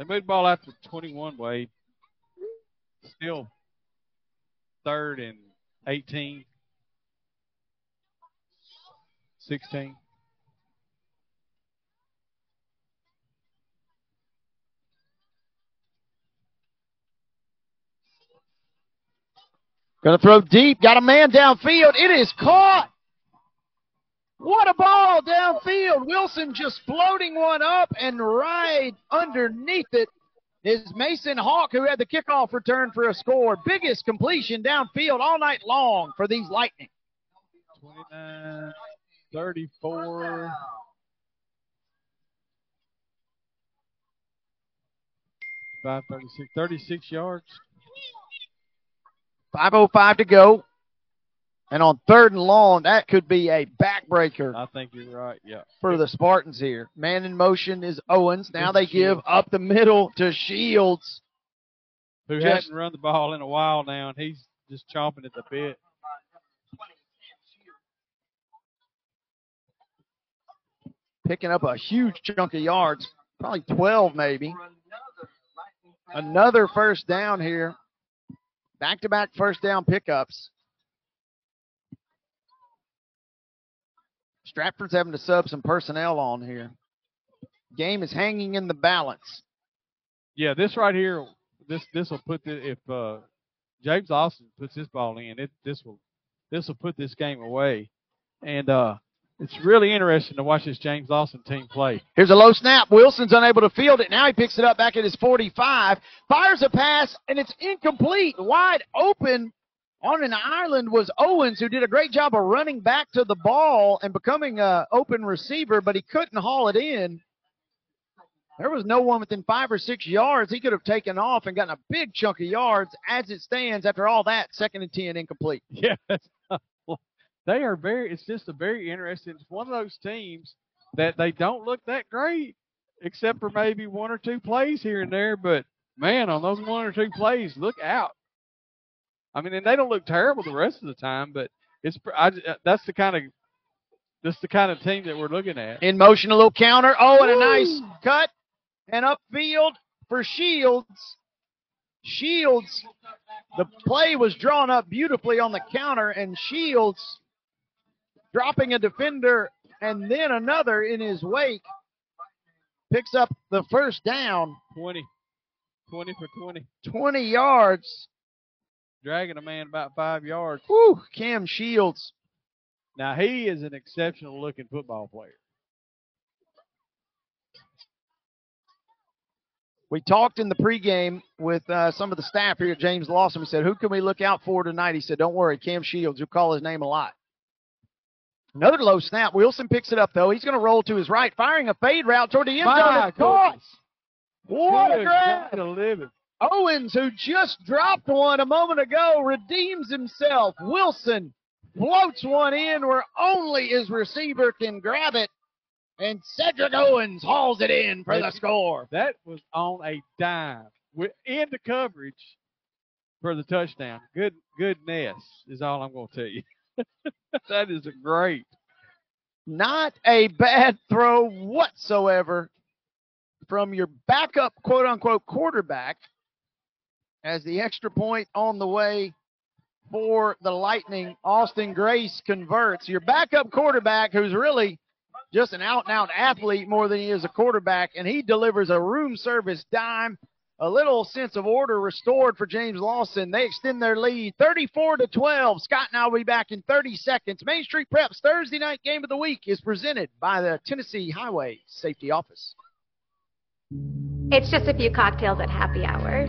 They moved the ball out to 21, Wade. Still third and 18. 16. Going to throw deep. Got a man downfield. It is caught. What a ball downfield. Wilson just floating one up and right underneath it is Mason Hawk, who had the kickoff return for a score. Biggest completion downfield all night long for these Lightning. 29, 34. Five thirty-six, 36 yards. 5.05 to go. And on third and long, that could be a backbreaker. I think you're right, yeah. For the Spartans here. Man in motion is Owens. Now they give up the middle to Shields. Who Just- hasn't run the ball in a while now, and he's just chomping at the bit. Picking up a huge chunk of yards. Probably 12 maybe. Another first down here. Back-to-back first down pickups. Stratford's having to sub some personnel on here. Game is hanging in the balance. Yeah, this right here, this this will put the if uh, James Lawson puts this ball in, it this will this will put this game away, and uh, it's really interesting to watch this James Lawson team play. Here's a low snap. Wilson's unable to field it. Now he picks it up back at his 45. Fires a pass, and it's incomplete. Wide open on an island was Owens, who did a great job of running back to the ball and becoming a open receiver, but he couldn't haul it in. There was no one within five or six yards. He could have taken off and gotten a big chunk of yards. As it stands, after all that, second and 10 incomplete. Yeah, they are very. It's just a very interesting. It's one of those teams that they don't look that great, except for maybe one or two plays here and there. But man, on those one or two plays, look out. I mean, and they don't look terrible the rest of the time, but it's I, uh, that's the kind of that's the kind of team that we're looking at. In motion, a little counter. Oh, and a nice cut and upfield for Shields. Shields, the play was drawn up beautifully on the counter, and Shields dropping a defender and then another in his wake picks up the first down. 20, 20 for 20, 20 yards. Dragging a man about five yards. Whew, Cam Shields. Now he is an exceptional looking football player. We talked in the pregame with uh, some of the staff here at James Lawson. We said, who can we look out for tonight? He said, don't worry, Cam Shields. You'll call his name a lot. Another low snap. Wilson picks it up, though. He's going to roll to his right, firing a fade route toward the end zone. Caught. What a Good grab. God of living. Owens, who just dropped one a moment ago, redeems himself. Wilson floats one in where only his receiver can grab it. And Cedric Owens hauls it in for the score. That was on a dime with into coverage for the touchdown. Good goodness is all I'm going to tell you. that is a great. Not a bad throw whatsoever from your backup quote unquote quarterback as the extra point on the way for the Lightning. Austin Grace converts. Your backup quarterback, who's really just an out and out athlete more than he is a quarterback, and he delivers a room service dime. A little sense of order restored for James Lawson. They extend their lead 34 to 12. Scott and I will be back in 30 seconds. Main Street Preps Thursday night game of the week is presented by the Tennessee Highway Safety Office. It's just a few cocktails at happy hour.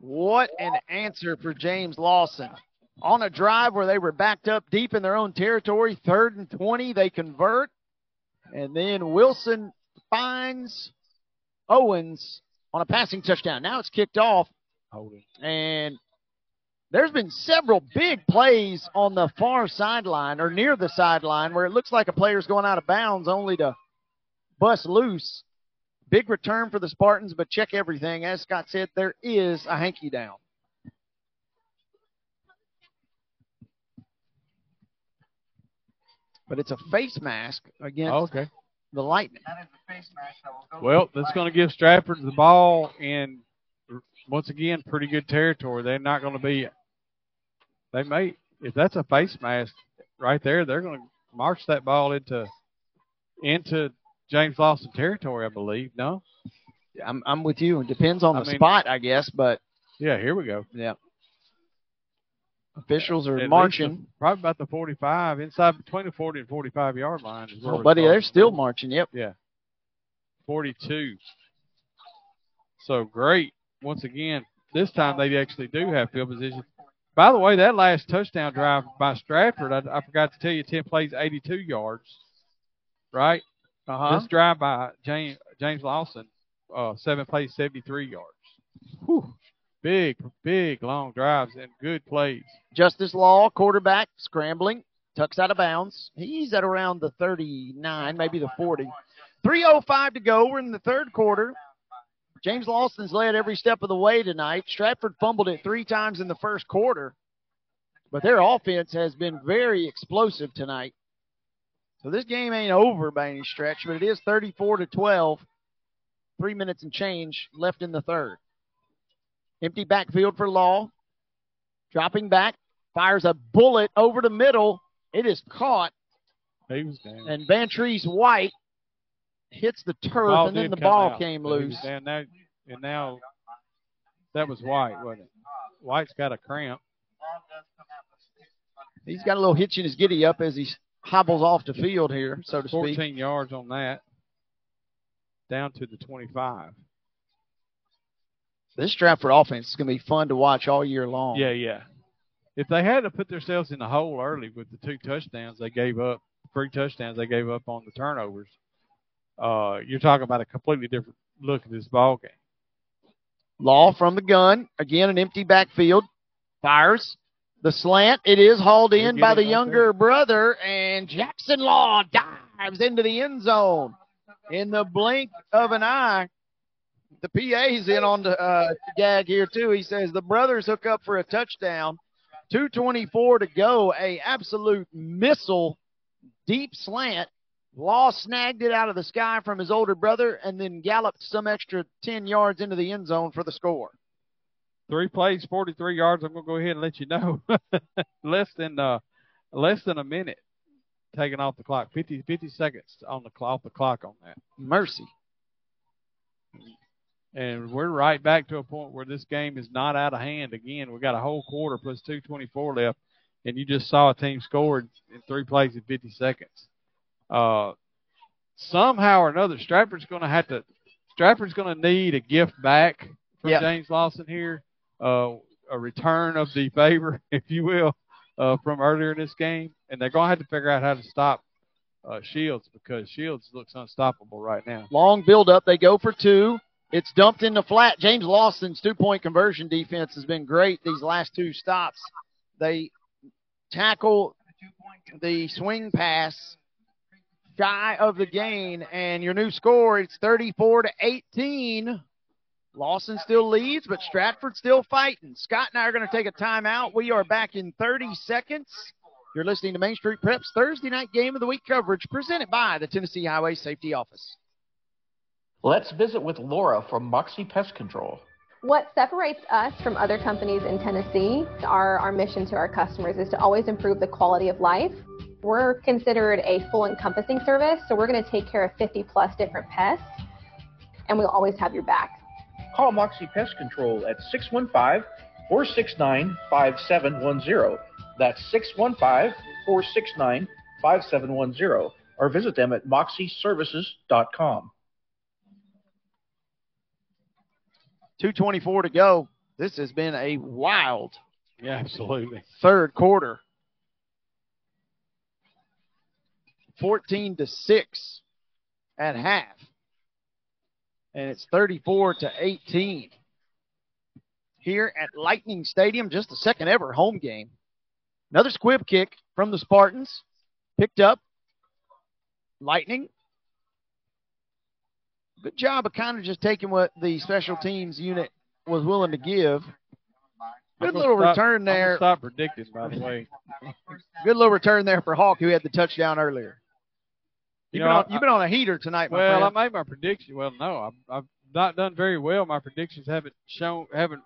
What an answer for James Lawson. On a drive where they were backed up deep in their own territory, third and 20, they convert. And then Wilson finds Owens on a passing touchdown. Now it's kicked off. And there's been several big plays on the far sideline or near the sideline where it looks like a player's going out of bounds only to bust loose. Big return for the Spartans, but check everything. As Scott said, there is a hanky down. But it's a face mask against oh, okay. the Lightning. That is a face mask well, that's going to give Stratford the ball in, once again, pretty good territory. They're not going to be – they may – if that's a face mask right there, they're going to march that ball into into James Lawson territory, I believe. No. I'm I'm with you. It depends on I the mean- spot, I guess, but Yeah, here we go. yeah. Officials are At marching. probably about the 45, inside between the 40 and 45 yard line. Oh, buddy, they're still marching. Yep. Yeah. 42. So great. Once again, this time they actually do have field position. By the way, that last touchdown drive by Stratford, I, I forgot to tell you, 10 plays, 82 yards. Right? Uh-huh. This drive by James, James Lawson, uh, seven plays, 73 yards. Whew. Big, big, long drives and good plays. Justice Law, quarterback, scrambling, tucks out of bounds. He's at around the 39, maybe the 40. 3.05 to go. We're in the third quarter. James Lawson's led every step of the way tonight. Stratford fumbled it three times in the first quarter, but their offense has been very explosive tonight. So this game ain't over by any stretch, but it is 34 to 12. Three minutes and change left in the third. Empty backfield for Law. Dropping back, fires a bullet over the middle. It is caught, He was down. and Vantrese White hits the turf, Ball and then the ball out, came loose. down there, and now that was White, wasn't it? White's got a cramp. He's got a little hitch in his giddy up as he hobbles off the field here, so to speak. 14 yards on that. Down to the 25. This Stratford offense is going to be fun to watch all year long. Yeah, yeah. If they had to put themselves in the hole early with the two touchdowns they gave up, three touchdowns they gave up on the turnovers, uh, you're talking about a completely different look at this ball game. Law from the gun. Again, an empty backfield. Fires the slant. It is hauled in by the younger brother, and Jackson Law dives into the end zone. In the blink of an eye, the PA's in on the uh, gag here too. He says the brothers hook up for a touchdown. 224 to go. A absolute missile, deep slant. Law snagged it out of the sky from his older brother and then galloped some extra 10 yards into the end zone for the score. Three plays, 43 yards. I'm going to go ahead and let you know. less than uh, less than a minute taken off the clock. 50, 50 seconds on the clock, off the clock on that. Mercy. And we're right back to a point where this game is not out of hand. Again, we got a whole quarter plus 224 left, and you just saw a team scored in three plays in 50 seconds. Uh, somehow or another, Stratford's going to have to. Stratford's going to need a gift back from Yeah. James Lawson here, uh, a return of the favor, if you will, uh, from earlier in this game, and they're going to have to figure out how to stop uh, Shields because Shields looks unstoppable right now. Long build up. They go for two. It's dumped in the flat. James Lawson's two point conversion defense has been great these last two stops. They tackle the swing pass shy of the gain, and your new score it's 34 to 18. Lawson still leads, but Stratford still fighting. Scott and I are going to take a timeout. We are back in 30 seconds. You're listening to Main Street Preps Thursday night game of the week coverage presented by the Tennessee Highway Safety Office. Let's visit with Laura from Moxie Pest Control. What separates us from other companies in Tennessee, our, our mission to our customers is to always improve the quality of life. We're considered a full encompassing service, so we're going to take care of 50 plus different pests, and we'll always have your back. Call Moxie Pest Control at 615 469 5710. That's 615 469 5710. Or visit them at moxieservices.com. 224 to go. This has been a wild Yeah, absolutely. third quarter. 14 to 6 at half. And it's 34 to 18. Here at Lightning Stadium, just the second ever home game. Another squib kick from the Spartans. Picked up. Lightning. Good job of kind of just taking what the special teams unit was willing to give Good little stop, return there. stop predicting, by the way. Good little return there for Hawk, who had the touchdown earlier. You You've, know, been, on, you've been on a heater tonight, my friend. Well, friend. I made my prediction. Well, no, I've, I've not done very well. My predictions haven't shown, haven't.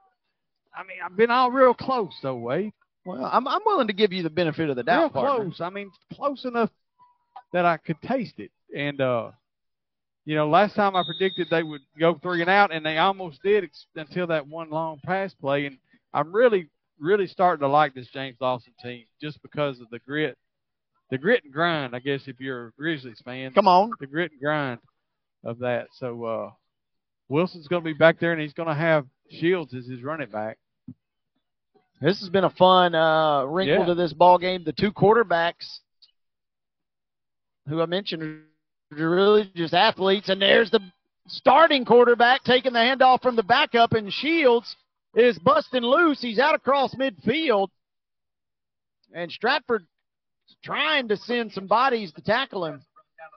I mean, I've been all real close though, Wade. Well, I'm I'm willing to give you the benefit of the Real doubt, partner. close. I mean, close enough that I could taste it. And uh, you know, last time I predicted they would go three and out, and they almost did ex- until that one long pass play. And I'm really, really starting to like this James Lawson team just because of the grit, the grit and grind. I guess if you're a Grizzlies fan, Come on. the grit and grind of that. So uh, Wilson's going to be back there, and he's going to have Shields as his running back. This has been a fun uh, wrinkle Yeah. to this ball game. The two quarterbacks who I mentioned are really just athletes, and there's the starting quarterback taking the handoff from the backup, and Shields is busting loose. He's out across midfield, and Stratford trying to send some bodies to tackle him.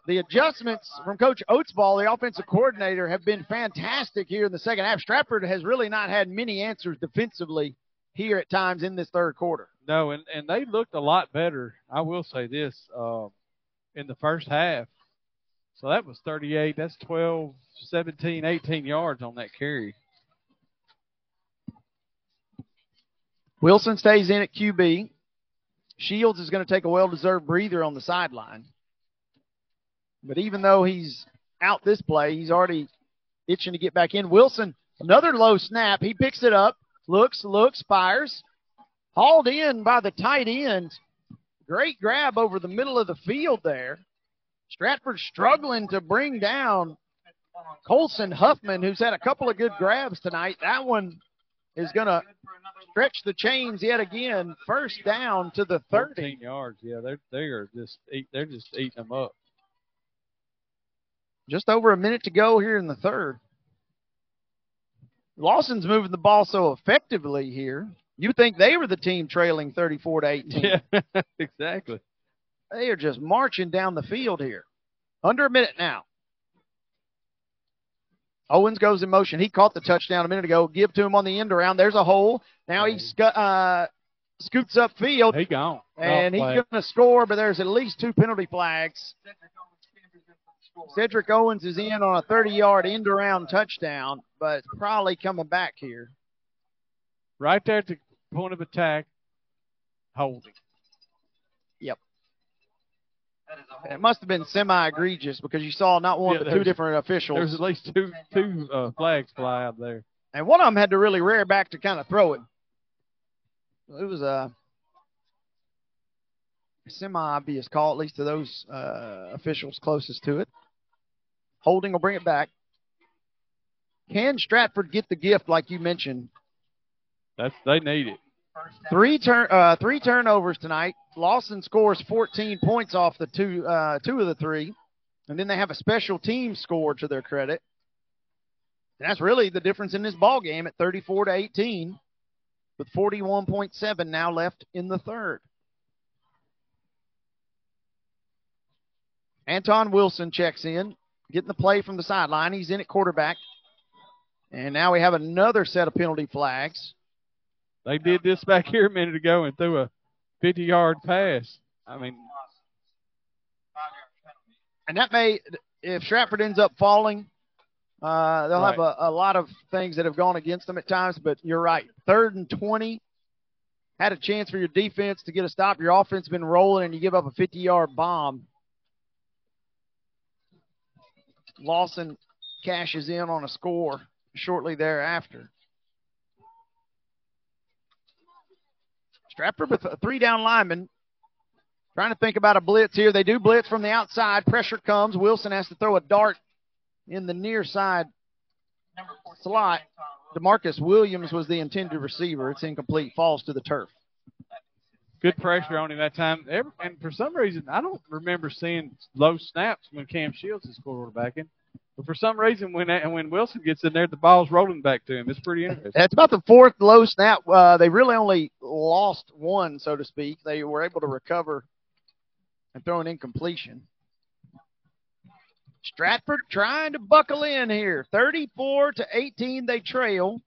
The adjustments from Coach Oatsball, the offensive coordinator, have been fantastic here in the second half. Stratford has really not had many answers defensively here at times in this third quarter. No, and, and they looked a lot better. I will say this um, in the first half. So that was 38. That's 12, 17, 18 yards on that carry. Wilson stays in at QB. Shields is going to take a well deserved breather on the sideline. But even though he's out this play, he's already itching to get back in. Wilson, another low snap. He picks it up, looks, looks, fires. Hauled in by the tight end. Great grab over the middle of the field there. Stratford struggling to bring down Colson Huffman, who's had a couple of good grabs tonight. That one is going to stretch the chains yet again. First down to the 30. 14 yards. Yeah, they're they are just eat, they're just eating them up. Just over a minute to go here in the third. Lawson's moving the ball so effectively here. You think they were the team trailing 34 to 18. Yeah, exactly. They are just marching down the field here. Under a minute now. Owens goes in motion. He caught the touchdown a minute ago. Give to him on the end around. There's a hole. Now he sco- uh, scoots up field. He gone. And he's going to score, but there's at least two penalty flags. Cedric Owens is in on a 30 yard end around touchdown, but it's probably coming back here. right there at the point of attack, holding. Yep. And it must have been semi egregious because you saw not one Yeah, but two different officials. There's at least two two uh, flags fly out there. And one of them had to really rear back to kind of throw it. It was a semi obvious call, at least to those uh, officials closest to it. Holding will bring it back. Can Stratford get the gift like you mentioned? That's they need it. Three turn uh, three turnovers tonight. Lawson scores 14 points off the two uh, two of the three, and then they have a special team score to their credit. And that's really the difference in this ball game at 34 to 18, with 41.7 now left in the third. Anton Wilson checks in, getting the play from the sideline. He's in at quarterback. And now we have another set of penalty flags. They did this back here a minute ago and threw a 50 yard pass. I mean, And that may, if Stratford ends up falling, uh, they'll have a, a lot of things that have gone against them at times. But you're right. Third and 20, had a chance for your defense to get a stop. Your offense been rolling, and you give up a 50 yard bomb. Lawson cashes in on a score shortly thereafter. Stratford with a three down lineman. Trying to think about a blitz here. They do blitz from the outside. Pressure comes. Wilson has to throw a dart in the near side slot. Demarcus Williams was the intended receiver. It's incomplete. Falls to the turf. good pressure on him that time. And for some reason, I don't remember seeing low snaps when Cam Shields is quarterbacking. But for some reason, when when Wilson gets in there, the ball's rolling back to him. It's pretty interesting. That's about the fourth low snap. Uh, they really only lost one, so to speak. They were able to recover and throw an incompletion. Stratford trying to buckle in here. 34 to 18, they trail.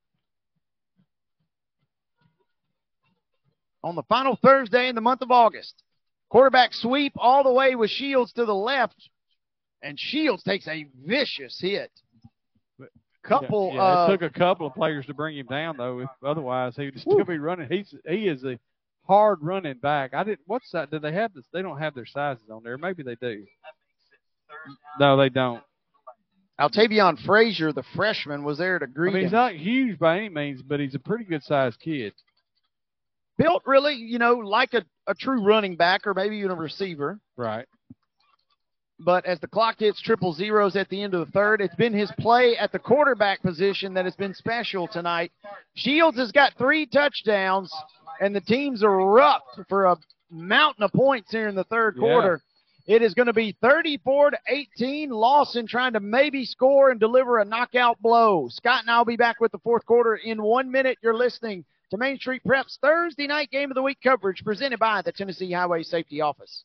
on the final Thursday in the month of August. Quarterback sweep all the way with Shields to the left, and Shields takes a vicious hit. Couple. Yeah, yeah, uh, it took a couple of players to bring him down though. If otherwise, he would still be running. He's he is a hard running back. I didn't. What's that? Do they have this? They don't have their sizes on there. Maybe they do. No, they don't. Altavion Frazier, the freshman, was there to I greet mean, he's him. not huge by any means, but he's a pretty good sized kid. Built really, you know, like a, a true running back or maybe even a receiver. Right. But as the clock hits triple zeros at the end of the third, it's been his play at the quarterback position that has been special tonight. Shields has got three touchdowns, and the teams erupt for a mountain of points here in the third Yeah. quarter. It is going to be 34 to 18. Lawson trying to maybe score and deliver a knockout blow. Scott and I'll be back with the fourth quarter in one minute. You're listening to Main Street Preps Thursday night game of the week coverage presented by the Tennessee Highway Safety Office.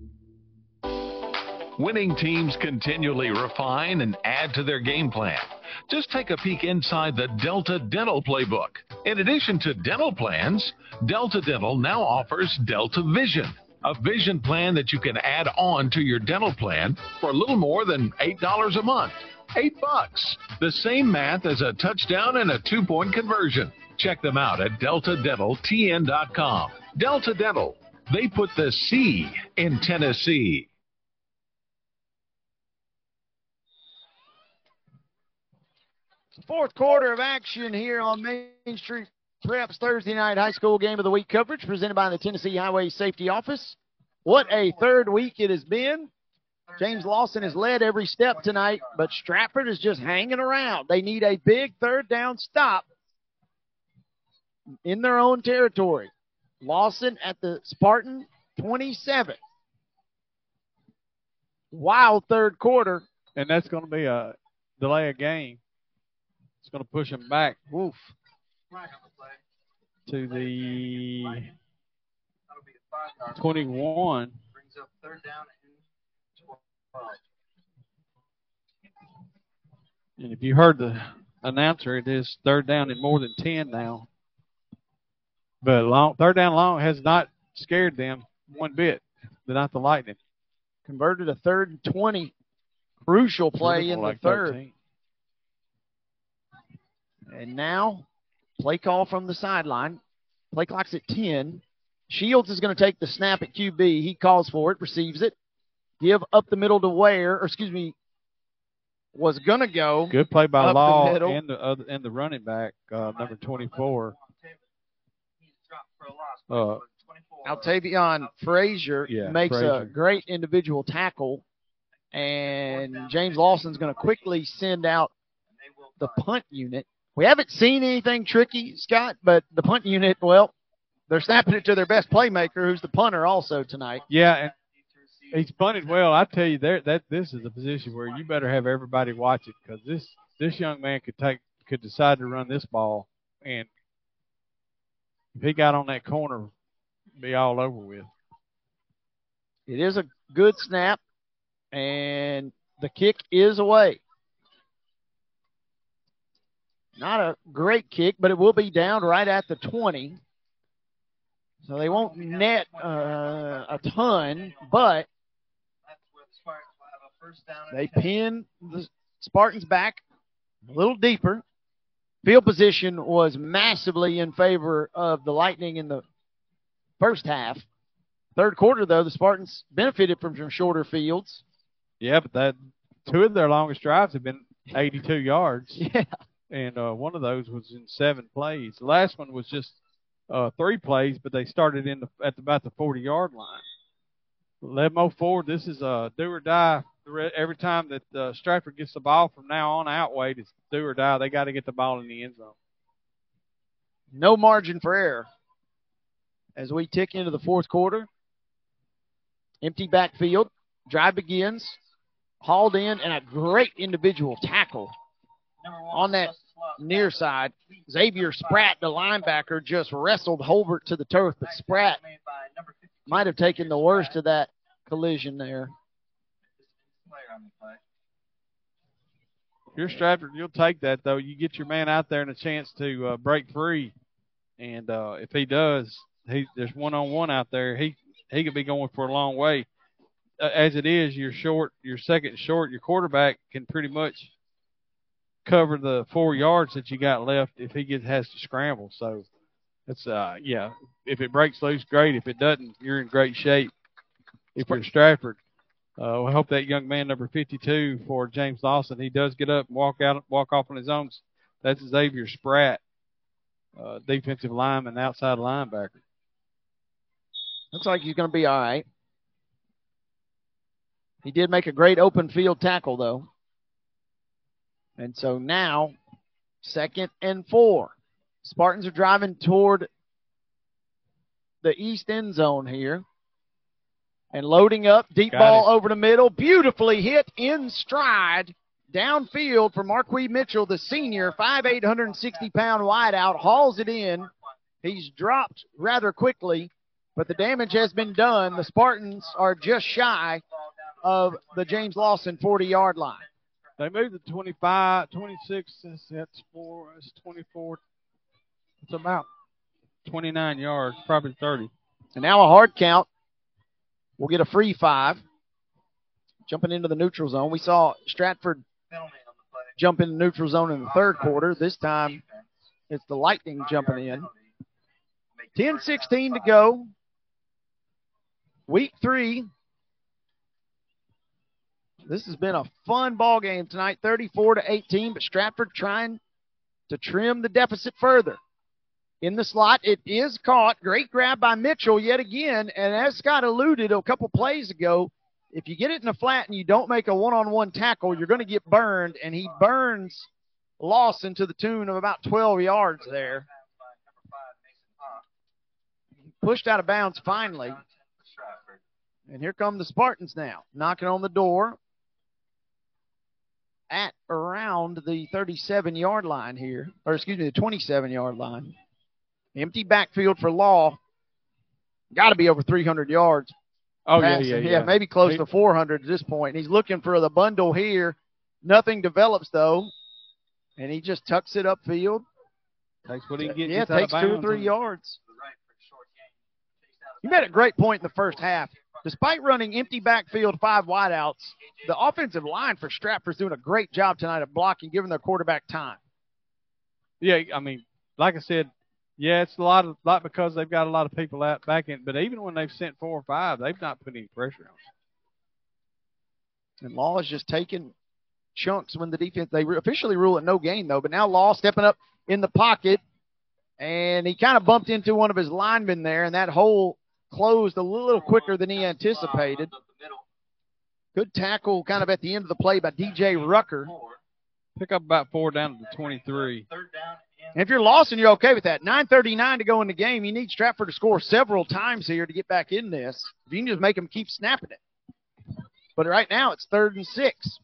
Winning teams continually refine and add to their game plan. Just take a peek inside the Delta Dental Playbook. In addition to dental plans, Delta Dental now offers Delta Vision, a vision plan that you can add on to your dental plan for a little more than $8 a month. 8 bucks. The same math as a touchdown and a two-point conversion. Check them out at deltadentaltn.com. Delta Dental. They put the C in Tennessee. Fourth quarter of action here on Main Street Preps Thursday night high school game of the week coverage presented by the Tennessee Highway Safety Office. What a third week it has been. James Lawson has led every step tonight, but Stratford is just hanging around. They need a big third down stop in their own territory. Lawson at the Spartan 27. Wild third quarter. And that's going to be a delay of game. It's going to push them back. Woof. To the 21. Brings up third down and 12. And if you heard the announcer, it is third down and more than 10 now. But long, third down long has not scared them one bit. They're not the Lightning. Converted a third and 20. Crucial play in the Like third. 13. And now, play call from the sideline. Play clock's at 10. Shields is going to take the snap at QB. He calls for it, receives it. Give up the middle to Ware, or excuse me, was going to go. Good play by up the Law and the other and the running back, uh, number 24. Uh, Altavion Frazier Yeah, makes a great individual tackle, and James Lawson's going to quickly send out the punt unit. We haven't seen anything tricky, Scott, but the punt unit, well, they're snapping it to their best playmaker, who's the punter also tonight. yeah, and he's punted well. I tell you, there that this is a position where you better have everybody watch it because this this young man could take could decide to run this ball, and if he got on that corner, be all over with. It is a good snap, and the kick is away. Not a great kick, but it will be down right at the 20. So they won't net uh, a ton, but they pin the Spartans back a little deeper. Field position was massively in favor of the Lightning in the first half. Third quarter, though, the Spartans benefited from some shorter fields. Yeah, but that two of their longest drives have been 82 yards. Yeah. And uh, one of those was in seven plays. The last one was just uh, three plays, but they started in the, at about the 40 yard line. Move forward. This is a do or die. Every time that uh, Stratford gets the ball from now on out, Wade, it's do or die. They got to get the ball in the end zone. No margin for error. as we tick into the fourth quarter. Empty backfield. Drive begins. Hauled in, and a great individual tackle on that near side. Xavier Spratt, the linebacker, just wrestled Holbert to the turf, but Spratt might have taken the worst of that collision there. If you're Stratford, you'll take that though. You get your man out there and a chance to uh, break free, and uh, if he does, he there's one on one out there. He he could be going for a long way. Uh, as it is, you're short, you're second short. Your quarterback can pretty much cover the four yards that you got left if he gets has to scramble. So it's uh yeah, if it breaks loose, great. If it doesn't, you're in great shape. If you're Stratford, uh, we hope that young man, number 52, for James Lawson, he does get up and walk out, walk off on his own. That's Xavier Spratt, uh, defensive lineman, outside linebacker. Looks like he's going to be all right. He did make a great open field tackle, though. And so now, second and four. Spartans are driving toward the east end zone here. And loading up, deep Got ball it. over the middle, beautifully hit in stride downfield for Marquis Mitchell, the senior, 5'8", 160-pound wideout, hauls it in. He's dropped rather quickly, but the damage has been done. The Spartans are just shy of the James Lawson 40-yard line. They moved to 25, 26, that's, that's four, that's 24. It's about 29 yards, probably 30. And now a hard count. We'll get a free five. Jumping into the neutral zone. We saw Stratford jump in the neutral zone in the third quarter. This time it's the Lightning jumping in. 10 16 to go. Week three. This has been a fun ball game tonight, 34 to 18, but Stratford trying to trim the deficit further. In the slot, it is caught. Great grab by Mitchell yet again. And as Scott alluded a couple plays ago, if you get it in the flat and you don't make a one on one tackle, you're going to get burned. And he burns Lawson to the tune of about 12 yards there. Pushed out of bounds finally. And here come the Spartans now, knocking on the door at around the 37 yard line here, or excuse me, the 27 yard line. Empty backfield for Law. Got to be over 300 yards. Oh, yeah, passing. yeah, yeah. maybe close to 400 at this point. He's looking for the bundle here. Nothing develops, though. And he just tucks it upfield. Takes what he can get. Yeah, gets out of takes two or three yards. You made a great point in the first half. Despite running empty backfield, five wideouts, the offensive line for Stratford's doing a great job tonight of blocking, giving their quarterback time. Yeah, I mean, like I said, yeah, it's a lot of lot because they've got a lot of people out back in. But even when they've sent four or five, they've not put any pressure on. And Law is just taking chunks when the defense they officially rule it no gain though. But now Law stepping up in the pocket, and he kind of bumped into one of his linemen there, and that hole closed a little quicker than he anticipated. Good tackle, kind of at the end of the play by DJ Rucker. Pick up about four down to the 23. And if you're Lawson, you're okay with that. 9:39 to go in the game. You need Stratford to score several times here to get back in this. If you can just make them keep snapping it. But right now it's third and six.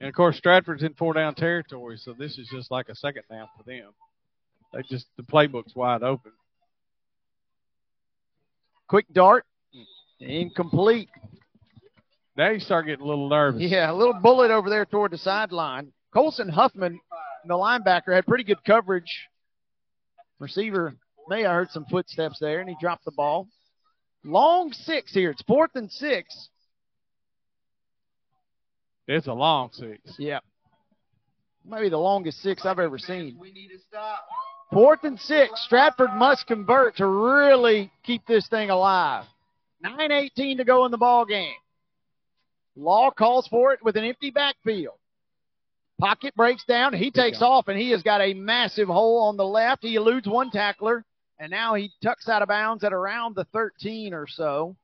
And of course, Stratford's in four down territory, so this is just like a second down for them. They just the playbook's wide open. Quick dart, incomplete. Now you start getting a little nervous. Yeah, a little bullet over there toward the sideline. Colson Huffman, the linebacker, had pretty good coverage. Receiver may have heard some footsteps there, and he dropped the ball. Long six here. It's fourth and six. It's a long six. Yeah. Maybe the longest six I've ever seen. Fourth and six. Stratford must convert to really keep this thing alive. 9.18 to go in the ball game. Law calls for it with an empty backfield. Pocket breaks down. He takes off, and he has got a massive hole on the left. He eludes one tackler, and now he tucks out of bounds at around the 13 or so.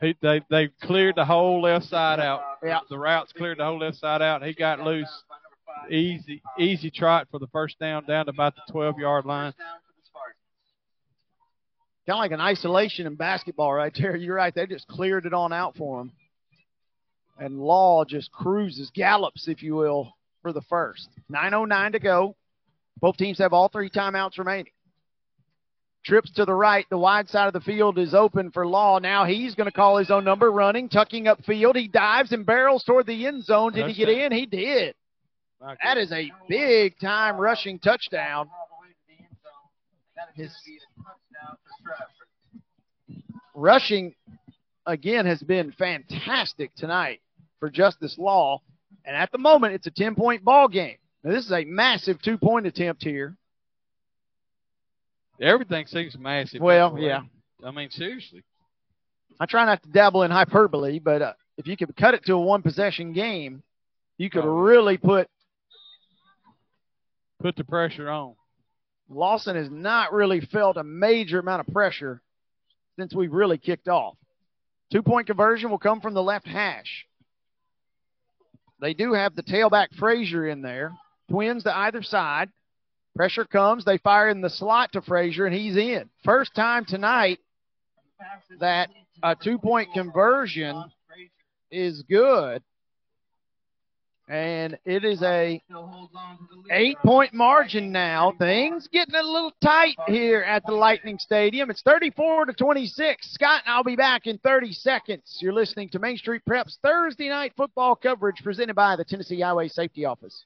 He, they they cleared the whole left side out. Yeah. The routes cleared the whole left side out. He got loose. Easy easy trot for the first down down to about the 12 yard line. Kind of like an isolation in basketball right there. You're right. They just cleared it on out for him. And Law just cruises, gallops, if you will, for the first. 9.09 to go. Both teams have all three timeouts remaining. Trips to the right. The wide side of the field is open for Law. Now he's going to call his own number, running, tucking up field. He dives and barrels toward the end zone. Did he get in? He did. That is a big time rushing touchdown. His rushing, again, has been fantastic tonight for Justice Law. And at the moment, it's a 10 point ball game. Now, this is a massive two point attempt here. Everything seems massive. Well, yeah. I mean, seriously. I try not to dabble in hyperbole, but uh, if you could cut it to a one possession game, you could really put put the pressure on. Lawson has not really felt a major amount of pressure since we've really kicked off. Two point conversion will come from the left hash. They do have the tailback Frazier in there. Twins to either side. Pressure comes. They fire in the slot to Frazier, and he's in. First time tonight that a two point conversion is good. And it is a eight point margin now. Things getting a little tight here at the Lightning Stadium. It's 34 to 26. Scott and I'll be back in 30 seconds. You're listening to Main Street Preps Thursday night football coverage presented by the Tennessee Highway Safety Office.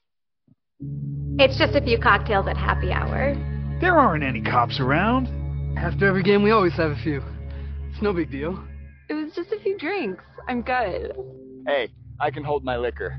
It's just a few cocktails at happy hour. There aren't any cops around. After every game, we always have a few. It's no big deal. It was just a few drinks. I'm good. Hey, I can hold my liquor.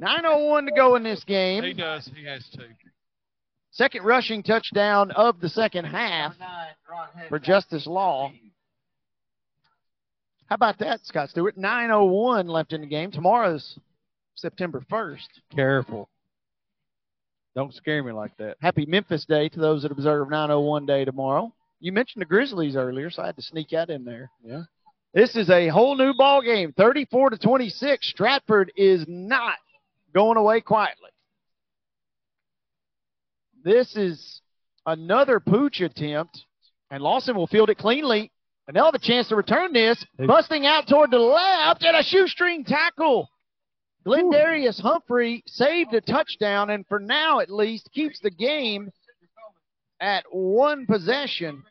Nine oh one to go in this game. He does. He has two. Second rushing touchdown of the second half for Justice Law. How about that, Scott Stewart? 9.01 left in the game. Tomorrow's September 1st. Careful. Don't scare me like that. Happy Memphis Day to those that observe 901 Day tomorrow. You mentioned the Grizzlies earlier, so I had to sneak that in there. Yeah. This is a whole new ball game. 34 to 26. Stratford is not going away quietly. This is another pooch attempt, and Lawson will field it cleanly. And they'll have a chance to return this. Busting out toward the left and a shoestring tackle. Glendarius Humphrey saved a touchdown, and for now at least keeps the game at one possession.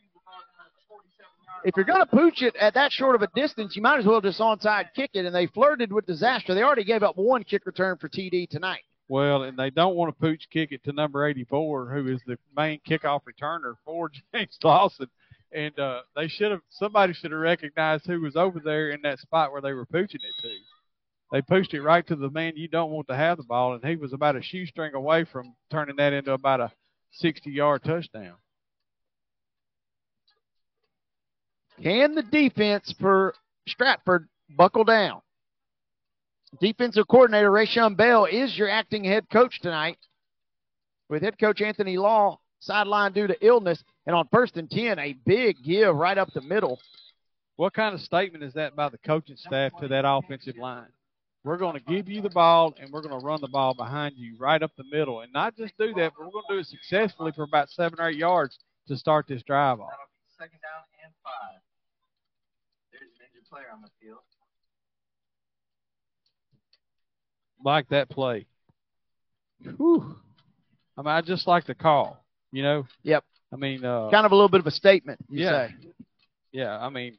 If you're going to pooch it at that short of a distance, you might as well just onside kick it. And they flirted with disaster. They already gave up one kick return for TD tonight. Well, and they don't want to pooch kick it to number 84, who is the main kickoff returner for James Lawson. And uh, they should have somebody should have recognized who was over there in that spot where they were pooching it to. They pooched it right to the man you don't want to have the ball, and he was about a shoestring away from turning that into about a 60-yard touchdown. Can the defense for Stratford buckle down? Defensive coordinator Rayshon Bell is your acting head coach tonight. With head coach Anthony Law sidelined due to illness, and on first and 10, a big give right up the middle. What kind of statement is that by the coaching staff to that offensive line? We're going to give you the ball, and we're going to run the ball behind you right up the middle. And not just do that, but we're going to do it successfully for about seven or eight yards to start this drive off. Second down and five. There's player on the field. Like that play. Whew. I mean, I just like the call, you know? Yep. I mean, uh, kind of a little bit of a statement, you yeah. say. Yeah, I mean,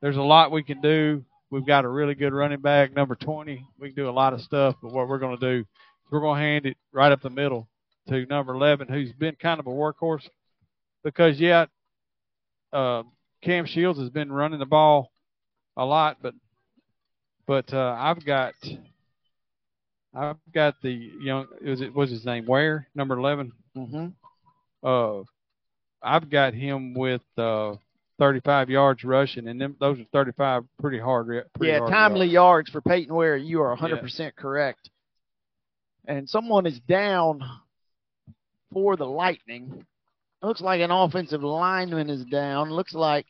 there's a lot we can do. We've got a really good running back, number 20. We can do a lot of stuff, but what we're going to do is we're going to hand it right up the middle to number 11, who's been kind of a workhorse. Because, yeah, uh, Cam Shields has been running the ball a lot, but but uh, I've got I've got the young was it was his name Ware number 11. Mm-hmm. Uh, I've got him with uh, 35 yards rushing, and them, those are 35 pretty hard. Pretty yeah, hard timely yards. yards for Peyton Ware. You are 100% correct. And someone is down for the Lightning. Looks like an offensive lineman is down. Looks like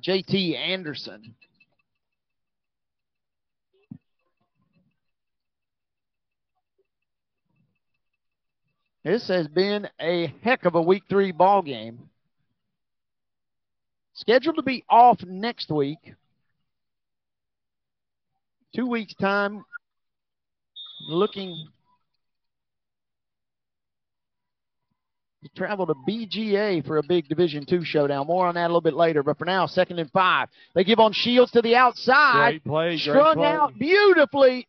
JT Anderson. This has been a heck of a week three ball game. Scheduled to be off next week. Two weeks' time. Looking to travel to BGA for a big Division Two showdown. More on that a little bit later. But for now, second and five. They give on Shields to the outside. Great play. Great Strung play. out beautifully.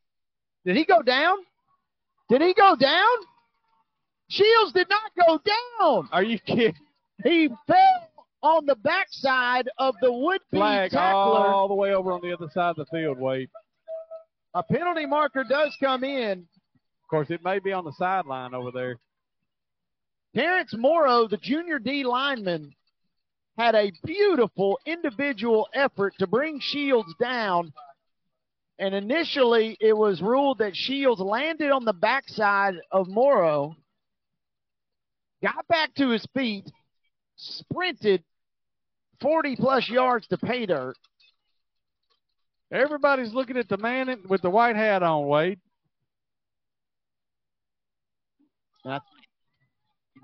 Did he go down? Did he go down? Shields did not go down. Are you kidding? He fell on the backside of the would-be Flag tackler. all the way over on the other side of the field, Wade. A penalty marker does come in. Of course, it may be on the sideline over there. Terrence Morrow, the junior D lineman, had a beautiful individual effort to bring Shields down. And initially, it was ruled that Shields landed on the backside of Morrow, got back to his feet, sprinted 40 plus yards to pay dirt. Everybody's looking at the man with the white hat on, Wade. That's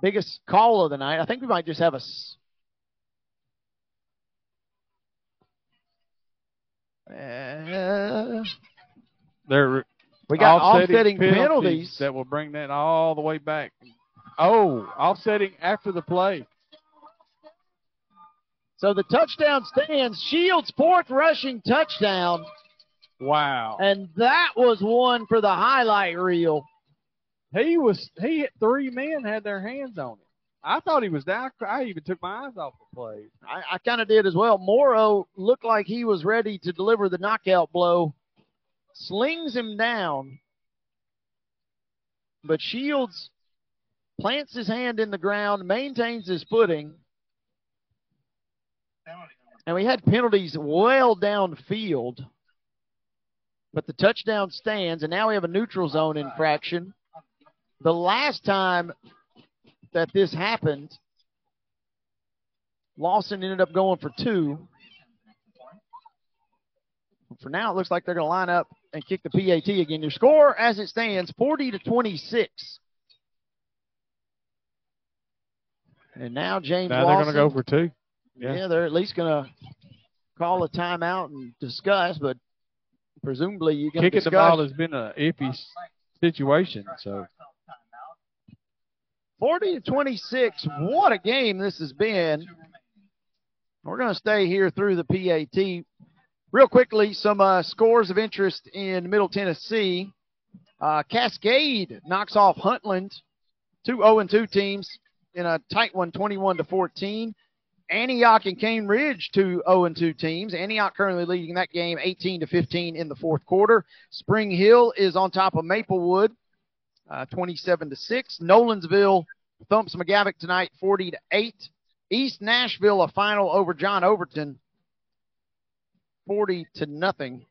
biggest call of the night. I think we might just have a. Uh, They're we got offsetting offsetting penalties. that will bring that all the way back. Oh, offsetting after the play. So the touchdown stands. Shields' fourth rushing touchdown, Wow. and that was one for the highlight reel. He was he three men had their hands on him. I thought he was down. I even took my eyes off the play. I, I kind of did as well. Morrow looked like he was ready to deliver the knockout blow. Slings him down. But Shields plants his hand in the ground, maintains his footing. And we had penalties well downfield. But the touchdown stands, and now we have a neutral zone infraction. The last time that this happened, Lawson ended up going for two. For now, it looks like they're going to line up and kick the PAT again. Your score, as it stands, 40 to 26. And now James Now they're going to go for two. Yeah. Yeah. they're at least going to call a timeout and discuss, but presumably you're going to Kicking discuss. the ball has been an iffy situation. So 40 to 26. What a game this has been. We're going to stay here through the PAT. Real quickly, some uh, scores of interest in Middle Tennessee. Uh, Cascade knocks off Huntland, two 0 2 teams in a tight one, 21 to 14. Antioch and Cambridge, two 0 2 teams. Antioch currently leading that game 18 to 15 in the fourth quarter. Spring Hill is on top of Maplewood, uh, 27 to 6. Nolensville thumps McGavock tonight 40 to 8. East Nashville a final over John Overton 40 to nothing.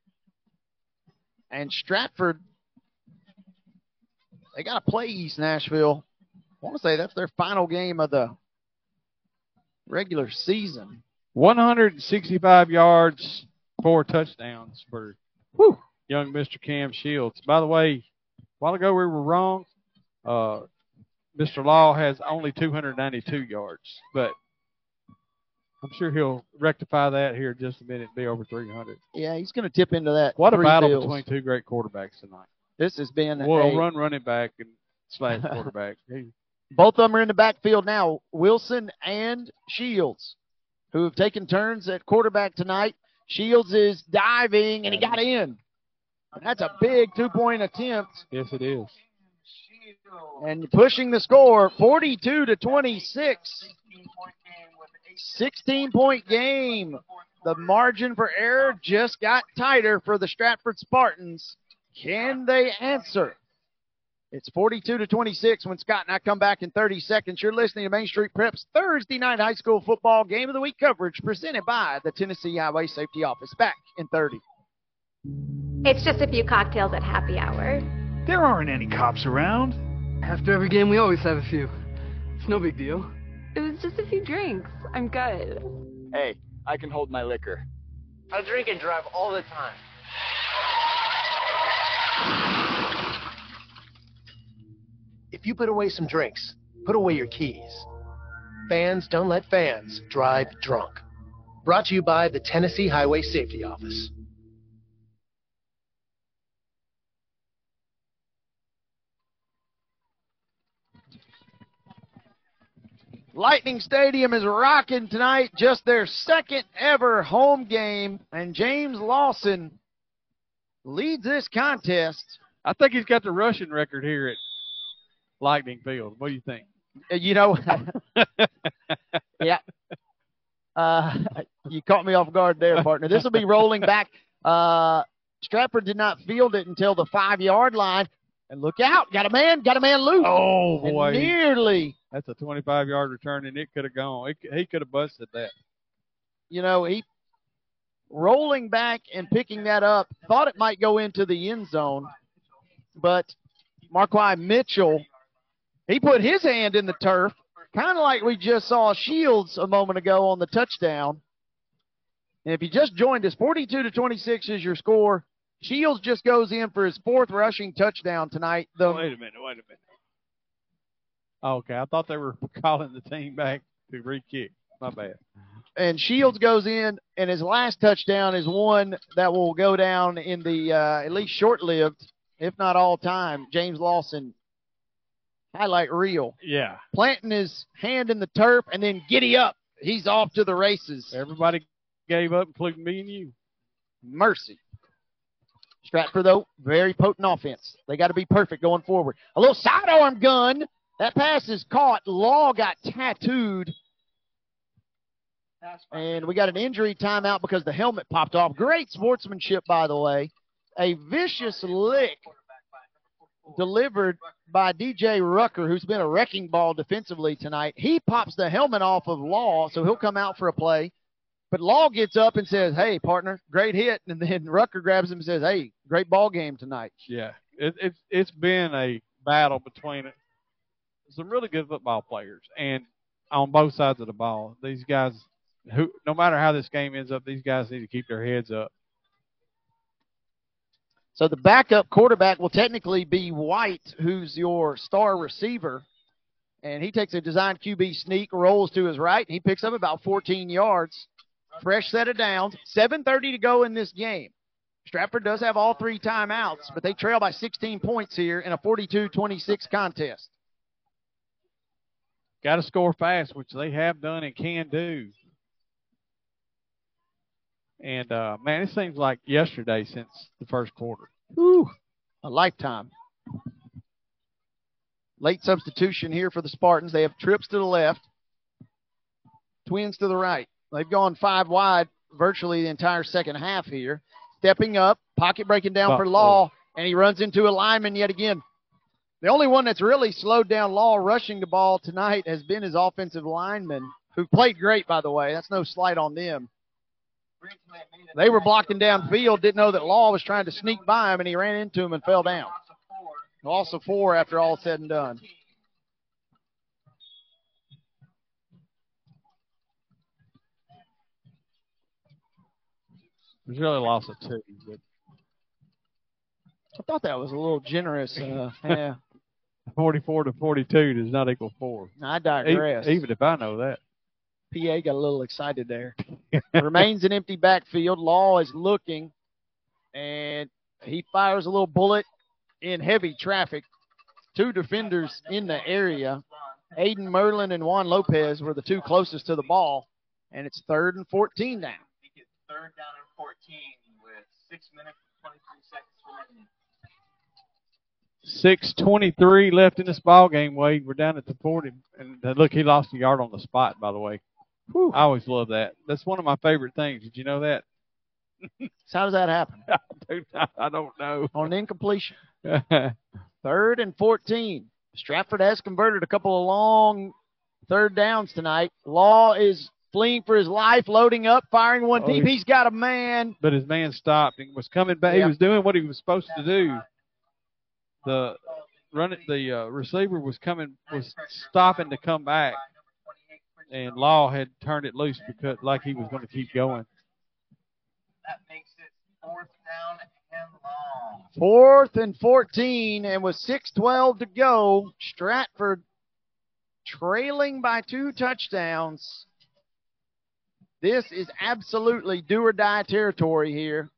And Stratford they got to play East Nashville. I want to say that's their final game of the regular season. 165 yards, four touchdowns for young Mr. Cam Shields. By the way, a while ago we were wrong. Uh, Mr. Law has only 292 yards, but I'm sure he'll rectify that here in just a minute and be over 300. Yeah, he's going to tip into that. What a battle bills. between two great quarterbacks tonight. This has been Well, a, run running back and slash quarterback. Both of them are in the backfield now. Wilson and Shields, who have taken turns at quarterback tonight. Shields is diving, and he got in. That's a big two point attempt. Yes, it is. And pushing the score 42 to 26. 16 point game. The margin for error just got tighter for the Stratford Spartans. Can they answer? It's 42 to 26 when Scott and I come back in 30 seconds. You're listening to Main Street Preps Thursday night high school football game of the week coverage presented by the Tennessee Highway Safety Office. Back in 30. It's just a few cocktails at happy hour. There aren't any cops around. After every game, we always have a few. It's no big deal. It was just a few drinks. I'm good. Hey, I can hold my liquor. I drink and drive all the time. If you put away some drinks, put away your keys. Fans don't let fans drive drunk. Brought to you by the Tennessee Highway Safety Office. Lightning Stadium is rocking tonight, just their second ever home game, and James Lawson leads this contest. I think he's got the rushing record here at Lightning Field. What do you think? Uh, You know, yeah. Uh, you caught me off guard there, partner. This will be rolling back. Uh, Stratford did not field it until the five yard line. And look out, got a man, got a man loose. Oh And boy, nearly. that's a 25 yard return, and it could have gone. It, he could have busted that. you know, he rolling back and picking that up, thought it might go into the end zone, but Marquai Mitchell, he put his hand in the turf, kind of like we just saw Shields a moment ago on the touchdown. And if you just joined us, 42 to 26 is your score. Shields just goes in for his fourth rushing touchdown tonight. The Wait a minute, wait a minute. Okay, I thought they were calling the team back to re-kick. My bad. and Shields goes in, and his last touchdown is one that will go down in the uh, at least short-lived, if not all-time, James Lawson highlight reel. Yeah. Planting his hand in the turf and then giddy up. He's off to the races. Everybody gave up, including me and you. Mercy. Stratford, though, very potent offense. They got to be perfect going forward. A little sidearm gun. That pass is caught. Law got tattooed. And we got an injury timeout because the helmet popped off. Great sportsmanship, by the way. A vicious lick delivered by DJ Rucker, who's been a wrecking ball defensively tonight. He pops the helmet off of Law, so he'll come out for a play. But Law gets up and says, Hey, partner, great hit. And then Rucker grabs him and says, Hey, great ball game tonight. Yeah, it, it's it's been a battle between some really good football players, and on both sides of the ball, these guys who no matter how this game ends up, these guys need to keep their heads up. So the backup quarterback will technically be White, who's your star receiver. And he takes a design QB sneak, rolls to his right, and he picks up about 14 yards. Fresh set of downs. 7.30 to go in this game. Stratford does have all three timeouts, but they trail by 16 points here in a 42-26 contest. Got to score fast, which they have done and can do. And uh, man, it seems like yesterday since the first quarter. Whew, a lifetime. Late substitution here for the Spartans. They have trips to the left, twins to the right. They've gone five wide virtually the entire second half here. Stepping up, pocket breaking down for Law, and he runs into a lineman yet again. The only one that's really slowed down Law rushing the ball tonight has been his offensive lineman, who played great, by the way. That's no slight on them. They were blocking downfield, didn't know that Law was trying to sneak by him, and he ran into him and fell down. Loss of four after all said and done. It was really lost of two, but I thought that was a little generous. Uh, yeah, 44 to 42 does not equal four. I digress. E- Even if I know that. PA got a little excited there. Remains an empty backfield. Law is looking, and he fires a little bullet in heavy traffic. Two defenders in the area. Aiden Merlin and Juan Lopez were the two closest to the ball, and it's third and 14 now. Third down and 14 with 6 minutes and 23 seconds remaining. 6:23 left in this ball game. Wade, we're down at the 40, and look, he lost a yard on the spot. By the way, I always love that. That's one of my favorite things. Did you know that? So how does that happen? I I don't know. On incompletion. Third and 14. Stratford has converted a couple of long third downs tonight. Law is fleeing for his life, loading up, firing one Oh, deep. he's- got a man. But his man stopped and was coming back. Yeah. He was doing what he was supposed to do. The run the uh, receiver was coming, was stopping to come back, and Law had turned it loose because like he was going to keep going. That makes it fourth down and long. Fourth and 14, and with 6.12 to go, Stratford trailing by two touchdowns. This is absolutely do or die territory here.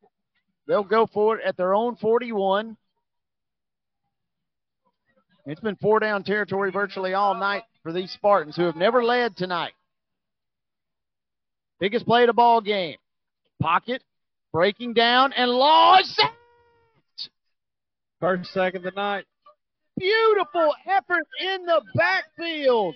They'll go for it at their own 41. It's been four down territory virtually all night for these Spartans who have never led tonight. Biggest play of the ball game. Pocket breaking down and sacked. First second of the night. Beautiful effort in the backfield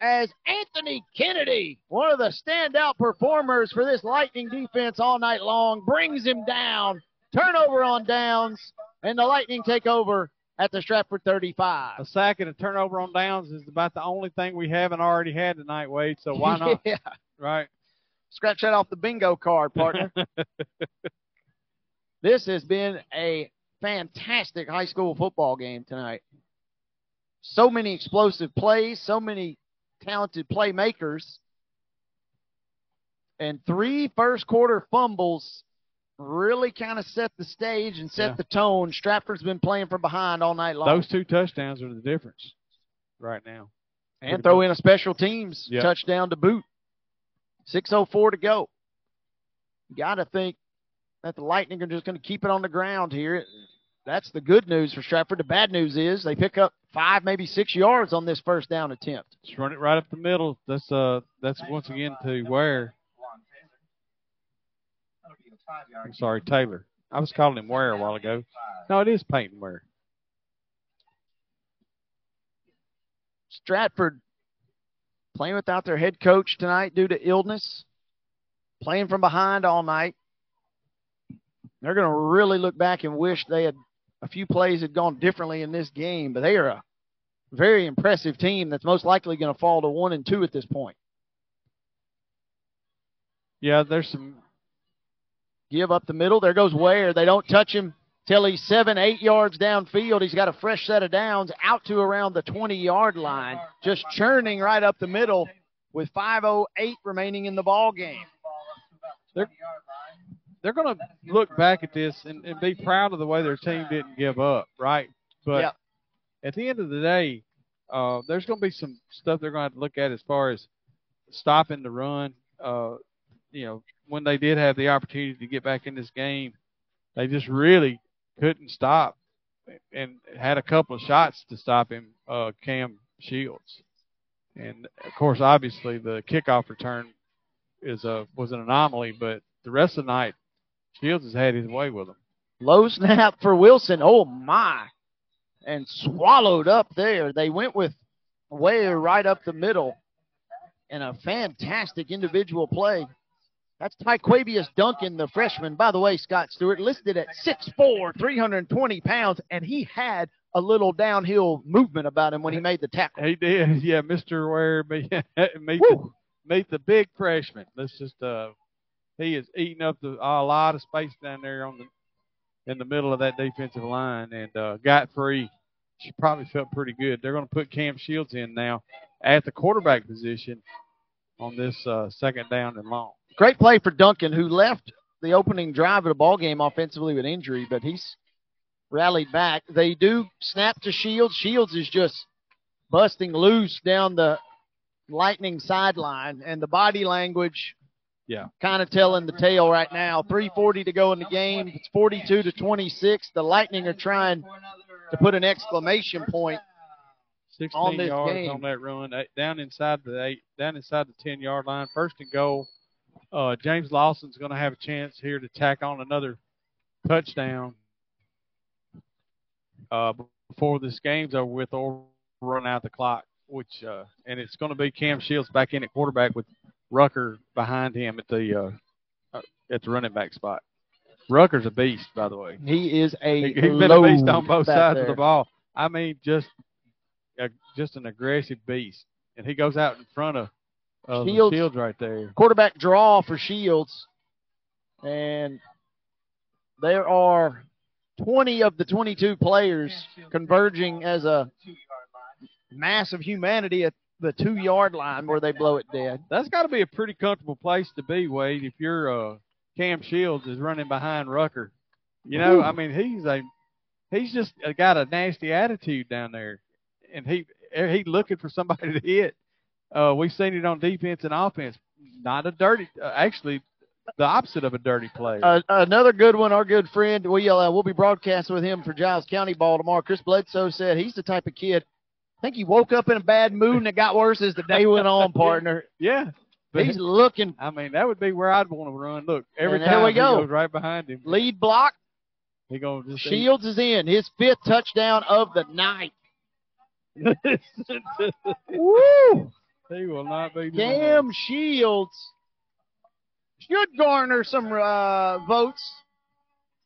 as Anthony Kennedy, one of the standout performers for this Lightning defense all night long, brings him down. Turnover on downs, and the Lightning take over at the Stratford 35. A sack and a turnover on downs is about the only thing we haven't already had tonight, Wade. So why not? yeah. Right. Scratch that off the bingo card, partner. this has been a fantastic high school football game tonight. So many explosive plays, so many talented playmakers, and three first quarter fumbles really kind of set the stage and set Yeah. the tone. Stratford's been playing from behind all night long. Those two touchdowns are the difference right now. and throw in a special teams Yeah. touchdown to boot. 6.04 to go. Got to think that the Lightning are just going to keep it on the ground here. That's the good news for Stratford. The bad news is they pick up five, maybe six yards on this first down attempt. Just run it right up the middle. That's uh that's once again to Ware. I'm sorry, Taylor. I was calling him Ware a while ago. No, it is Peyton Ware. Stratford playing without their head coach tonight due to illness, playing from behind all night. They're going to really look back and wish they had a few plays had gone differently in this game, but they are a very impressive team that's most likely going to fall to one and two at this point. Yeah, there's some Give up the middle. There goes Ware. They don't touch him till he's seven, eight yards downfield. He's got a fresh set of downs out to around the 20 yard line, just churning right up the middle with 5.08 remaining in the ball game. they're they're going to look back at this and, and be proud of the way their team didn't give up, right? But Yeah. at the end of the day, uh, there's going to be some stuff they're going to have to look at as far as stopping the run. Uh, you know, when they did have the opportunity to get back in this game, they just really couldn't stop and had a couple of shots to stop him, uh, Cam Shields. And of course, obviously, the kickoff return is a was an anomaly, but the rest of the night, Shields has had his way with him. Low snap for Wilson. Oh, my. And swallowed up there. They went with Ware right up the middle. And a fantastic individual play. That's Tyquavius Duncan, the freshman. By the way, Scott Stewart listed at 6'4", 320 pounds, and he had a little downhill movement about him when he made the tackle. He did, yeah. Mister Ware meet meet the, meet the big freshman. Let's just uh, he is eating up the, a lot of space down there on the in the middle of that defensive line, and uh, got free. She probably felt pretty good. They're going to put Cam Shields in now at the quarterback position on this uh, second down and long. Great play for Duncan, who left the opening drive of the ball game offensively with injury, but he's rallied back. They do snap to Shields. Shields is just busting loose down the Lightning sideline, and the body language Yeah. kind of telling the tale right now. 3:40 to go in the game. It's 42 to 26. The Lightning are trying to put an exclamation point 16 on yards game. on that run, eight, down inside the eight, down inside the 10 yard line, first and goal. Uh, James Lawson's going to have a chance here to tack on another touchdown uh, before this game's over with, or run out the clock. Which uh, and it's going to be Cam Shields back in at quarterback with Rucker behind him at the uh, uh, at the running back spot. Rucker's a beast, by the way. He is a He, has been a beast on both sides there. of the ball. I mean, just a, just an aggressive beast, and he goes out in front of, of Shields. Shields right there. Quarterback draw for Shields. And there are 20 of the 22 players converging as a mass of humanity at the two-yard line where they blow it dead. That's got to be a pretty comfortable place to be, Wade, if you're uh, Cam Shields is running behind Rucker. You know, Whew. I mean, he's a he's just got a nasty attitude down there, and he he looking for somebody to hit. Uh, we've seen it on defense and offense. Not a dirty, uh, actually, the opposite of a dirty play. Uh, another good one, our good friend. We, uh, we'll be broadcasting with him for Giles County ball tomorrow. Chris Bledsoe said he's the type of kid. I think he woke up in a bad mood and it got worse as the day went on, partner. yeah, He's looking. I mean, that would be where I'd want to run. Look, every And time we he go. goes right behind him. Lead block. He gonna just Shields is in. His fifth touchdown of the night. Woo! He will not be. Cam Shields should garner some uh, votes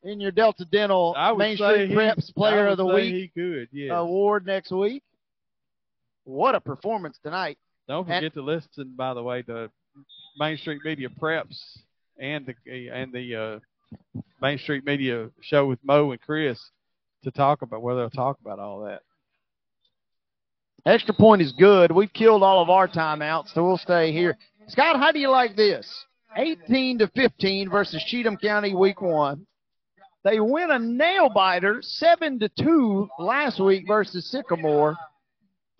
in your Delta Dental I would Main Street Preps Player of the Week He could, yes. award next week. What a performance tonight. Don't And- forget to listen, by the way, to Main Street Media Preps and the and the uh, Main Street Media show with Mo and Chris to talk about where they'll talk about all that. Extra point is good. We've killed all of our timeouts, so we'll stay here. Scott, how do you like this? 18 to 15 versus Cheatham County week one. They win a nail biter 7 to 2 last week versus Sycamore.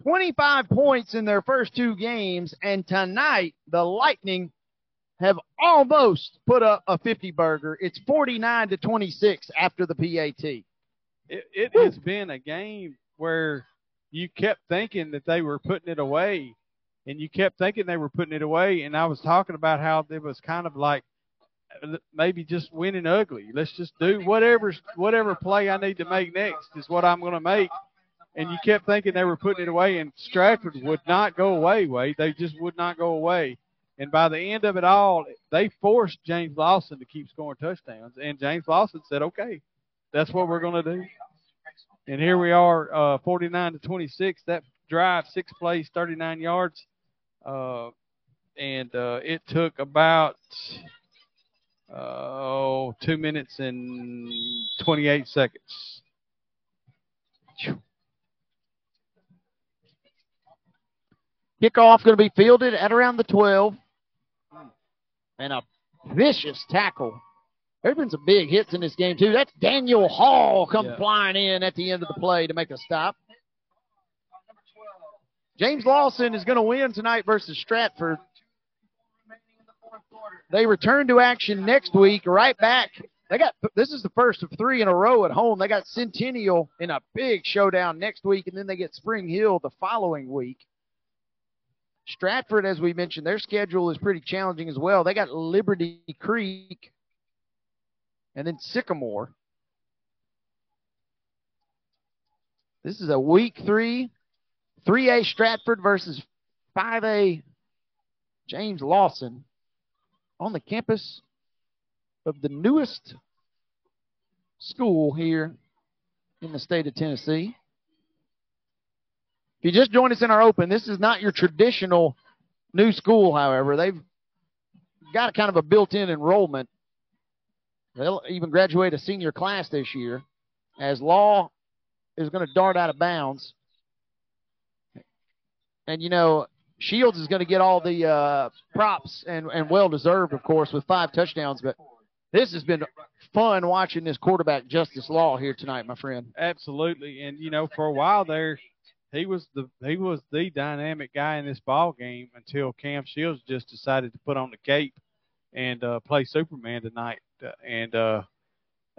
25 points in their first two games, and tonight the Lightning have almost put up a 50 burger. It's 49 to 26 after the PAT. It, it has been a game where you kept thinking that they were putting it away, and you kept thinking they were putting it away. And I was talking about how it was kind of like uh, maybe just winning ugly. Let's just do whatever whatever play I need to make next is what I'm going to make. And you kept thinking they were putting it away, and Stratford would not go away. Wade, they just would not go away. And by the end of it all, they forced James Lawson to keep scoring touchdowns, and James Lawson said, "Okay, that's what we're going to do." And here we are, uh, 49 to 26. That drive, six plays, 39 yards, uh, and uh, it took about oh two minutes and 28 seconds. Kickoff going to be fielded at around the 12. And a vicious tackle. There's been some big hits in this game, too. That's Daniel Hall come Yeah. flying in at the end of the play to make a stop. James Lawson is going to win tonight versus Stratford. They return to action next week, right back. They got this is the first of three in a row at home. They got Centennial in a big showdown next week, and then they get Spring Hill the following week. Stratford, as we mentioned, their schedule is pretty challenging as well. They got Liberty Creek and then Sycamore. This is a week three, 3A Stratford versus 5A James Lawson on the campus of the newest school here in the state of Tennessee. If you just joined us in our open, this is not your traditional new school, however. They've got kind of a built in enrollment. They'll even graduate a senior class this year as Law is going to dart out of bounds. And, you know, Shields is going to get all the uh, props and, and well deserved, of course, with five touchdowns. But this has been fun watching this quarterback, Justice Law, here tonight, my friend. Absolutely, and you know, for a while there, he was the he was the dynamic guy in this ball game until Cam Shields just decided to put on the cape and uh, play Superman tonight. And uh,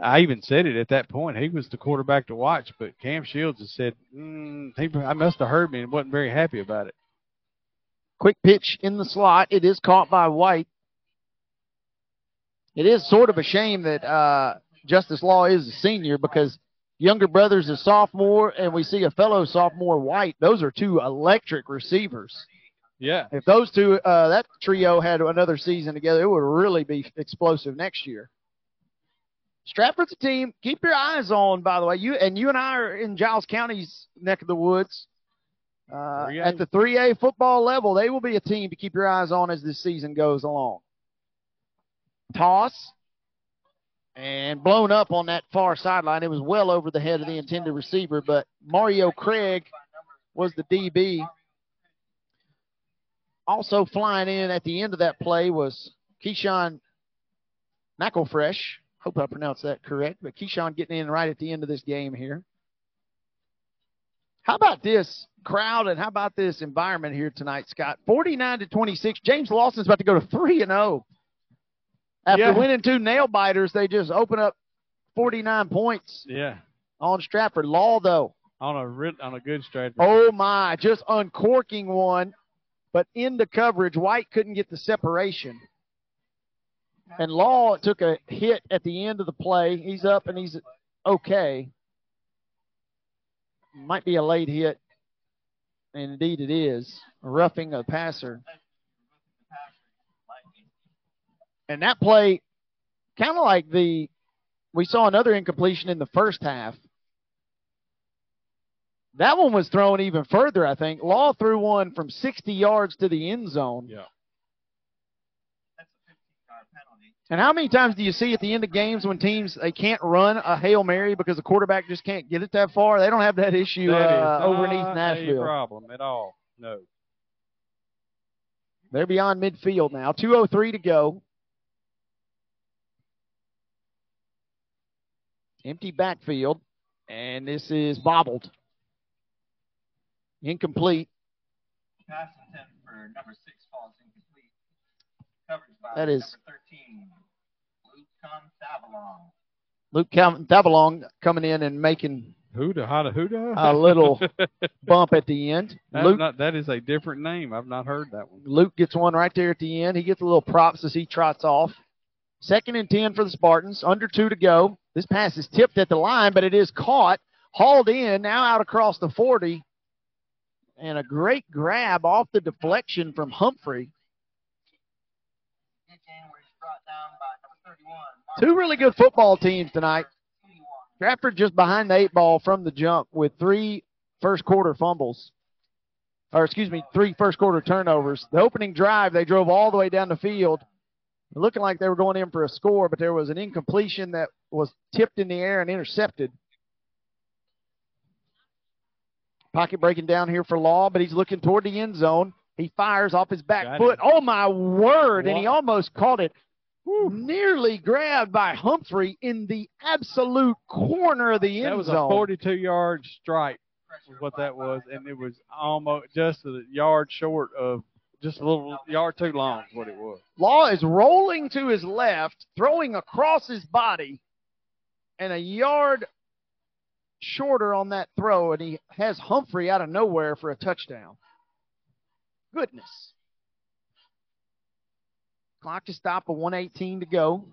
I even said it at that point. He was the quarterback to watch, but Cam Shields has said, mm, he, I must have heard me and wasn't very happy about it. Quick pitch in the slot. It is caught by White. It is sort of a shame that uh, Justice Law is a senior because younger brother's is a sophomore, and we see a fellow sophomore White. Those are two electric receivers. Yeah. If those two, uh, that trio had another season together, it would really be explosive next year. Stratford's a team. Keep your eyes on, by the way. You and you and I are in Giles County's neck of the woods. Uh, at the 3A football level, they will be a team to keep your eyes on as this season goes along. Toss and blown up on that far sideline. It was well over the head of the intended receiver, but Mario Craig was the DB. Also flying in at the end of that play was Keyshawn McElfresh. Hope I pronounced that correct, but Keyshawn getting in right at the end of this game here. How about this crowd and how about this environment here tonight, Scott? 49 to 26. James Lawson's about to go to 3 and 0. After Yeah. winning two nail biters, they just open up 49 points Yeah. on Stratford. Law, though, On a on a good strategy. oh my, just uncorking one, but in the coverage. White couldn't get the separation. And Law took a hit at the end of the play. He's up and he's okay. Might be a late hit. And indeed it is. Roughing a passer. And that play, kind of like the, we saw another incompletion in the first half. That one was thrown even further, I think. Law threw one from 60 yards to the end zone. Yeah. And how many times do you see at the end of games when teams they can't run a hail mary because the quarterback just can't get it that far? They don't have that issue That is uh, over in East not Nashville. a problem at all. No. They're beyond midfield now. 2:03 to go. Empty backfield, and this is bobbled. Incomplete. Pass intent for number six falls incomplete. Coverage by That is- number 13, Luke Contavalon. Luke Calvin Tavalong coming in and making Huda, hada, huda. a little bump at the end. That's Luke not, that is a different name. I've not heard that one. Luke gets one right there at the end. He gets a little props as he trots off. Second and 10 for the Spartans. Under two to go. This pass is tipped at the line, but it is caught, hauled in, now out across the 40. And a great grab off the deflection from Humphrey. Two really good football teams tonight. Stratford just behind the eight ball from the jump with three first quarter fumbles. Or, excuse me, three first quarter turnovers. The opening drive, they drove all the way down the field, looking like they were going in for a score, but there was an incompletion that was tipped in the air and intercepted. Pocket breaking down here for Law, but he's looking toward the end zone. He fires off his back Got foot. it. Oh, my word. And he almost caught it. Nearly grabbed by Humphrey in the absolute corner of the end zone. That was zone. a 42 yard strike, was what that was, and it was almost just a yard short of just a little yard too long, is what it was. Law is rolling to his left, throwing across his body, and a yard shorter on that throw, and he has Humphrey out of nowhere for a touchdown. Goodness. Clock to stop, a 118 to go.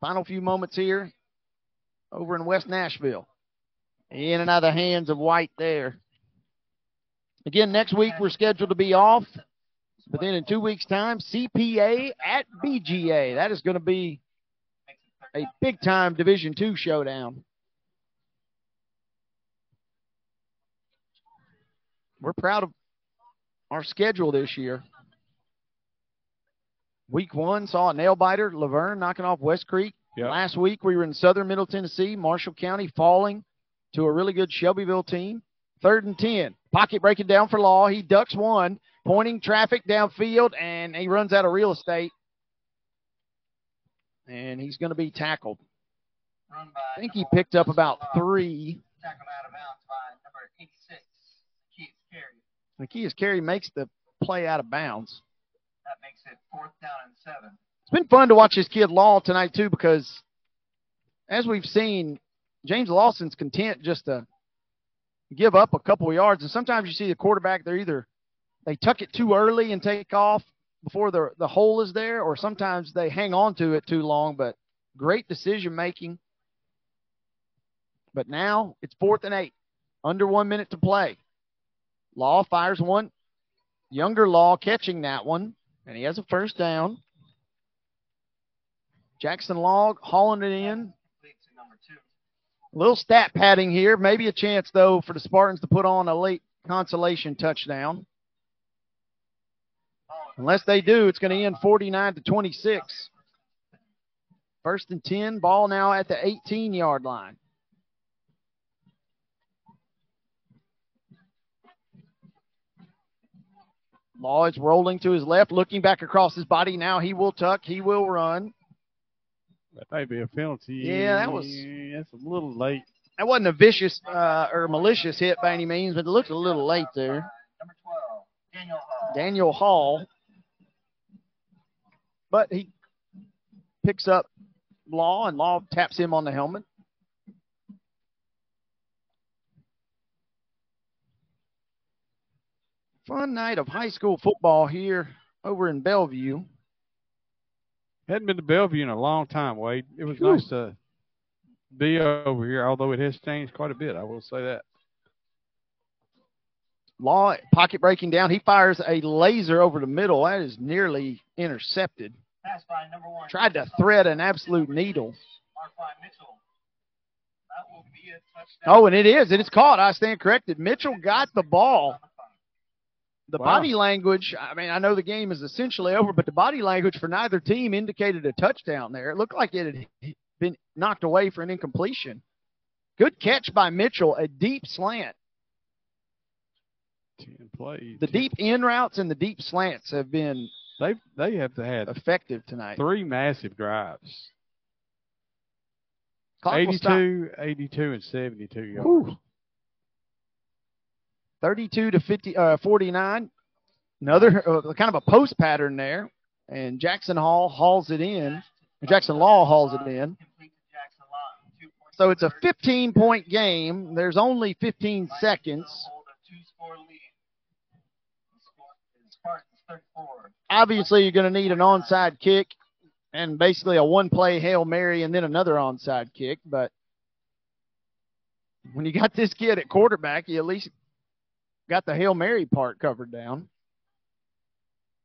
Final few moments here over in West Nashville. In and out of the hands of White there. Again, next week we're scheduled to be off. But then in two weeks' time, CPA at BGA. That is going to be a big time Division two showdown. We're proud of our schedule this year. Week one saw a nail biter, La Vergne knocking off West Creek. Yep. Last week we were in southern Middle Tennessee, Marshall County falling to a really good Shelbyville team. Third and 10. Pocket breaking down for Law. He ducks one, pointing traffic downfield, and he runs out of real estate. And he's going to be tackled. Run by I think he picked up about three. tackled out of bounds by number 86, Keith Carey. Carey makes the play out of bounds. That makes it fourth down and seven. It's been fun to watch this kid Law tonight too because as we've seen, James Lawson's content just to give up a couple yards. And sometimes you see the quarterback, they're either they tuck it too early and take off before the the hole is there, or sometimes they hang on to it too long. But great decision making. But now it's fourth and eight, under one minute to play. Law fires one. Younger Law catching that one, and he has a first down. Jackson Law hauling it in. A little stat padding here. Maybe a chance, though, for the Spartans to put on a late consolation touchdown. Unless they do, it's going to end 49 to 26. First and 10, ball now at the 18 yard line. Law is rolling to his left, looking back across his body. Now he will tuck, he will run. That may be a penalty. Yeah, that was that's a little late. That wasn't a vicious uh, or malicious hit by any means, but it looked a little late there. Number 12, Daniel Hall. Daniel Hall. But he picks up Law, and Law taps him on the helmet. Fun night of high school football here over in Bellevue. Hadn't been to Bellevue in a long time, Wade. It was Whew. nice to be over here, although it has changed quite a bit. I will say that. Law pocket breaking down. He fires a laser over the middle. That is nearly intercepted. Pass by number one. Tried to thread an absolute needle. Mark by Mitchell. That will be a touchdown. Oh, and it is. It is caught. I stand corrected. Mitchell got the ball. The Wow. body language, I mean, I know the game is essentially over, but the body language for neither team indicated a touchdown there. It looked like it had been knocked away for an incompletion. Good catch by Mitchell, a deep slant. Ten plays. The deep in routes and the deep slants have been They they have to have effective tonight. three massive drives. Clock 82, 82, and 72 yards. Whew. 32 to 50, uh, 49. Another uh, kind of a post pattern there. And Jackson Hall hauls it in. Jackson Law hauls it in. So it's a 15 point game. There's only 15 seconds. Hold a two-score lead. The score is Spartans 34. Obviously, you're going to need an onside kick and basically a one play Hail Mary and then another onside kick. But when you got this kid at quarterback, you at least got the Hail Mary part covered down.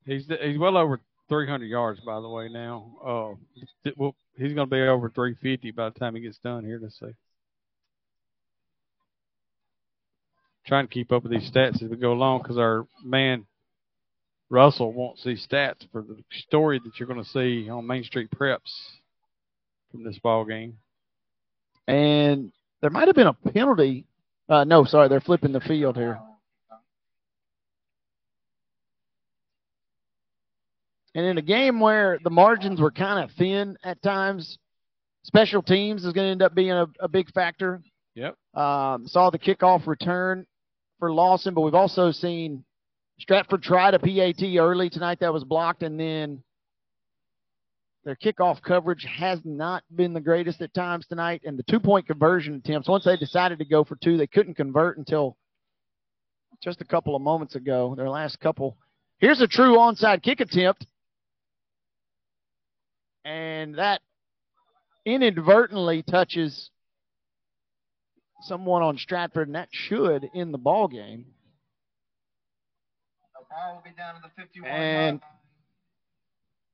He's he's well over 300 yards, by the way. Now, uh, well, he's going to be over 350 by the time he gets done here. Let's see. Trying to keep up with these stats as we go along because our man Russell wants these stats for the story that you're going to see on Main Street Preps from this ball game. And there might have been a penalty. Uh, no, sorry, they're flipping the field here. And in a game where the margins were kind of thin at times, special teams is going to end up being a, a big factor. Yep. Um, saw the kickoff return for Lawson, but we've also seen Stratford tried a PAT early tonight that was blocked, and then their kickoff coverage has not been the greatest at times tonight. And the two point conversion attempts, once they decided to go for two, they couldn't convert until just a couple of moments ago, their last couple. Here's a true onside kick attempt. And that inadvertently touches someone on Stratford, and that should end the ball game. The ball will be down to the 51 And yard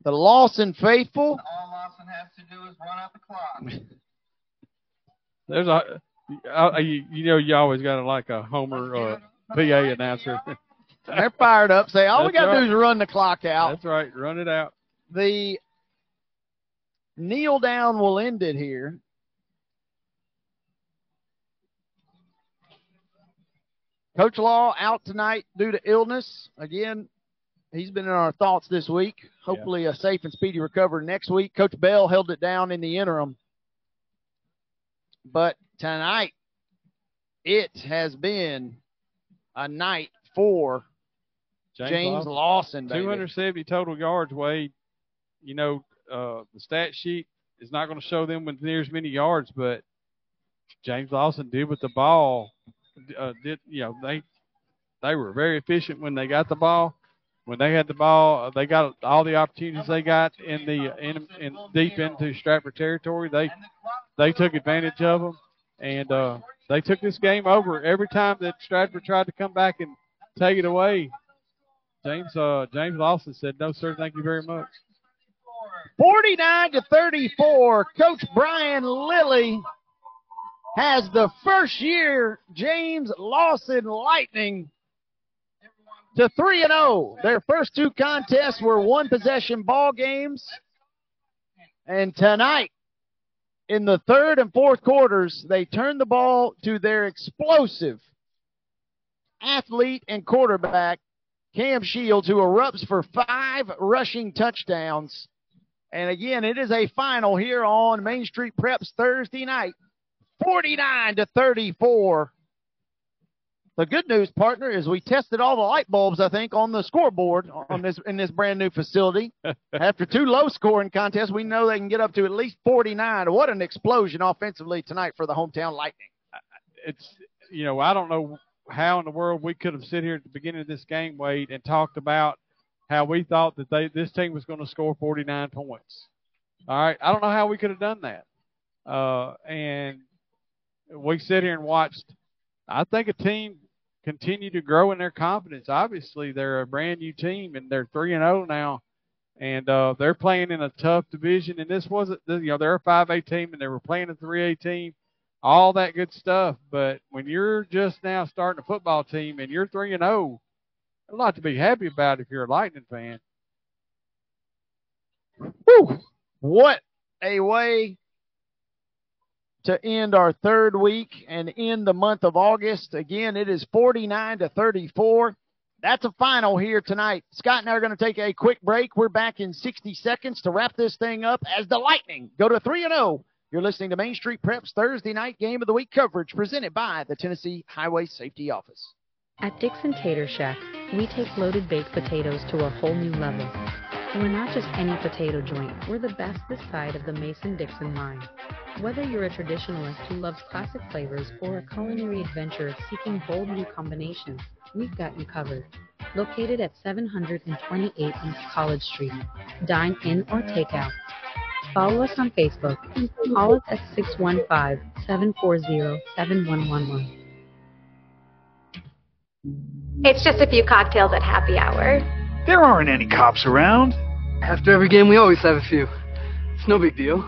the Lawson faithful. line. All Lawson has to do is run out the clock. There's a, I, you, you know, you always got to like a Homer uh, PA announcer. They're fired up. Say, all we got to right. do is run the clock out. That's right. Run it out. The kneel down will end it here. Coach Law out tonight due to illness. Again, he's been in our thoughts this week. Hopefully, a safe and speedy recovery next week. Coach Bell held it down in the interim. But tonight, it has been a night for James, Lawson. baby. 270 total yards, Wade. You know, uh, the stat sheet is not going to show them with near as many yards, but James Lawson did with the ball. Uh, did you know they they were very efficient when they got the ball. When they had the ball, uh, they got all the opportunities they got in the in, in deep into Stratford territory. They they took advantage of them, and uh, they took this game over every time that Stratford tried to come back and take it away. James uh, James Lawson said, "No, sir, thank you very much." 49 to 34. Coach Brian Lilly has the first year James Lawson Lightning to 3 and 0. Their first two contests were one possession ball games. And tonight, in the third and fourth quarters, they turned the ball to their explosive athlete and quarterback, Cam Shields, who erupts for five rushing touchdowns. And again, it is a final here on Main Street Preps Thursday night, 49 to 34. The good news, partner, is we tested all the light bulbs, I think, on the scoreboard on this in this brand new facility. After two low scoring contests, we know they can get up to at least 49. What an explosion offensively tonight for the hometown Lightning. It's you know, I don't know how in the world we could have sit here at the beginning of this game, Wade, and talked about how we thought that they this team was going to score 49 points. All right, I don't know how we could have done that. Uh, and we sit here and watched. I think a team continue to grow in their confidence. Obviously, they're a brand new team and they're three and zero now, and uh, they're playing in a tough division. And this wasn't, you know, they're a five A team and they were playing a three A team, all that good stuff. But when you're just now starting a football team and you're three and zero, a lot to be happy about if you're a Lightning fan. Whew. What a way to end our third week and end the month of August. Again, it is 49 to 34. That's a final here tonight. Scott and I are going to take a quick break. We're back in 60 seconds to wrap this thing up as the Lightning go to 3 and 0. You're listening to Main Street Preps Thursday night game of the week coverage presented by the Tennessee Highway Safety Office. At Dickson Tater Shack, we take loaded baked potatoes to a whole new level. We're not just any potato joint, we're the best this side of the Mason Dixon line. Whether you're a traditionalist who loves classic flavors or a culinary adventurer seeking bold new combinations, we've got you covered. Located at 728 East College Street. Dine in or take out. Follow us on Facebook. Call us at 615 740 7111. It's just a few cocktails at happy hour. There aren't any cops around. After every game, we always have a few. It's no big deal.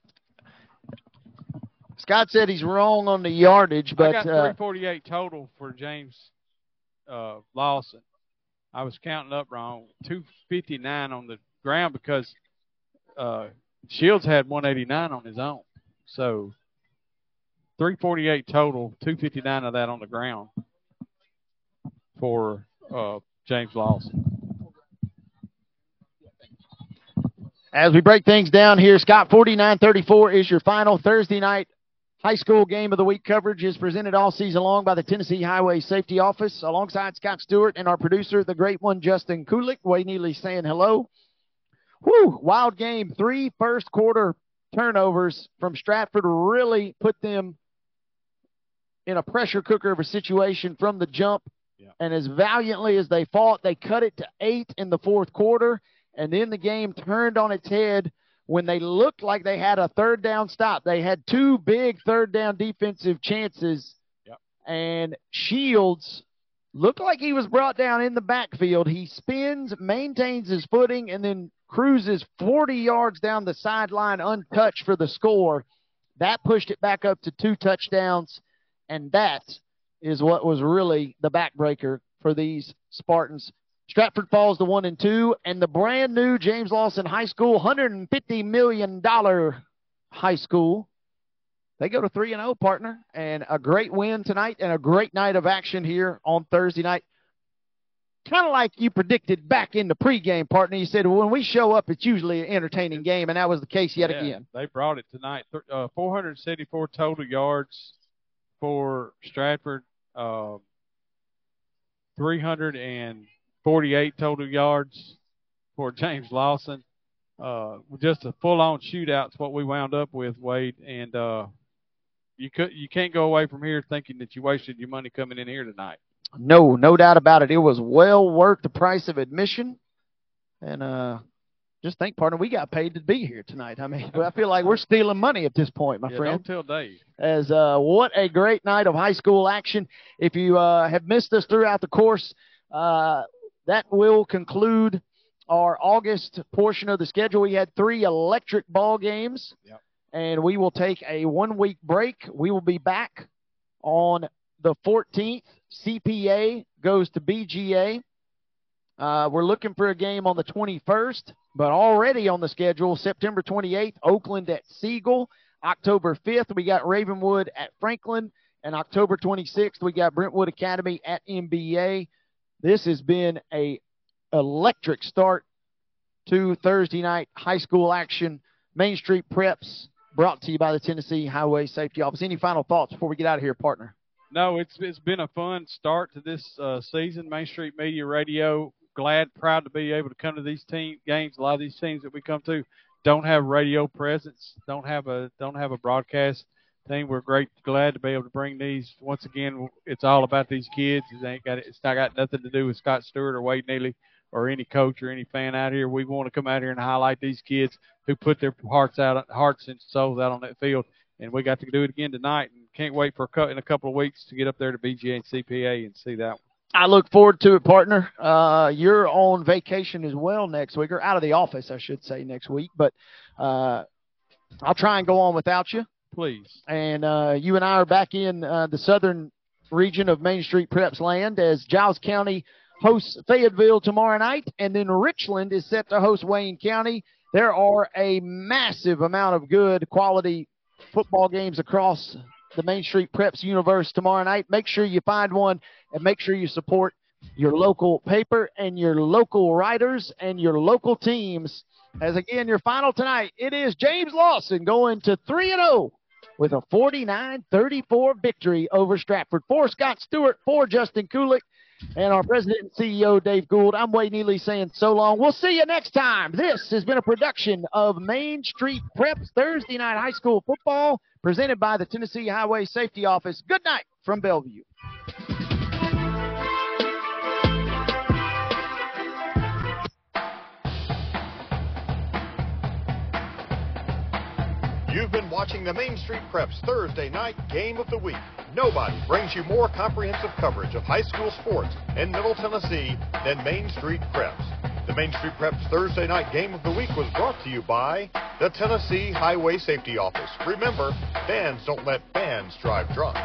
Scott said he's wrong on the yardage, but I got uh, 348 total for James uh, Lawson. I was counting up wrong. 259 on the ground because uh, Shields had 189 on his own. So 348 total, 259 of that on the ground for uh, James Lawson. As we break things down here, Scott, 49-34 is your final Thursday night high school game of the week coverage is presented all season long by the Tennessee Highway Safety Office alongside Scott Stewart and our producer, the great one, Justin Kulik. Wade Neely saying hello. Whew, wild game. Three first quarter turnovers from Stratford really put them in a pressure cooker of a situation from the jump. Yeah. And as valiantly as they fought, they cut it to eight in the fourth quarter. And then the game turned on its head when they looked like they had a third down stop. They had two big third down defensive chances. Yep. And Shields looked like he was brought down in the backfield. He spins, maintains his footing, and then cruises 40 yards down the sideline untouched for the score. That pushed it back up to two touchdowns. And that is what was really the backbreaker for these Spartans. Stratford falls to one and two, and the brand new James Lawson High School, $150 million high school. They go to 3 and 0, partner, and a great win tonight and a great night of action here on Thursday night. Kind of like you predicted back in the pregame, partner. You said when we show up, it's usually an entertaining game, and that was the case yet yeah, again. They brought it tonight. Uh, 474 total yards for Stratford. Uh, 348 total yards for James Lawson. uh, just a full-on shootout's what we wound up with, Wade. And uh, you could you can't go away from here thinking that you wasted your money coming in here tonight. No, no doubt about it. It was well worth the price of admission. And uh just think, partner, we got paid to be here tonight. I mean, I feel like we're stealing money at this point, my yeah, friend. Don't tell Dave. As uh, what a great night of high school action. If you uh, have missed us throughout the course, uh, that will conclude our August portion of the schedule. We had three electric ball games, yep. and we will take a one-week break. We will be back on the 14th. CPA goes to BGA. Uh, we're looking for a game on the 21st, but already on the schedule, September 28th, Oakland at Siegel. October 5th, we got Ravenwood at Franklin. And October 26th, we got Brentwood Academy at MBA. This has been a electric start to Thursday night high school action. Main Street Preps brought to you by the Tennessee Highway Safety Office. Any final thoughts before we get out of here, partner? No, it's it's been a fun start to this uh, season. Main Street Media Radio glad, proud to be able to come to these team games. A lot of these teams that we come to don't have radio presence, don't have a don't have a broadcast thing. We're great, glad to be able to bring these. Once again, it's all about these kids. It ain't got it's not got nothing to do with Scott Stewart or Wade Neely or any coach or any fan out here. We want to come out here and highlight these kids who put their hearts out, hearts and souls out on that field. And we got to do it again tonight, and can't wait for a, in a couple of weeks to get up there to BGA and CPA and see that one. I look forward to it, partner. Uh, you're on vacation as well next week, or out of the office, I should say, next week. But uh, I'll try and go on without you. Please. And uh, you and I are back in uh, the southern region of Main Street Preps land as Giles County hosts Fayetteville tomorrow night, and then Richland is set to host Wayne County. There are a massive amount of good quality football games across the Main Street Preps universe tomorrow night. Make sure you find one and make sure you support your local paper and your local writers and your local teams. As again, your final tonight, it is James Lawson going to 3 and 0 with a 49-34 victory over Stratford. For Scott Stewart, for Justin Kulik, and our president and CEO, Dave Gould. I'm Wade Neely saying so long. We'll see you next time. This has been a production of Main Street Preps Thursday Night High School Football presented by the Tennessee Highway Safety Office. Good night from Bellevue. You've been watching the Main Street Preps Thursday night game of the week. Nobody brings you more comprehensive coverage of high school sports in Middle Tennessee than Main Street Preps. The Main Street Preps Thursday night game of the week was brought to you by the Tennessee Highway Safety Office. Remember, fans don't let fans drive drunk.